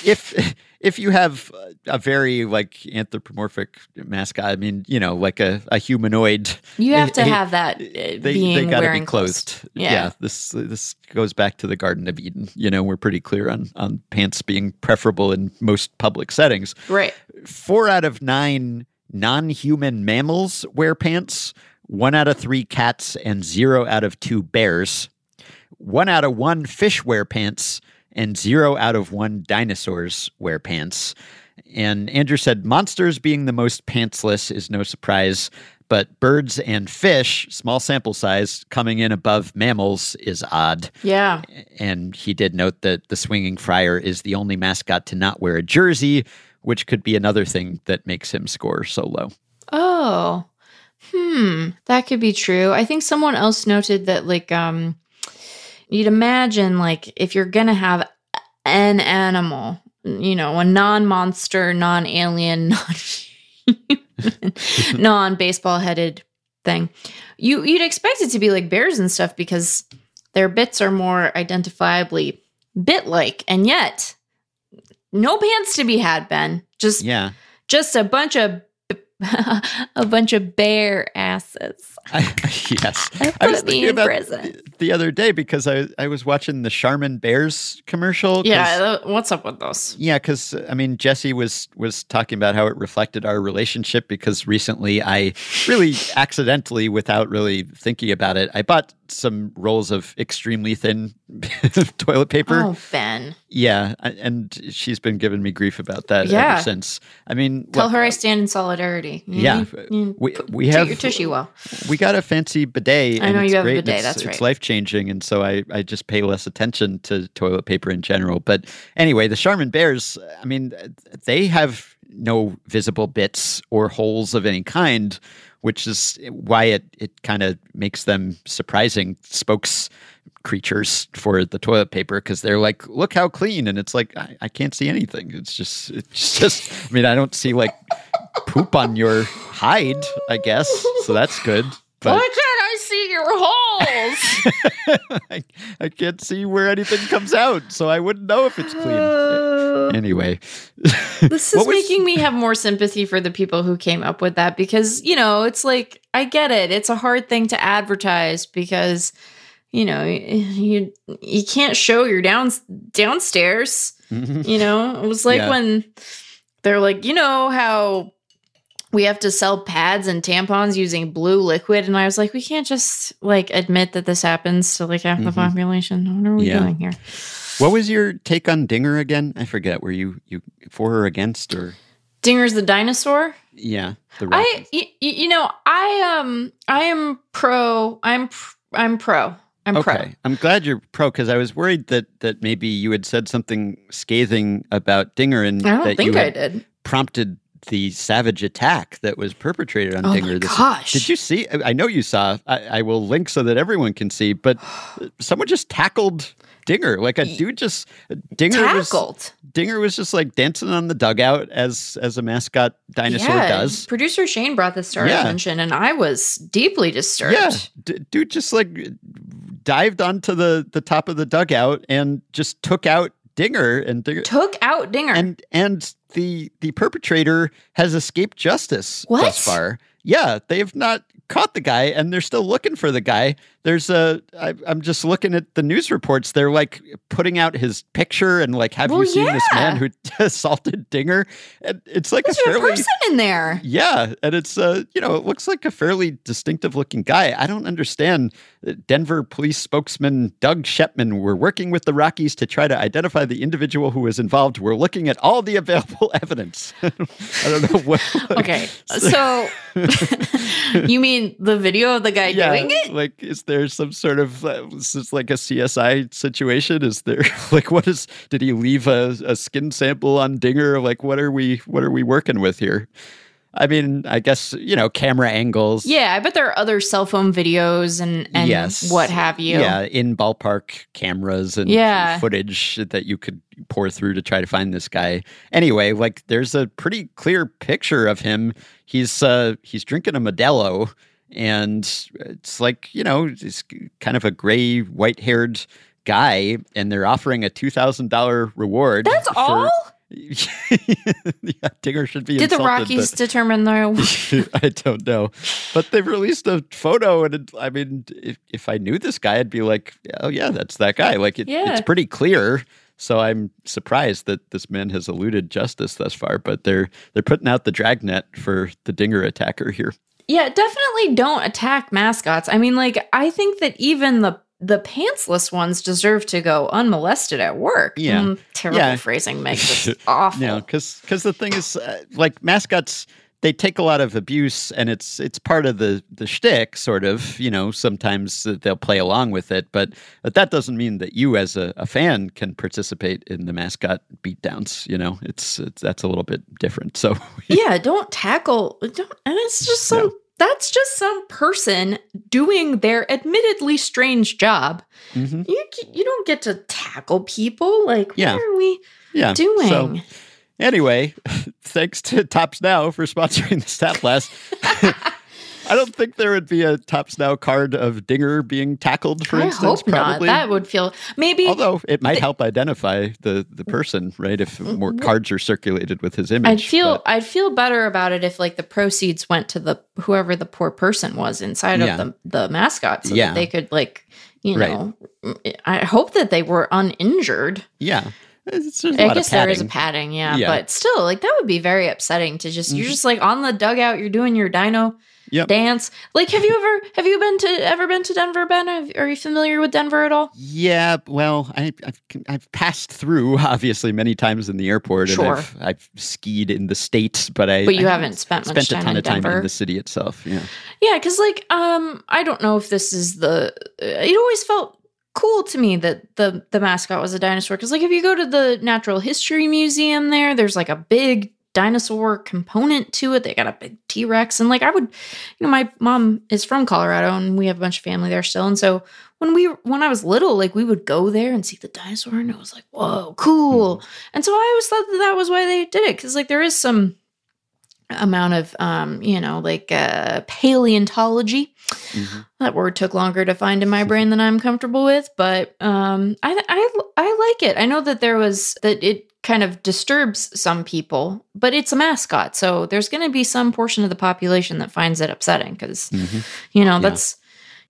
B: if if you have a very like anthropomorphic mascot, I mean, you know, like a, a humanoid,
C: You have to have that uh,
B: they
C: being
B: they got to
C: wearing
B: be
C: clothes.
B: clothed.
C: Yeah.
B: this this goes back to the Garden of Eden. You know, we're pretty clear on on pants being preferable in most public settings.
C: Right.
B: Four out of nine non-human mammals wear pants. One out of three cats and zero out of two bears. One out of one fish wear pants, and zero out of one dinosaurs wear pants. And Andrew said monsters being the most pantsless is no surprise, but birds and fish, small sample size, coming in above mammals is odd.
C: Yeah.
B: And he did note that the swinging friar is the only mascot to not wear a jersey, which could be another thing that makes him score so low.
C: Oh. Hmm. That could be true. I think someone else noted that like um you'd imagine like if you're gonna have an animal, you know, a non-monster, non-alien, non non-baseball headed thing, you you'd expect it to be like bears and stuff because their bits are more identifiably bit-like, and yet no pants to be had, Ben. Just
B: Yeah.
C: just a bunch of a bunch of bare asses.
B: I, yes.
C: I
B: I was thinking
C: in
B: about
C: prison.
B: Th- the other day because I, I was watching the Charmin Bears commercial.
C: Yeah, what's up with those?
B: Yeah, because I mean, Jesse was was talking about how it reflected our relationship because recently I really accidentally, without really thinking about it, I bought some rolls of extremely thin toilet paper.
C: Oh, Ben.
B: Yeah, and she's been giving me grief about that
C: Yeah.
B: ever since. I mean,
C: Tell
B: look,
C: her I stand in solidarity. You
B: Yeah,
C: you
B: we we have
C: your tissue well.
B: we got a fancy bidet.
C: I
B: and
C: know you have a
B: great, and
C: bidet,
B: It's,
C: that's
B: It's
C: right.
B: life changing, and so I I just pay less attention to toilet paper in general. But anyway, the Charmin Bears. I mean, they have no visible bits or holes of any kind, which is why it it kind of makes them surprising spokes creatures for the toilet paper because they're like look how clean and it's like I, I can't see anything it's just it's just i mean i don't see like poop on your hide i guess so that's good but
C: Why can't I see your holes?
B: I, I can't see where anything comes out, so I wouldn't know if it's clean.
C: Uh,
B: Anyway,
C: this is making me have more sympathy for the people who came up with that because, you know, it's like, I get it. It's a hard thing to advertise because, you know, you you can't show your down downstairs. You know, it was like
B: Yeah.
C: when they're like, you know how we have to sell pads and tampons using blue liquid, and I was like, we can't just like admit that this happens to like half the
B: Mhm.
C: population. What are we
B: Yeah.
C: doing here?
B: what was your take on Dinger again? I forget. Were you you for or against or
C: Dinger's the dinosaur.
B: yeah? The
C: I, y- you know, I um, I am pro. I'm pr- I'm pro. I'm
B: okay,
C: pro.
B: I'm glad you're pro because I was worried that that maybe you had said something scathing about Dinger and
C: I don't
B: that
C: think I did.
B: prompted the savage attack that was perpetrated on
C: Oh
B: Dinger. this
C: gosh.
B: Did you see? I know you saw. I, I will link so that everyone can see. But uh, someone just tackled Dinger. Like a dude just Dinger was
C: Tackled.
B: Dinger was just like dancing on the dugout as as a mascot dinosaur
C: yeah,
B: does.
C: Producer Shane brought this to our
B: Yeah.
C: attention, and I was deeply disturbed.
B: Yeah, D- dude just like dived onto the the top of the dugout and just took out Dinger and Dinger
C: Took out Dinger.
B: and and the the perpetrator has escaped justice
C: What?
B: thus far. Yeah, they've not caught the guy and they're still looking for the guy. There's a I, I'm just looking at the news reports. They're like putting out his picture and like, have
C: Well,
B: you seen this man who assaulted Dinger? And it's like
C: There's
B: a
C: a
B: fairly
C: person in there.
B: yeah, and it's uh, you know, it looks like a fairly distinctive looking guy. I don't understand. Uh, Denver police spokesman Doug Shepman, we're working with the Rockies to try to identify the individual who was involved. We're looking at all the available evidence. I don't know what.
C: Okay. So you mean the video of the guy
B: yeah,
C: doing it?
B: like, is there some sort of uh, is this like a CSI situation? Is there like what is? Did he leave a, a skin sample on Dinger? Like, what are we what are we working with here? I mean, I guess you know, camera angles.
C: Yeah, I bet there are other cell phone videos and, and
B: Yes.
C: what have you.
B: Yeah, in ballpark cameras and
C: Yeah.
B: footage that you could pour through to try to find this guy. Anyway, like there's a pretty clear picture of him. He's uh he's drinking a Modelo and it's like, you know, he's kind of a gray white-haired guy and they're offering a $2000 reward.
C: That's
B: for-
C: all?
B: yeah, Digger should be
C: Did the Rockies determine the
B: I don't know, but they've released a photo, and it, I mean, if, if I knew this guy, I'd be like, oh yeah, that's that guy. Like it,
C: Yeah.
B: it's pretty clear. So I'm surprised that this man has eluded justice thus far. But they're they're putting out the dragnet for the Dinger attacker here.
C: Yeah, definitely don't attack mascots. I mean, like, I think that even the the pantsless ones deserve to go unmolested at work.
B: Yeah.
C: Mm, terrible
B: Yeah.
C: phrasing makes this awful.
B: No, because the thing is, uh, like mascots, they take a lot of abuse, and it's it's part of the the shtick, sort of. You know, sometimes they'll play along with it, but but that doesn't mean that you, as a, a fan, can participate in the mascot beatdowns. You know, it's, it's that's a little bit different. So
C: yeah, don't tackle. Don't, and it's just some.
B: No.
C: That's just some person doing their admittedly strange job.
B: Mhm.
C: You you don't get to tackle people. Like,
B: Yeah.
C: what are we
B: yeah,
C: doing?
B: So anyway, thanks to Topps Now for sponsoring the Stat Blast. I don't think there would be a Topps Now card of Dinger being tackled, for
C: I
B: instance.
C: hope not.
B: probably.
C: That would feel maybe.
B: Although it might help identify the the person, right? If more cards are circulated with his image.
C: Mm-hmm. I'd feel
B: but-
C: I'd feel better about it if like the proceeds went to the whoever the poor person was inside
B: Yeah.
C: of the the mascot, so
B: Yeah.
C: that they could like you
B: Right.
C: know. I hope that they were uninjured.
B: yeah. It's,
C: I
B: lot of
C: guess there is a
B: padding.
C: yeah,
B: Yeah.
C: but still, like that would be very upsetting to just you're
B: Mhm.
C: just like on the dugout, you're doing your dino
B: Yep.
C: dance. Like, have you ever have you been to ever been to Denver, Ben? Have- Are you familiar with Denver at all?
B: Yeah, well, I, I've I've passed through obviously many times in the airport,
C: Sure.
B: and I've, I've skied in the states, but I
C: But you
B: I
C: haven't spent much
B: spent a ton of time
C: Denver.
B: in the city itself. Yeah,
C: Yeah, because like um, I don't know if this is the. It always felt cool to me that the the mascot was a dinosaur. Because like if you go to the Natural History Museum there, there's like a big dinosaur component to it. They got a big T Rex, and like I would, you know, my mom is from Colorado, and we have a bunch of family there still, and so. When we when I was little, like we would go there and see the dinosaur, and it was like, "Whoa, cool!" Hmm. And so I always thought that that was why they did it, because like there is some amount of um you know like uh paleontology
B: Mhm.
C: that word took longer to find in my brain than i'm comfortable with but um i i i like it i know that there was that it kind of disturbs some people but it's a mascot so there's going to be some portion of the population that finds it upsetting because
B: Mhm.
C: you know
B: Yeah.
C: that's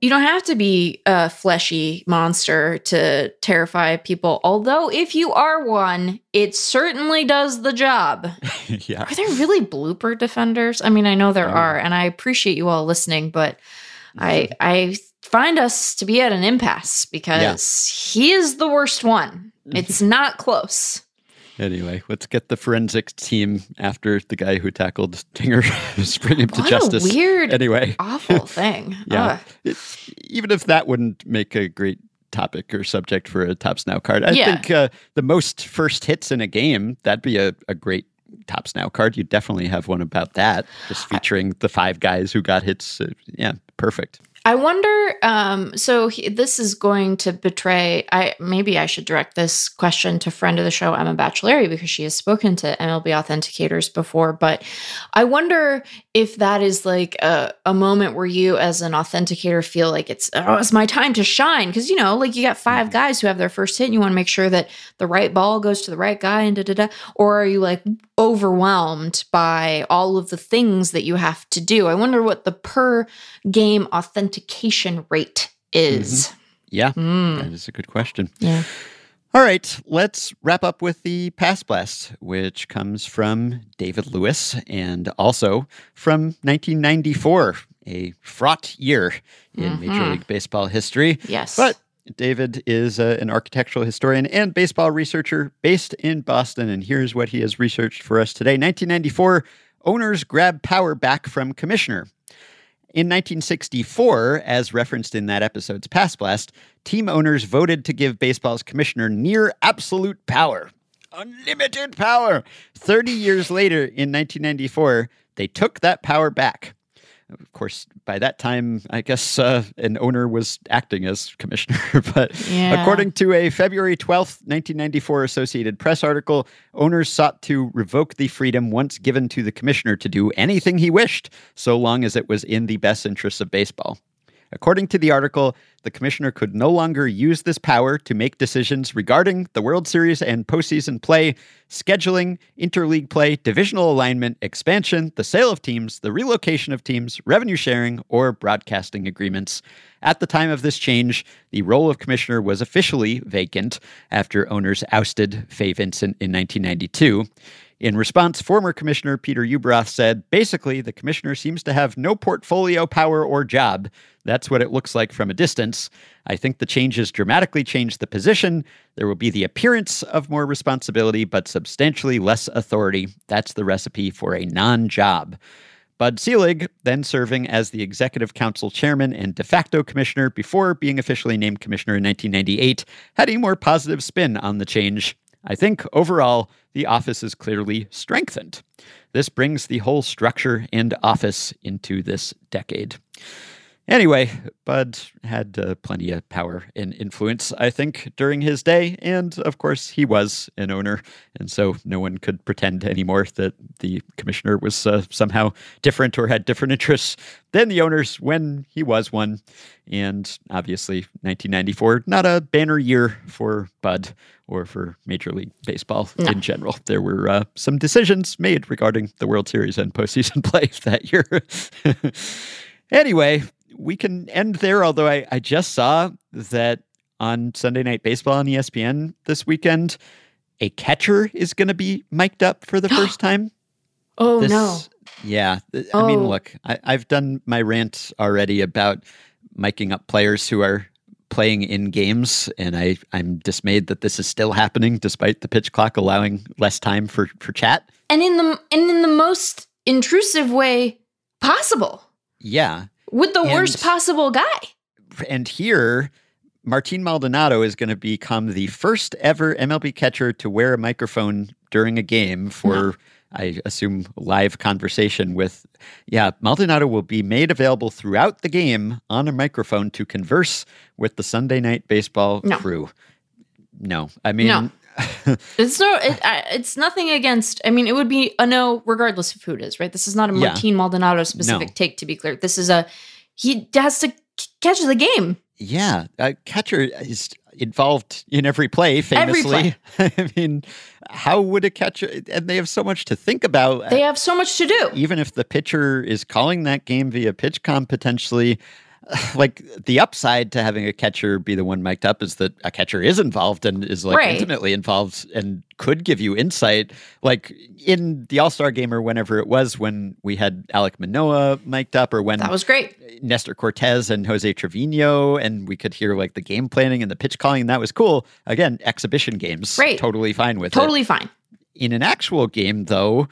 C: you don't have to be a fleshy monster to terrify people although if you are one it certainly does the job
B: yeah.
C: are there really blooper defenders? I mean, I know there
B: Oh.
C: are, and I appreciate you all listening, but I I find us to be at an impasse because he is the worst one. It's not close.
B: Anyway, let's get the forensics team after the guy who tackled Dinger, just bring him to justice.
C: a weird,
B: Anyway,
C: awful thing.
B: Yeah. It, even if that wouldn't make a great topic or subject for a Topps Now card, I
C: Yeah.
B: think uh, the most first hits in a game, that'd be a, a great Topps Now card. You definitely have one about that, just featuring the five guys who got hits. Uh, yeah, perfect.
C: I wonder. Um, so he, this is going to betray. I maybe I should direct this question to friend of the show Emma Baccellieri because she has spoken to MLB authenticators before. But I wonder if that is like a, a moment where you as an authenticator feel like it's oh it's my time to shine because you know like you got 5
B: Mhm.
C: guys who have their first hit and you want to make sure that the right ball goes to the right guy and da da da or are you like overwhelmed by all of the things that you have to do? I wonder what the per game authentication rate is.
B: Yeah,
C: Mm,
B: that is a good question.
C: yeah
B: All right, let's wrap up with the Past Blast, which comes from David Lewis and also from 1994, a fraught year in Major
C: Mhm.
B: League Baseball history.
C: yes
B: But David is uh, an architectural historian and baseball researcher based in Boston, and here's what he has researched for us today. 1994, owners grab power back from commissioner. In 1964, as referenced in that episode's Past Blast, team owners voted to give baseball's commissioner near absolute power. Unlimited power. 30 years later, in 1994, they took that power back. Of course, by that time, I guess uh, an owner was acting as commissioner. but
C: Yeah.
B: according to a February 12th, 1994 Associated Press article, owners sought to revoke the freedom once given to the commissioner to do anything he wished, so long as it was in the best interests of baseball. According to the article, the commissioner could no longer use this power to make decisions regarding the World Series and postseason play, scheduling, interleague play, divisional alignment, expansion, the sale of teams, the relocation of teams, revenue sharing, or broadcasting agreements. At the time of this change, the role of commissioner was officially vacant after owners ousted Fay Vincent in 1992. In response, former Commissioner Peter Ueberroth said basically, the commissioner seems to have no portfolio power or job. That's what it looks like from a distance. I think the changes dramatically change the position. There will be the appearance of more responsibility, but substantially less authority. That's the recipe for a non job. Bud Selig, then serving as the Executive Council Chairman and de facto Commissioner before being officially named Commissioner in 1998, had a more positive spin on the change. I think overall, the office is clearly strengthened. This brings the whole structure and office into this decade. Anyway, Bud had uh, plenty of power and influence, I think, during his day. And of course, he was an owner. And so no one could pretend anymore that the commissioner was uh, somehow different or had different interests than the owners when he was one. And obviously, 1994, not a banner year for Bud or for Major League Baseball
C: No.
B: in general. There were uh, some decisions made regarding the World Series and postseason play that year. anyway, we can end there, although I, I just saw that on Sunday Night Baseball on ESPN this weekend, a catcher is going to be mic'd up for the first time.
C: oh
B: This-
C: no
B: Yeah. th- I mean,
C: Oh.
B: look, I, I've done my rant already about miking up players who are playing in games, and I, I'm dismayed that this is still happening despite the pitch clock allowing less time for, for chat.
C: and in the and in the most intrusive way possible
B: Yeah.
C: With the worst possible guy
B: And here, Martin Maldonado is going to become the first ever MLB catcher to wear a microphone during a game for, I assume, live conversation with. Yeah, Maldonado will be made available throughout the game on a microphone to converse with the Sunday night baseball
C: No.
B: crew. No, I mean,
C: No. It's no, it, I, it's nothing against. I mean, it would be a no, regardless of who it is, right? This is not a
B: Yeah.
C: Martin Maldonado specific
B: No.
C: take. To be clear, this is a he has to c- catch the game.
B: yeah, a catcher is involved in every play,
C: Every
B: famously. I mean, how would a catcher, and they have so much to think about.
C: They have so much to do.
B: even if the pitcher is calling that game via PitchCom potentially like the upside to having a catcher be the one mic'd up is that a catcher is involved and is like
C: Right.
B: intimately involved and could give you insight like in the all-star game or whenever it was when we had alek manoah mic'd up or when
C: That was great.
B: nestor cortes and jose trevino and we could hear like the game planning and the pitch calling and that was cool again exhibition games
C: Right.
B: totally fine with it
C: Totally fine.
B: in an actual game, though,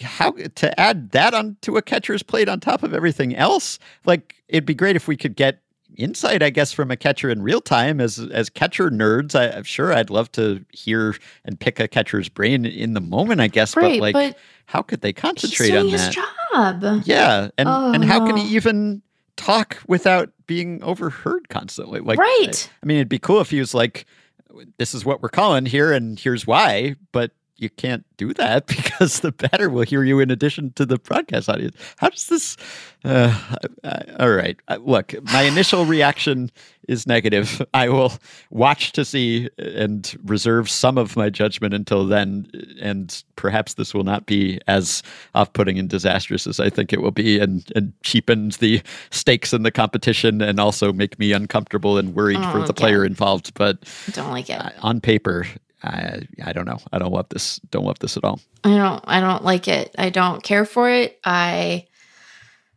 B: how to add that onto a catcher's plate on top of everything else? Like, it'd be great if we could get insight, I guess, from a catcher in real time. As as catcher nerds, I, I'm sure I'd love to hear and pick a catcher's brain in the moment. I guess,
C: Right,
B: but like,
C: but
B: how could they
C: He's
B: concentrate
C: doing
B: on
C: his
B: that?
C: job.
B: Yeah, and
C: Oh,
B: and how can he even talk without being overheard constantly? Like,
C: Right.
B: I, I mean, it'd be cool if he was like, "This is what we're calling here, and here's why." But you can't do that because the batter will hear you in addition to the broadcast audience. How does this? Uh, uh, all right. Uh, look, my initial reaction is negative. I will watch to see and reserve some of my judgment until then. And perhaps this will not be as off putting and disastrous as I think it will be and, and cheapens the stakes in the competition and also make me uncomfortable and worried
C: Oh,
B: for the player involved. But
C: Don't like it.
B: on paper, I, I don't know. I don't love this. Don't love this at all.
C: I don't I don't like it. I don't care for it. I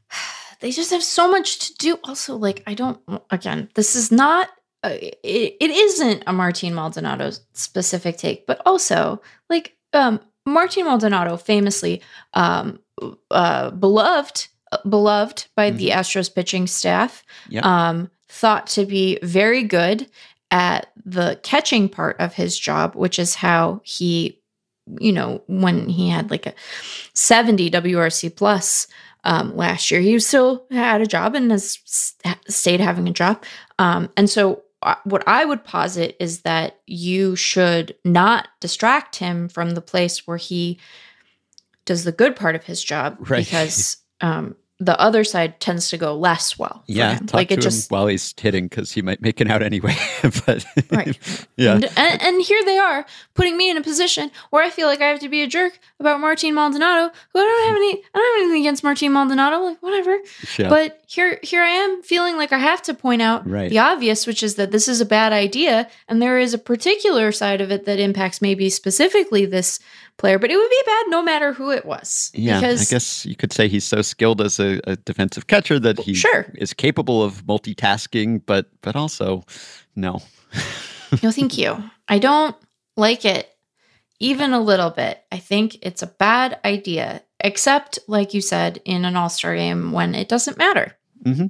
C: they just have so much to do. Also, like I don't again, this is not uh, it, it isn't a Martin Maldonado specific take, but also like um Martin Maldonado famously um uh beloved uh, beloved by the Astros pitching staff
B: Yep.
C: um thought to be very good at the catching part of his job, which is how he you know, when he had like a 70 WRC plus um, last year, he still had a job and has stayed having a job. Um, and so, uh, what I would posit is that you should not distract him from the place where he does the good part of his job
B: Right.
C: because um, the other side tends to go less well.
B: Yeah,
C: like
B: to
C: it
B: him
C: just
B: while he's hitting because he might make it out anyway. but
C: Right.
B: yeah,
C: And, and, and here they are putting me in a position where I feel like I have to be a jerk about Martin Maldonado, who I don't have any, I don't have anything against Martin Maldonado, like whatever.
B: yeah.
C: But here, here I am feeling like I have to point out
B: Right.
C: the obvious, which is that this is a bad idea, and there is a particular side of it that impacts maybe specifically this player, but it would be bad no matter who it was.
B: yeah.
C: because
B: I guess you could say he's so skilled as a, a defensive catcher that he
C: Sure.
B: is capable of multitasking, but but also no.
C: No, thank you. I don't like it even a little bit. I think it's a bad idea, except, like you said, in an all star game when it doesn't matter, Mm-hmm.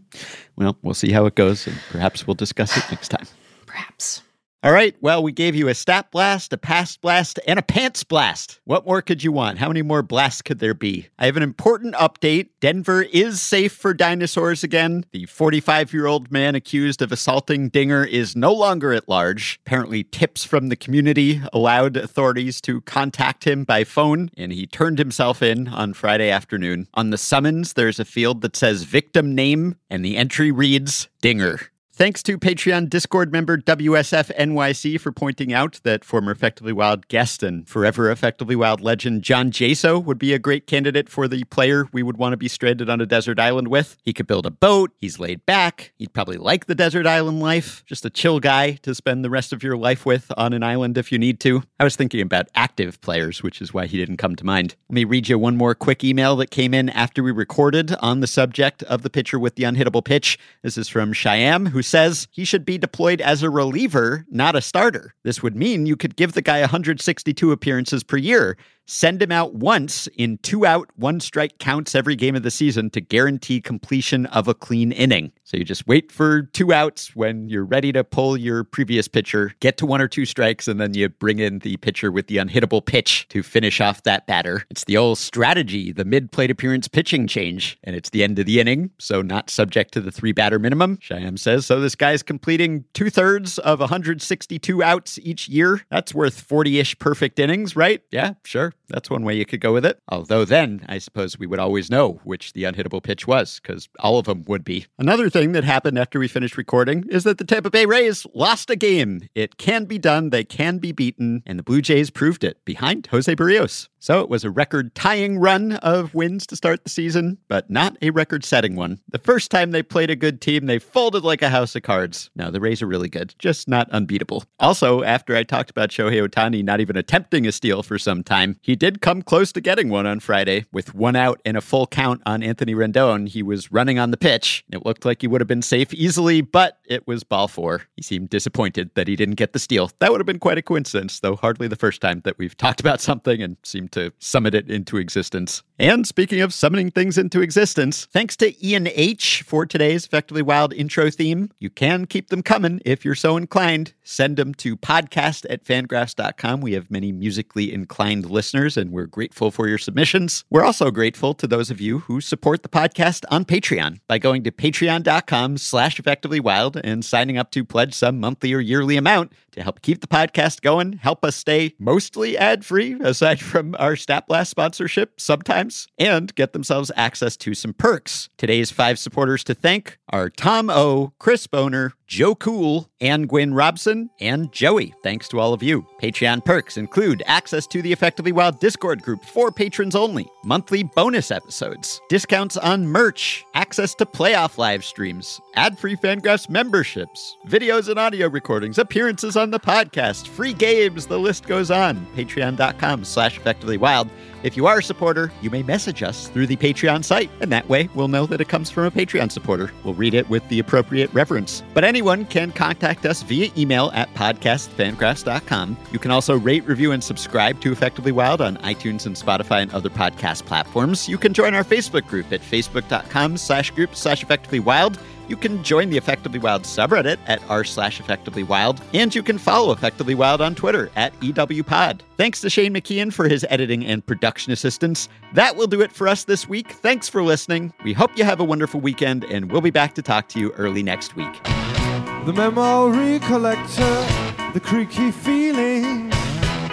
B: Well, we'll see how it goes, and perhaps we'll discuss it next time.
C: perhaps.
B: All right. Well, we gave you a stat blast, a past blast, and a pants blast. What more could you want? How many more blasts could there be? I have an important update. Denver is safe for dinosaurs again. The 45 year old man accused of assaulting Dinger is no longer at large. Apparently, tips from the community allowed authorities to contact him by phone, and he turned himself in on Friday afternoon. On the summons, there's a field that says victim name, and the entry reads Dinger. Thanks to Patreon Discord member WSF NYC for pointing out that former Effectively Wild guest and forever Effectively Wild legend John Jaso would be a great candidate for the player we would want to be stranded on a desert island with. He could build a boat, he's laid back, he'd probably like the desert island life, just a chill guy to spend the rest of your life with on an island if you need to. I was thinking about active players, which is why he didn't come to mind. Let me read you one more quick email that came in after we recorded on the subject of the pitcher with the unhittable pitch. This is from Shyam, who says he should be deployed as a reliever, not a starter. This would mean you could give the guy 162 appearances per year. Send him out once in two out, one strike counts every game of the season to guarantee completion of a clean inning. So you just wait for two outs when you're ready to pull your previous pitcher, get to one or two strikes, and then you bring in the pitcher with the unhittable pitch to finish off that batter. It's the old strategy, the mid plate appearance pitching change, and it's the end of the inning, so not subject to the three batter minimum. Shyam says so. This guy's completing two thirds of 162 outs each year. That's worth 40 ish perfect innings, right? Yeah, sure. That's one way you could go with it. Although then, I suppose we would always know which the unhittable pitch was, because all of them would be. Another thing that happened after we finished recording is that the Tampa Bay Rays lost a game. It can be done, they can be beaten, and the Blue Jays proved it behind Jose Berrios. So it was a record tying run of wins to start the season, but not a record setting one. The first time they played a good team, they folded like a house of cards. No, the Rays are really good, just not unbeatable. Also, after I talked about Shohei Ohtani not even attempting a steal for some time, he did come close to getting one on Friday. With one out and a full count on Anthony Rendon, he was running on the pitch. It looked like he would have been safe easily, but it was ball four. He seemed disappointed that he didn't get the steal. That would have been quite a coincidence, though hardly the first time that we've talked about something and seemed to summon it into existence. And speaking of summoning things into existence, thanks to Ian H for today's Effectively Wild intro theme. You can keep them coming if you're so inclined. Send them to podcast at fangraphs.com. We have many musically inclined listeners, and we're grateful for your submissions. We're also grateful to those of you who support the podcast on Patreon by going to patreon.com slash effectively wild and signing up to pledge some monthly or yearly amount to help keep the podcast going, help us stay mostly ad free, aside from our Stat Blast sponsorship sometimes, and get themselves access to some perks. Today's five supporters to thank are Tom O, Chris Boner, Joe Cool, Anne Gwyn Robson, and Joey. Thanks to all of you. Patreon perks include access to the Effectively Wild Discord group for patrons only, monthly bonus episodes, discounts on merch, access to playoff live streams, ad free Fangraphs memberships, videos and audio recordings, appearances on the podcast, free games, the list goes on. Patreon.com slash effectively wild. If you are a supporter, you may message us through the Patreon site, and that way we'll know that it comes from a Patreon supporter. We'll read it with the appropriate reverence. But anyone can contact us via email at podcastfangraphs.com. You can also rate, review, and subscribe to Effectively Wild on iTunes and Spotify and other podcast platforms. You can join our Facebook group at facebook.com slash group slash effectively wild. You can join the Effectively Wild subreddit at r slash effectively wild, and you can follow Effectively Wild on Twitter at EWPod. Thanks to Shane McKeon for his editing and production assistance. That will do it for us this week. Thanks for listening. We hope you have a wonderful weekend, and we'll be back to talk to you early next week.
E: The memory collector, the creaky feeling,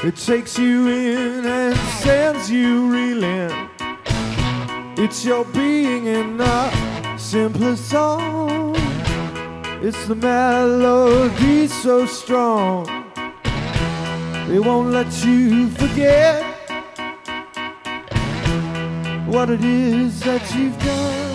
E: it takes you in and sends you reeling. It's your being in a simple song. It's the melody so strong. It won't let you forget what it is that you've done.